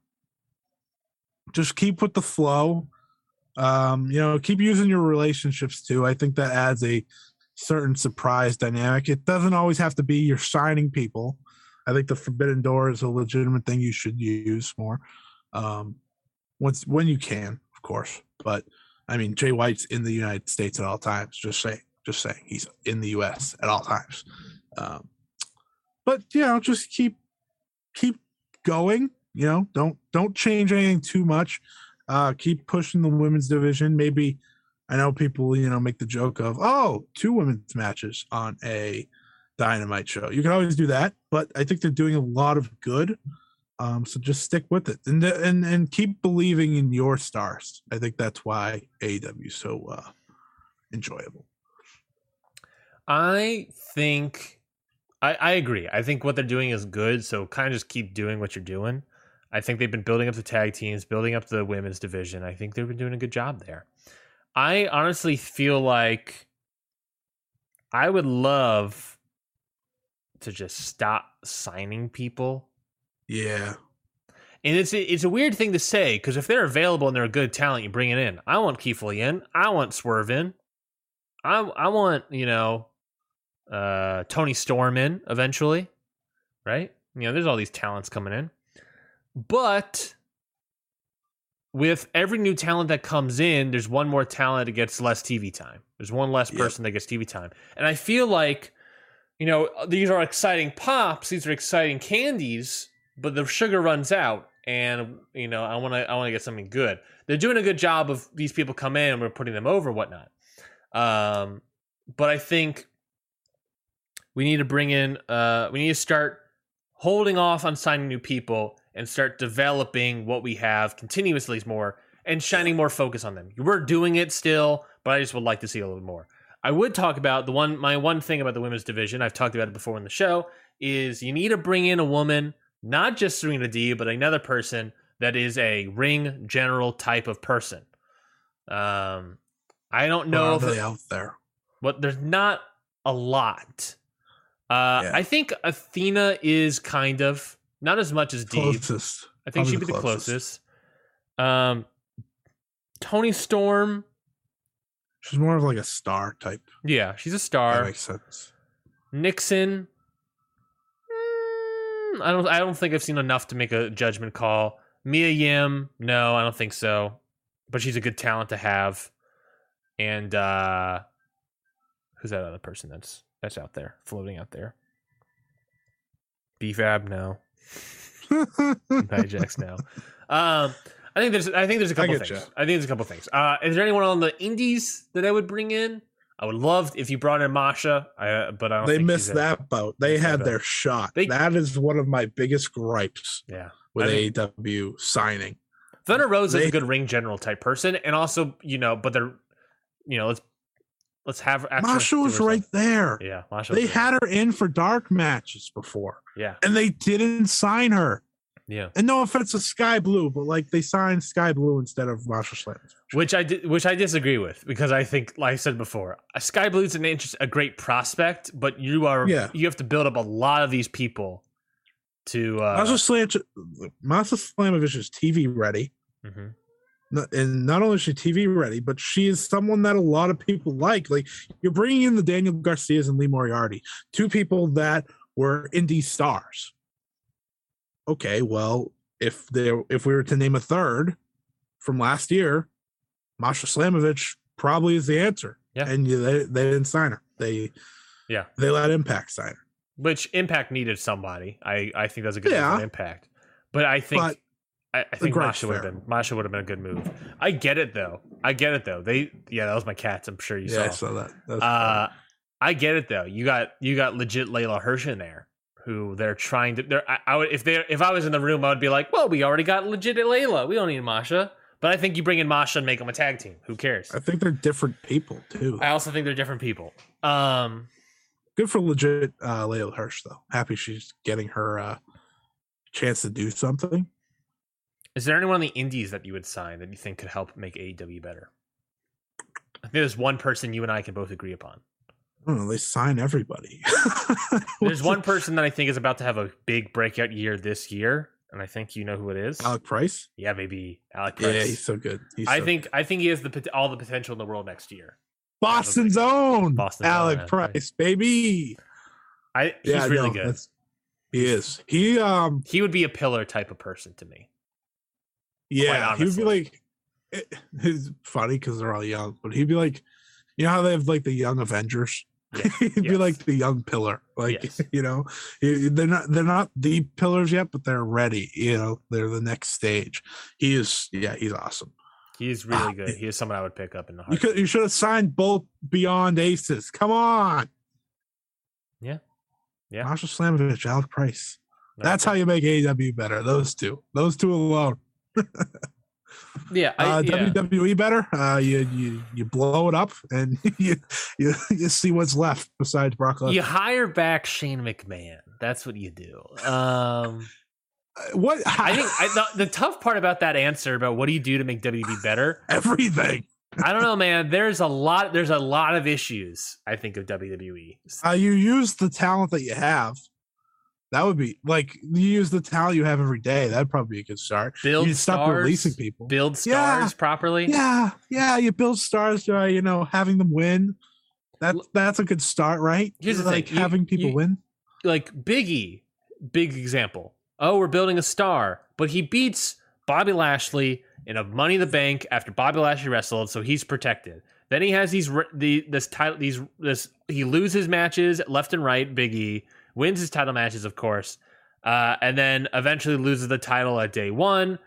Just keep with the flow. Um, you know, keep using your relationships too. I think that adds a certain surprise dynamic. It doesn't always have to be you're signing people. I think the forbidden door is a legitimate thing you should use more. Um, once when you can, of course. But I mean, Jay White's in the United States at all times. Just saying, just saying, he's in the U.S. at all times. Um, but you know, just keep keep going. You know, don't don't change anything too much. Uh, keep pushing the women's division. Maybe I know people, you know, make the joke of, oh, two women's matches on a dynamite show. You can always do that, but I think they're doing a lot of good. Um, so just stick with it and and and keep believing in your stars. I think that's why AEW is so uh, enjoyable. I think I, I agree. I think what they're doing is good. So kind of just keep doing what you're doing. I think they've been building up the tag teams, building up the women's division. I think they've been doing a good job there. I honestly feel like I would love to just stop signing people. Yeah, And it's a, it's a weird thing to say because if they're available and they're a good talent, you bring it in. I want Keith in. I want Swerve in. I I want you know, uh, Toni Storm in eventually, right? You know, there's all these talents coming in, but with every new talent that comes in, there's one more talent that gets less TV time. There's one less Yep. person that gets TV time, and I feel like, you know, these are exciting pops. These are exciting candies, but the sugar runs out, and you know, I want to I want to get something good. They're doing a good job of these people come in and we're putting them over, whatnot. Um, but I think we need to bring in. Uh, we need to start holding off on signing new people and start developing what we have continuously more and shining more focus on them. We're doing it still, but I just would like to see a little more. I would talk about the one my one thing about the women's division. I've talked about it before in the show is you need to bring in a woman, not just Serena Deeb, but another person that is a ring general type of person. Um, I don't know if they out there? but there's not a lot. Uh, Yeah. I think Athena is kind of not as much as Deeb. Closest. I think probably she'd the be the closest. closest. Um, Toni Storm, She's more of like a star type. yeah, she's a star. That makes sense. Nixon, mm, I don't. I don't think I've seen enough to make a judgment call. Mia Yim, no, I don't think so. But she's a good talent to have. And uh who's that other person that's that's out there floating out there? BFAB, no. Dijax, no. Um, I think there's I think there's a I couple get things. ya. I think there's a couple things. Uh, is there anyone on the indies that I would bring in? I would love if you brought in Masha, I, but I don't. they think missed she's a- that boat. They that had boat. their shot. They- that is one of my biggest gripes Yeah, with I think- AEW signing. Thunder Rosa is a good ring general type person, and also you know, but they're you know let's let's have Masha was right there. Yeah, Masha. They there. had her in for dark matches before, yeah, and they didn't sign her. Yeah. And no offense to Skye Blue, but like they signed Skye Blue instead of Masha Slammers. Which I di- which I disagree with because I think, like I said before, Skye Blue's an interest, a great prospect, but you are Yeah. you have to build up a lot of these people to. Uh, Masha Slam, Masha Slamovich is TV ready. mhm. And not only is she TV ready, but she is someone that a lot of people like. Like you're bringing in the Daniel Garcias and Lee Moriarty, two people that were indie stars. Okay, well, if there if we were to name a third from last year, Masha Slamovich probably is the answer. Yeah. and they they didn't sign her. They Yeah. they let Impact sign her. Which Impact needed somebody. I I think that's a good move Yeah. Impact, but I think. But I, I think Masha would have been Masha would have been a good move. I get it though. I get it though. They yeah, that was my cats. I'm sure you yeah, I saw. saw that. that Uh, I get it though. You got you got legit Leyla Hirsch in there, who they're trying to. They're, I, I would if they if I was in the room, I would be like, well, we already got legit Leyla. We don't need Masha. But I think you bring in Masha and make them a tag team. Who cares? I think they're different people too. I also think they're different people. Um, good for legit uh Leyla Hirsch though. Happy she's getting her uh chance to do something. is there anyone on the indies that you would sign that you think could help make AEW better? I think there's one person you and I can both agree upon. I don't know, they sign everybody. There's one person that I think is about to have a big breakout year this year, and I think you know who it is. Alec Price. yeah, maybe Alec Price. Yeah, he's so good. He's I so- think I think he has the all the potential in the world next year. Boston's own Boston Alec. Price, baby. I he's yeah, really no, good. He is. He um He would be a pillar type of person to me. yeah, he would be like it, it's funny because they're all young, but he'd be like you know how they have like the young Avengers? Yeah, he'd be yes. like the young pillar. Like Yes. you know, they're not they're not the pillars yet, but they're ready. You know, they're the next stage. He is yeah, he's awesome. He's really Ah, good. He is someone I would pick up in the You heart. could you should have signed both Beyond Aces. Come on. Yeah. Yeah. Masha Slamovich, Alec Price. That's how you make AEW better. Those two. Those two alone. Yeah, I, Uh, yeah. WWE better. Uh, you you you blow it up and you you, you see what's left besides Brock Lesnar. you hire back Shane McMahon. That's what you do. Um, Uh, What I think I, the, the tough part about that answer about what do you do to make WWE better. everything. I don't know, man. There's a lot. There's a lot of issues. I think of WWE. Uh, you use the talent that you have. That would be like you use the talent you have every day. That'd probably be a good start. Build you stop stars, releasing people. build Yeah. stars properly. Yeah, yeah. You build stars by you know having them win. That's that's a good start, right? Here's the like thing, you- having people you- win. like Biggie, big example. Oh, we're building a star, but he beats Bobby Lashley in a Money in the Bank after Bobby Lashley wrestled, so he's protected. Then he has these the this title these this he loses matches left and right. Biggie wins his title matches, of course, uh, and then eventually loses the title at day one,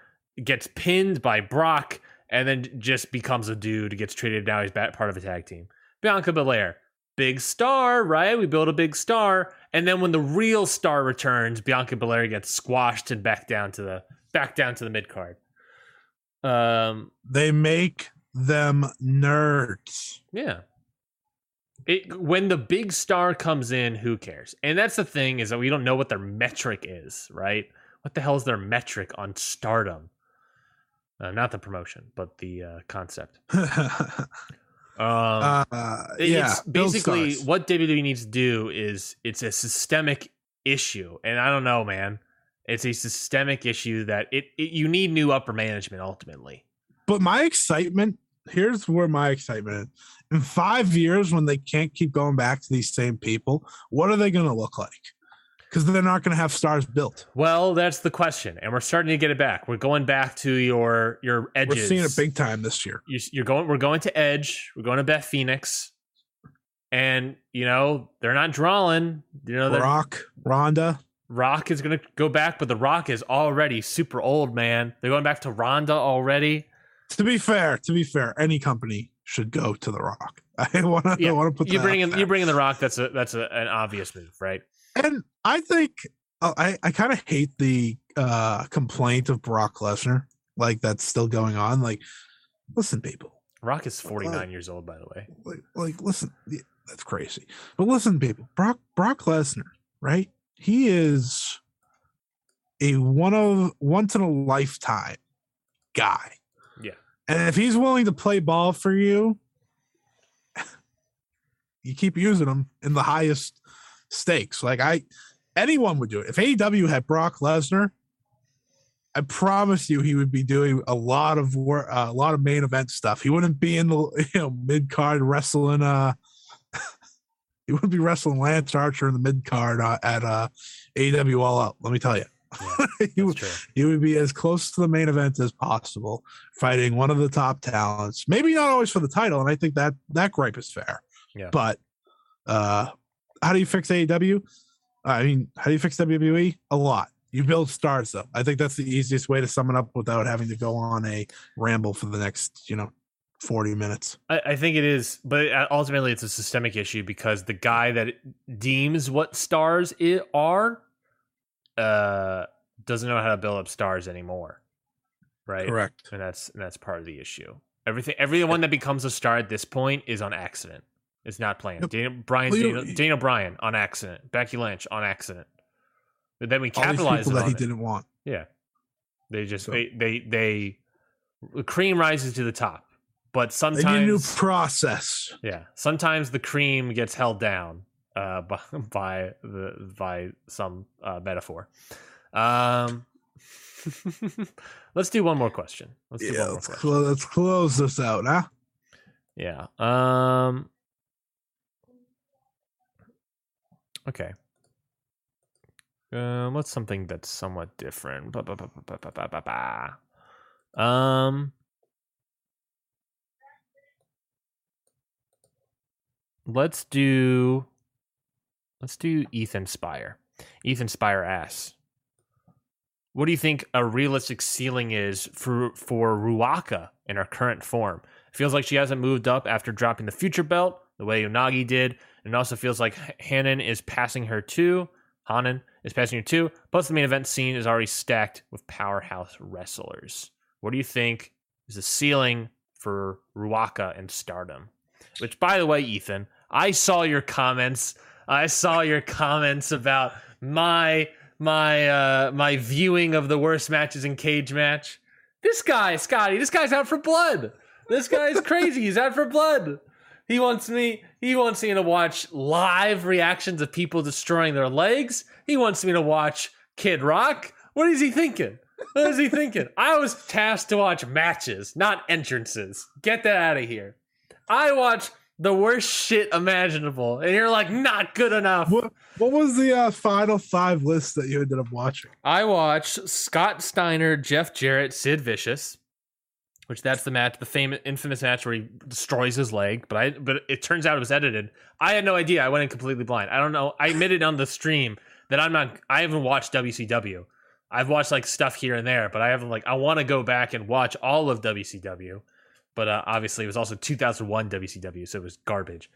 gets pinned by Brock, and then just becomes a dude. Gets traded now. He's part of a tag team. Bianca Belair, big star, right? We build a big star, and then when the real star returns, Bianca Belair gets squashed and back down to the back down to the mid card. Um, They make them nerds. yeah. It when the big star comes in, who cares? And that's the thing is that we don't know what their metric is, right? What the hell is their metric on stardom? Uh, not the promotion, but the uh, concept. Um, uh, yeah, it's basically what WWE needs to do is it's a systemic issue, and I don't know, man. It's a systemic issue that it, it you need new upper management ultimately. But my excitement here's where my excitement is. In five years, when they can't keep going back to these same people, what are they going to look like? Because they're not going to have stars built. Well, that's the question, and we're starting to get it back. We're going back to your your edges. We're seeing it big time this year. You- You're going. We're going to Edge. We're going to Beth Phoenix, and you know they're not drawing. You know, Rock, Ronda. Rock is going to go back, but the Rock is already super old, man. They're going back to Ronda already. To be fair, to be fair, any company should go to the Rock. I want to. Yeah, I want to put you bring in you bring in the Rock. That's a that's a, an obvious move, right? And I think uh, I I kind of hate the uh complaint of Brock Lesnar, like that's still going on. Like, listen, people, Rock is forty nine years old, by the way. like, like listen, yeah, that's crazy. But listen, people, Brock Brock Lesnar, right? He is a one of once in a lifetime guy. And if he's willing to play ball for you, you keep using him in the highest stakes. Like I anyone would do it. If AEW had Brock Lesnar, I promise you he would be doing a lot of work, uh, a lot of main event stuff. He wouldn't be in the you know mid card wrestling. Uh, he wouldn't be wrestling Lance Archer in the mid card uh, at uh, AEW All Out. Let me tell you, Yeah, he, that's would, he would be as close to the main event as possible, fighting one of the top talents. Maybe not always for the title, and I think that that gripe is fair. Yeah. But uh, how do you fix AEW? I mean, how do you fix WWE? A lot. You build stars, though. I think that's the easiest way to sum it up without having to go on a ramble for the next, you know, 40 minutes. I, I think it is, but uh, ultimately it's a systemic issue because the guy that deems what stars it are uh, doesn't know how to build up stars anymore, right? Correct. and that's and that's part of the issue. Everything, everyone that becomes a star at this point is on accident. It's not planned. Yep. Daniel, Well, Daniel, Daniel Bryan on accident. Becky Lynch on accident. But then we capitalize people that on he it. didn't want. Yeah, they just So- they they they the cream rises to the top, but They need a new process. yeah, sometimes the cream gets held down uh, by, by the by some uh, metaphor. Um, let's do one more question. Let's do Yeah, one more let's, question. clo- let's close this out, huh? Yeah. Um. Okay. Um. What's something that's somewhat different? Ba, ba, ba, ba, ba, ba, ba, ba. Um. Let's do. Let's do Ethan Spire. Ethan Spire asks, "What do you think a realistic ceiling is for for Ruaka in her current form? It feels like she hasn't moved up after dropping the future belt the way Unagi did, and it also feels like Hanan is passing her too. Hanan is passing her too. Plus, the main event scene is already stacked with powerhouse wrestlers. What do you think is the ceiling for Ruaka and Stardom? Which, by the way, Ethan, I saw your comments. I saw your comments about my my uh my viewing of the worst matches in cage match. This guy, Scotty, this guy's out for blood. This guy's crazy. He's out for blood. He wants me. He wants me to watch live reactions of people destroying their legs. He wants me to watch Kid Rock. What is he thinking? What is he thinking? I was tasked to watch matches, not entrances. Get that out of here. I watch the worst shit imaginable, and you're like, not good enough. What What was the uh, final five list that you ended up watching? I watched Scott Steiner, Jeff Jarrett, Sid Vicious, which that's the match, the famous, infamous match where he destroys his leg. But I, but it turns out it was edited. I had no idea. I went in completely blind. I don't know. I admitted on the stream that I'm not. I haven't watched WCW. I've watched like stuff here and there, but I haven't like. I want to go back and watch all of WCW. But uh, obviously, it was also 2001 WCW, so it was garbage.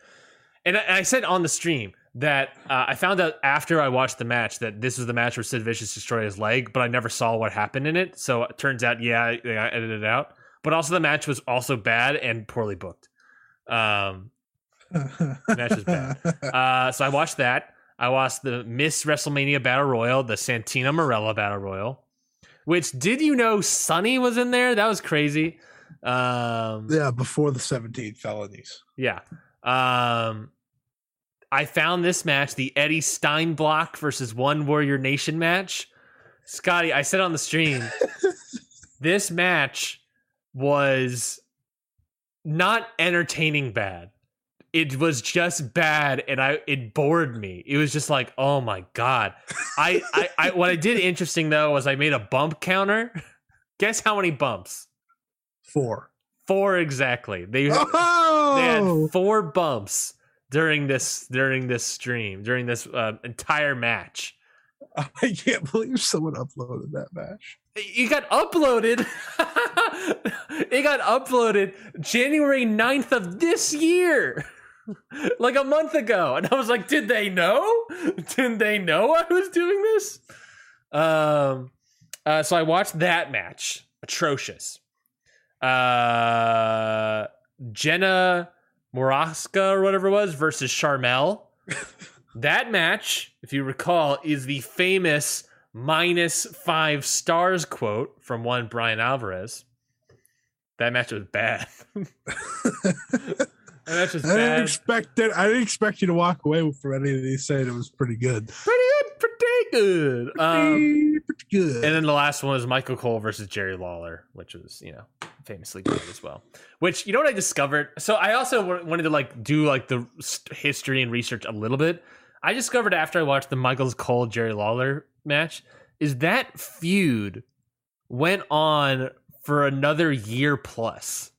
And I, and I said on the stream that uh, I found out after I watched the match that this was the match where Sid Vicious destroyed his leg, but I never saw what happened in it. So it turns out, yeah, I, I edited it out. But also, the match was also bad and poorly booked. Um, match was bad. Uh, so I watched that. I watched the Miss WrestleMania Battle Royal, the Santina Marella Battle Royal. Which did you know Sunny was in there? That was crazy. Um, yeah, before the 17 felonies. yeah. Um, I found this match, the Eddie Steinblock versus One Warrior Nation match. Scotty, I said on the stream, this match was not entertaining bad. It was just bad and I it bored me. It was just like, oh my god. I, I, I what I did interesting though was I made a bump counter. Guess how many bumps? Four. Four exactly. They they Oh! had four bumps during this during this stream during this uh, entire match. I can't believe someone uploaded that match. It got uploaded. it got uploaded January 9th of this year. like a month ago. And I was like, did they know? Did they know I was doing this? Um uh, so I watched that match. Atrocious. Uh Jenna Morasca or whatever it was versus Sharmell. that match, if you recall, is the famous minus five stars quote from one Bryan Alvarez. That match was bad. that match was I didn't expect it. I didn't expect you to walk away from any of these saying it was pretty good. Pretty good, pretty good. Um, Pretty, good. and then the last one was Michael Cole versus Jerry Lawler, which was you know famously good as well. Which you know what I discovered? So I also wa- wanted to like do like the history and research a little bit. I discovered after I watched the Michael Cole Jerry Lawler match is that feud went on for another year plus.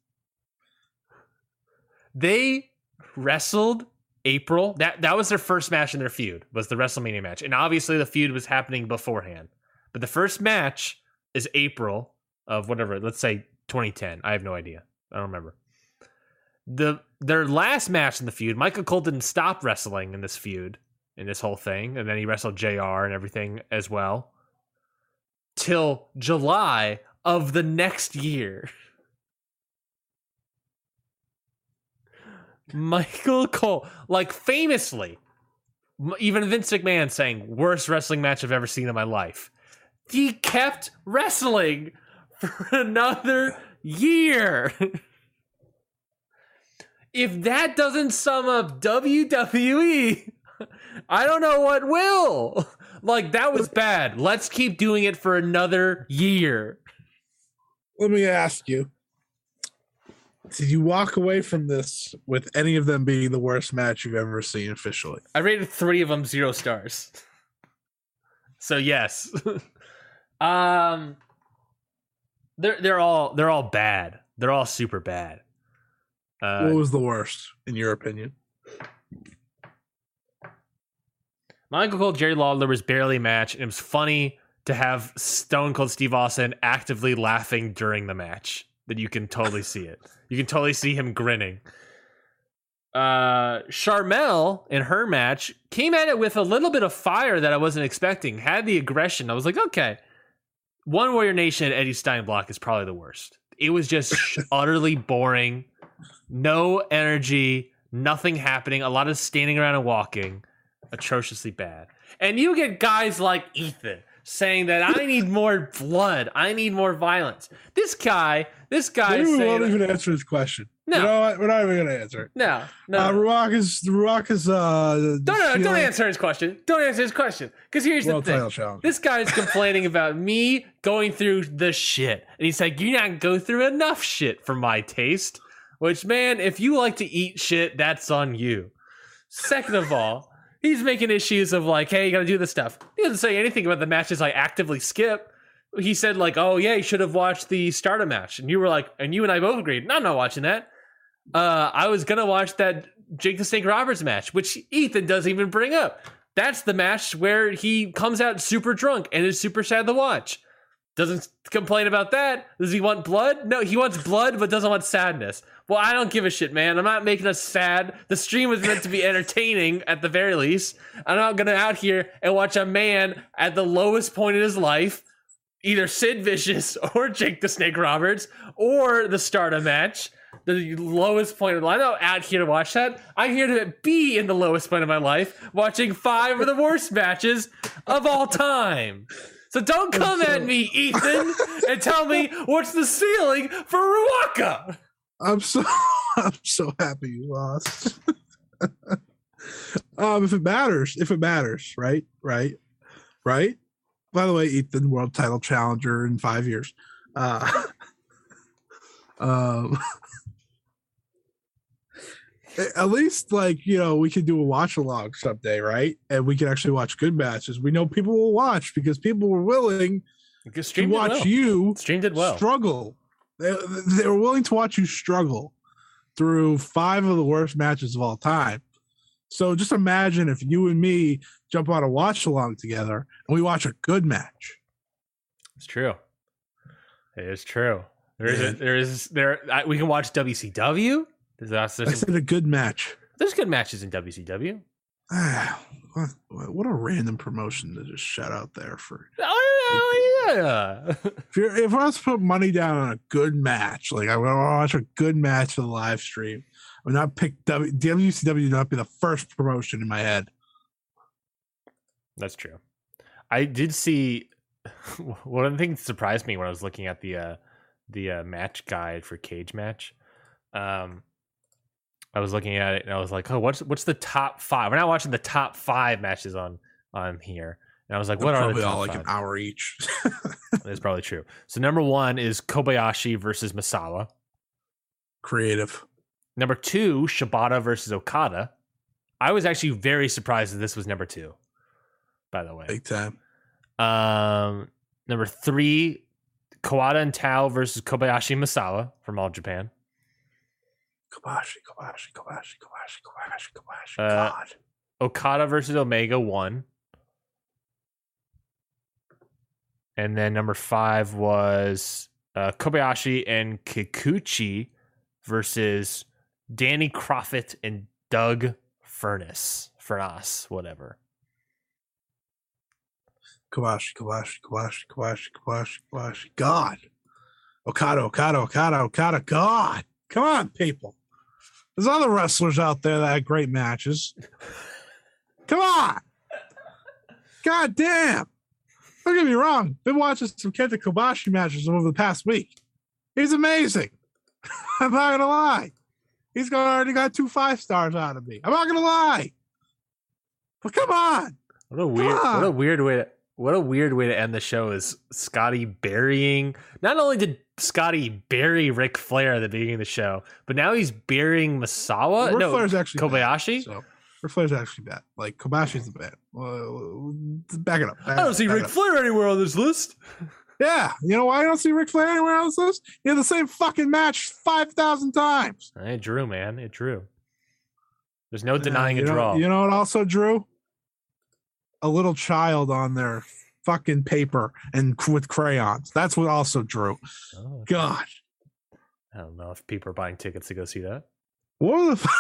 They wrestled April. That that was their first match in their feud. Was the WrestleMania match, and obviously the feud was happening beforehand. But the first match is April of whatever. Let's say 2010. I have no idea. I don't remember. The their last match in the feud, Michael Cole didn't stop wrestling in this feud, in this whole thing, and then he wrestled JR and everything as well. Till July of the next year. Michael Cole, like famously, even Vince McMahon saying, worst wrestling match I've ever seen in my life. He kept wrestling for another year. if that doesn't sum up WWE, I don't know what will. Like, that was bad. Let's keep doing it for another year. Let me ask you. Did you walk away from this with any of them being the worst match you've ever seen officially? I rated three of them zero stars. So yes, um, they're they're all they're all bad. They're all super bad. Uh, what was the worst, in your opinion? Michael Cole Jerry Lawler was barely a match, and it was funny to have Stone Cold Steve Austin actively laughing during the match. That you can totally see it. You can totally see him grinning. Uh, Sharmell in her match came at it with a little bit of fire that I wasn't expecting. Had the aggression. I was like, okay, One Warrior Nation Eddie Steinblock is probably the worst. It was just utterly boring, no energy, nothing happening. A lot of standing around and walking, atrociously bad. And you get guys like Ethan saying that I need more blood, I need more violence. This guy, this guy Maybe we won't even answer his question. No. You know what? We're not even going to answer it. no, no. Uh, Ruak is Ruak is uh. don't, no, don't answer his question. Don't answer his question. Because here's World the thing. title challenge. This guy's complaining about me going through the shit. And he's like, You're not go through enough shit for my taste. Which, man, if you like to eat shit, that's on you. Second of all, he's making issues of like, Hey, you gotta do this stuff. He doesn't say anything about the matches I actively skip. He said, like, Oh, yeah, you should have watched the Stardom match. And you were like, And you and I both agreed, No, I'm not watching that. Uh, I was gonna watch that Jake the Snake Roberts match, which Ethan doesn't even bring up. That's the match where he comes out super drunk and is super sad to watch. Doesn't complain about that. Does he want blood? No, he wants blood, but doesn't want sadness. Well, I don't give a shit, man. I'm not making us sad. The stream was meant to be entertaining at the very least. I'm not gonna out here and watch a man at the lowest point in his life, either Sid Vicious or Jake the Snake Roberts or the Stardom match the lowest point of life. I'm not out here to watch that. I'm here to be in the lowest point of my life, watching five of the worst matches of all time. So don't come at me, Ethan, and tell me what's the ceiling for Ruaka. I'm so I'm so happy you lost. um, if it matters, if it matters, right, right, right. By the way, Ethan, world title challenger in five years. Uh, um, at least like you know we could do a watch along someday, right? And we can actually watch good matches. We know people will watch because people were willing to watch well. you Stream did well. struggle. They, they were willing to watch you struggle through five of the worst matches of all time. So just imagine if you and me jump on a watch along together and we watch a good match. It's true. It is true. There is a, there is there. I, we can watch WCW. There's, I there's, said a good match. there's good matches in WCW. Ah, what, what a random promotion to just shout out there for. Oh yeah. If you're if I was to put money down on a good match, like I want to watch a good match for the live stream, I would not pick w, WCW not be the first promotion in my head. That's true. I did see one of the things that surprised me when I was looking at the uh the uh, match guide for cage match. Um I was looking at it and I was like, "Oh, what's what's the top 5?" We're not watching the top 5 matches on on here. And I was like, They're "What are probably the top all like five? an hour each. That's probably true. So number 1 is Kobayashi versus Misawa. Creative. Number 2, Shibata versus Okada. I was actually very surprised that this was number 2. By the way. Big time. Um, number three, Kawada and Taue versus Kobayashi Misawa from All Japan. Kobashi, Kobashi, Kobashi, Kobashi, Kobashi, Kobashi. Uh, God. Okada versus Omega one. And then number five was uh, Kobayashi and Kikuchi versus Danny Kroffat and Doug Furnas. Furnas, whatever. Kobashi, Kobashi, Kobashi, Kobashi, Kobashi, Kobashi. God. Okada, Okada, Okada, Okada. God. Come on, people. There's other wrestlers out there that had great matches. Come on. God damn. Don't get me wrong. Been watching some Kenta Kobashi matches over the past week. He's amazing. I'm not gonna lie. He's already got two five stars out of me. I'm not gonna lie. But come on. What a weird, what a weird way. To, what a weird way to end the show is Scotty burying. Not only did Scotty bury Ric Flair at the beginning of the show, but now he's burying Misawa. Ric no, Flair's actually bad, Kobayashi. so Ric Flair's actually bad. Like Kobashi's the bad. Well, back it up. back I don't up, see Ric. Flair anywhere on this list. Yeah, you know why I don't see Ric Flair anywhere else? This he had the same fucking match five thousand times. It drew, man. It drew. There's no denying uh, you a know, draw. You know what also drew? A little child on their fucking paper and with crayons. That's what also drew. Oh, God, I don't know if people are buying tickets to go see that. what are the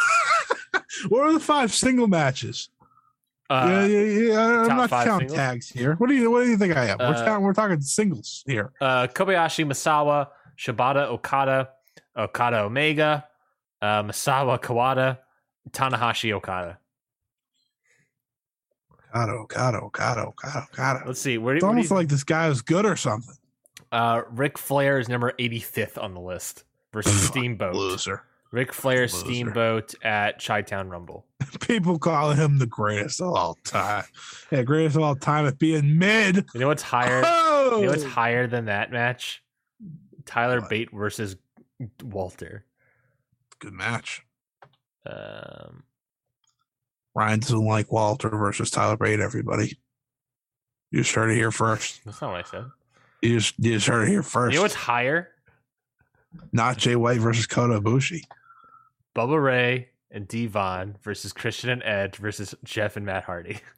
what are the five single matches? Uh, yeah, yeah, yeah. I'm not counting singles? tags here. What do you what do you think I am? we're, Uh, counting, we're talking singles here. uh, Kobayashi, Misawa, Shibata, Okada, Okada, Omega, uh, Misawa, Kawada, Tanahashi, Okada. Okada, Okada, Okada, Okada, Okada. Let's see. Where, It's where almost you- like this guy is good or something. uh, Ric Flair is number 85th on the list versus Steamboat. Loser. Ric Flair. Steamboat at Chi Town Rumble. People call him the greatest of all time. Yeah, greatest of all time at being mid. You know what's higher? Oh! You know what's higher than that match? Tyler What? Bate versus Walter. Good match. Um, Ryan doesn't like Walter versus Tyler Bate, everybody. You just heard it here first. that's not what I said. You just, you just heard it here first. You know what's higher? Not Jay White versus Kota Ibushi. Bubba Ray and Devon versus Christian and Edge versus Jeff and Matt Hardy.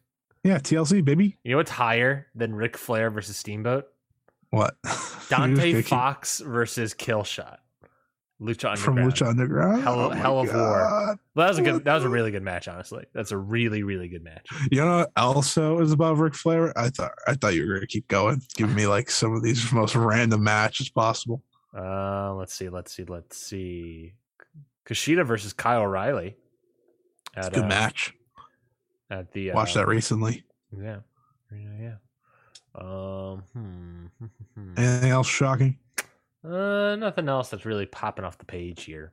Yeah, TLC, baby. You know what's higher than Ric Flair versus Steamboat? What? Dante You're just gonna keep- Fox versus Killshot. Lucha Underground. from Lucha Underground. Hell- Oh Hell of War. Well, that was a good. That was a really good match. Honestly, that's a really, really good match. You know what also is above Ric Flair? I thought I thought you were gonna keep going, giving me like some of these most random matches possible. Uh, let's see, let's see, let's see. Kushida versus Kyle O'Reilly. It's a good uh, match. At the Watched uh, that recently. Yeah, yeah, yeah. Um, hmm. Anything else shocking? Uh, nothing else that's really popping off the page here.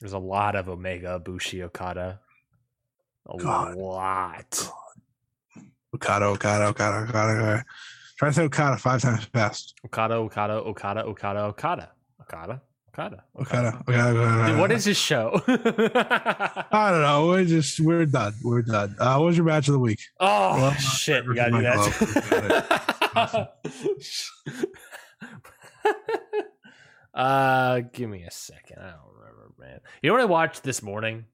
There's a lot of Omega Bushi Okada. A God. lot. Okada, Okada, Okada, Okada, Okada. Try to say Okada five times fast. Okada, Okada, Okada, Okada, Okada, Okada, Okada, Okada, Okada, Okada. Dude, what is this show? I don't know. We're just we're done. We're done. Uh, what was your match of the week? Oh Well, shit! We gotta do that. uh, give me a second. I don't remember, man. You know what I watched this morning?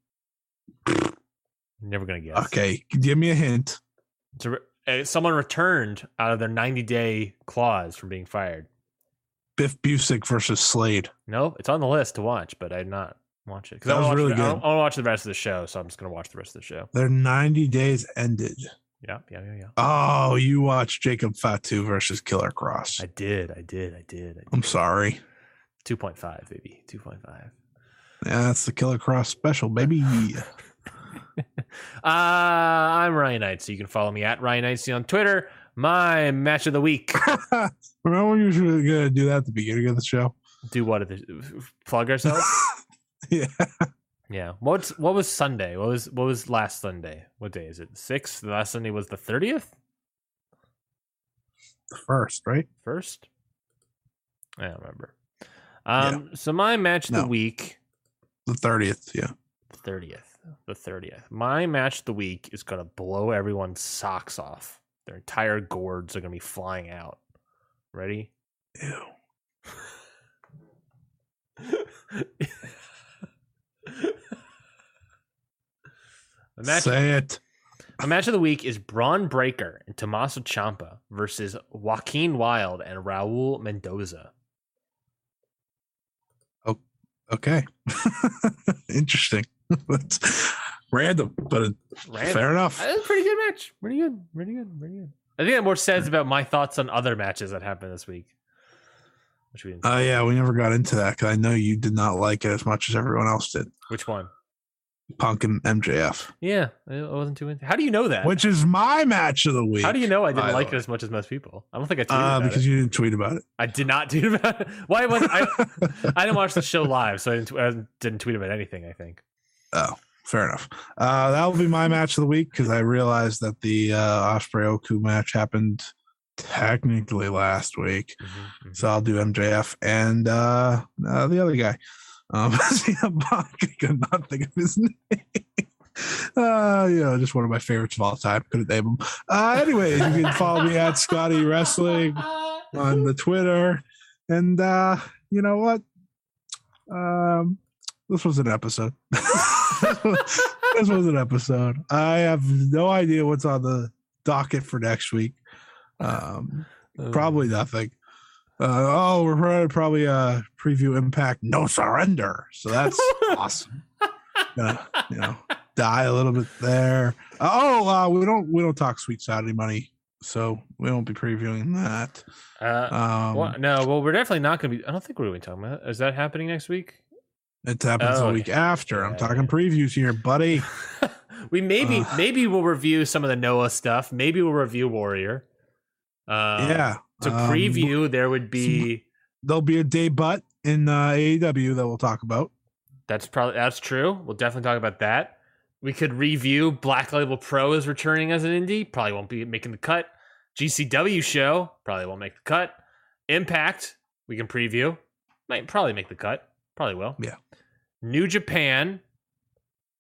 Never gonna guess. Okay, give me a hint. It's a re- uh, someone returned out of their 90 day clause from being fired. Biff Busick versus Slade. No, it's on the list to watch, but I did not watch it because I was to really watch, the- I good. want to watch the rest of the show, so I'm just gonna watch the rest of the show. Their 90 days ended. Yeah, yeah, yeah, yeah. Oh, you watched Jacob Fatu versus Killer Kross. I did, I did, I did. I I'm sorry. 2.5, baby. 2.5. Yeah, that's the Killer Kross special, baby. uh, I'm Ryan Knight, so you can follow me at Ryan Knightsy on Twitter. My match of the week. Remember when you were gonna do that at the beginning of the show? Do what? At the, plug ourselves? yeah. yeah. What's what was Sunday? What was what was last Sunday? What day is it? Sixth. The last Sunday was the thirtieth. The first, right? First. I don't remember. Um. So my match of No. the week. The 30th, yeah. The thirtieth. The thirtieth. My match of the week is gonna blow everyone's socks off. Their entire gourds are gonna be flying out. Ready? Ew. The match, Say it. the match of the week is Bron Breakker and Tommaso Ciampa versus Joaquin Wilde and Raul Mendoza. Oh, Okay. Interesting. random, but Random. fair enough. That was a pretty good match. Pretty good. Pretty good. Pretty good. I think that more says about my thoughts on other matches that happened this week. Which we didn't. Oh yeah, we never got into that because I know you did not like it as much as everyone else did. Which one? Punk and MJF, Yeah, I wasn't too into. How do you know that? which is my match of the week. How do you know I didn't by the like it as much as most people? I don't think I tweeted Uh, about because it. you didn't tweet about it. I did not tweet about it. Why was I? I didn't watch the show live, so I didn't, I didn't tweet about anything. I think. Oh, fair enough. Uh, that will be my match of the week because I realized that the uh, Ospreay Oku match happened technically last week. Mhm, So I'll do MJF and uh, uh, the other guy. Um, I could not think of his name. Uh, you know, just one of my favorites of all time. Couldn't name him. Uh, anyways, you can follow me at Scotty Wrestling on the Twitter. And uh, you know what? Um, this was an episode. this was an episode. I have no idea what's on the docket for next week. Um, mhm. probably nothing. Uh, oh, we're probably, probably uh preview Impact No Surrender. So that's awesome. Gonna, you know, die a little bit there. Oh, uh, we don't we don't talk Sweet Saturday Money, so we won't be previewing that. Uh, Um, well, no, well, we're definitely not going to be. I don't think we're going to be talking about. Is that happening next week? It happens Oh, the week after. I'm yeah, talking yeah. previews here, buddy. We maybe Uh. maybe we'll review some of the Noah stuff. Maybe we'll review Warrior. Uh, yeah. To Um, preview, there would be. there'll be a day debut in uh, AEW that we'll talk about. That's probably that's true. We'll definitely talk about that. We could review Black Label Pro is returning as an indie. Probably won't be making the cut. GCW show probably won't make the cut. Impact we can preview. Might probably make the cut. Probably will. Yeah. New Japan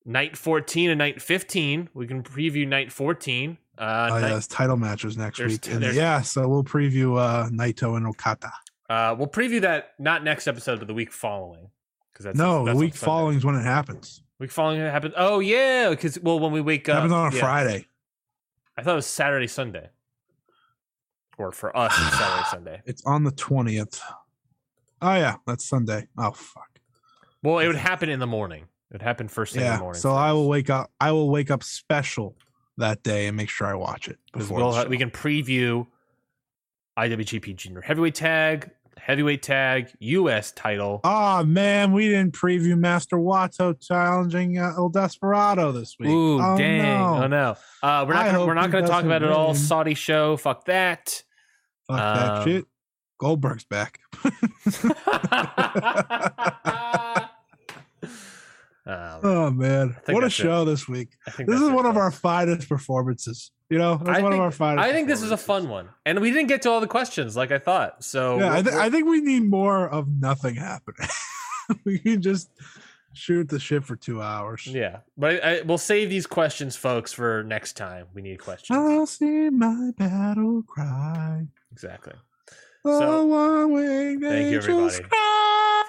night 14 and night 15. We can preview night 14. Uh, Uh, night- yeah, title matches next There's- week. And there's- yeah, so we'll preview uh, Naito and Okada. uh, we'll preview that not next episode, but the week following. Because that's no, that's the week following is when it happens. Week following it happens. Oh yeah, because well, when we wake It up, happens on a yeah. Friday. I thought it was Saturday, Sunday, or for us, it's Saturday, Sunday. It's on the 20th. Oh, yeah, that's Sunday. Oh, fuck. Well, it would happen in the morning. It would happen first thing in the Yeah, morning. so I will wake up. I will wake up special that day and make sure I watch it. before we'll we can preview IWGP Junior Heavyweight Tag, Heavyweight Tag, U.S. Title. Oh man, we didn't preview Master Wato challenging uh, El Desperado this week. Ooh, oh, dang! No. Oh no, uh, we're not gonna, we're not going to talk about it all. Saudi show, fuck that. Fuck that Um, shit. Goldberg's back. Um, oh man, what a it. show this week! This is one of our finest performances. You know, that's I one think- of our finest. I think this is a fun one, and we didn't get to all the questions like I thought. So Yeah, I, th- I think we need more of nothing happening. we can just shoot the shit for two hours. Yeah, but I, I, we'll save these questions, folks, for next time. We need questions. I'll see my battle cry. Exactly. The So, you, angels everybody. cry.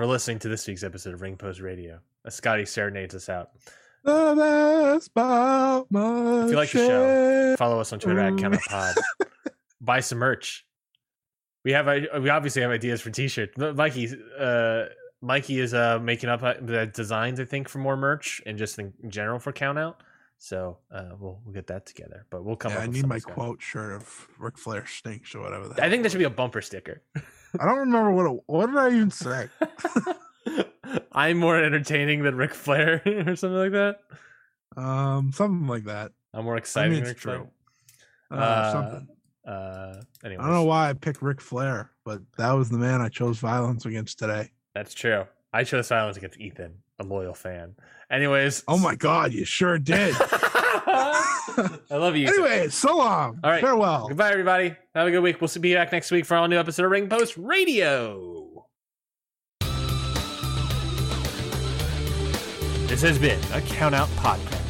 For listening to this week's episode of Ring Post Radio, as Scotty serenades us out. The best about my If you like the show. Follow us on Twitter at Count Buy some merch. We have i- we obviously have ideas for T-shirts. Mikey, uh, Mikey is uh, making up uh, the designs, I think, for more merch and just in general for Count Out. So uh, we'll we'll get that together. But we'll come. Yeah, I need my quote shirt of Ric Flair stinks or whatever. I think that should be a bumper sticker. I don't remember what. It, what did I even say? I'm more entertaining than Ric Flair or something like that. Um, something like that. I'm more I exciting mean, it's Ric true. Flair. Uh, Uh, something. Uh, anyways, I don't know why I picked Ric Flair, but that was the man I chose violence against today. That's true. I chose silence against Ethan, a loyal fan. Anyways. Oh my god, you sure did. I love you. Anyway, so long. All right. Farewell. Goodbye, everybody. Have a good week. We'll be back next week for all new episode of Ring Post Radio. This has been a Count Out Podcast.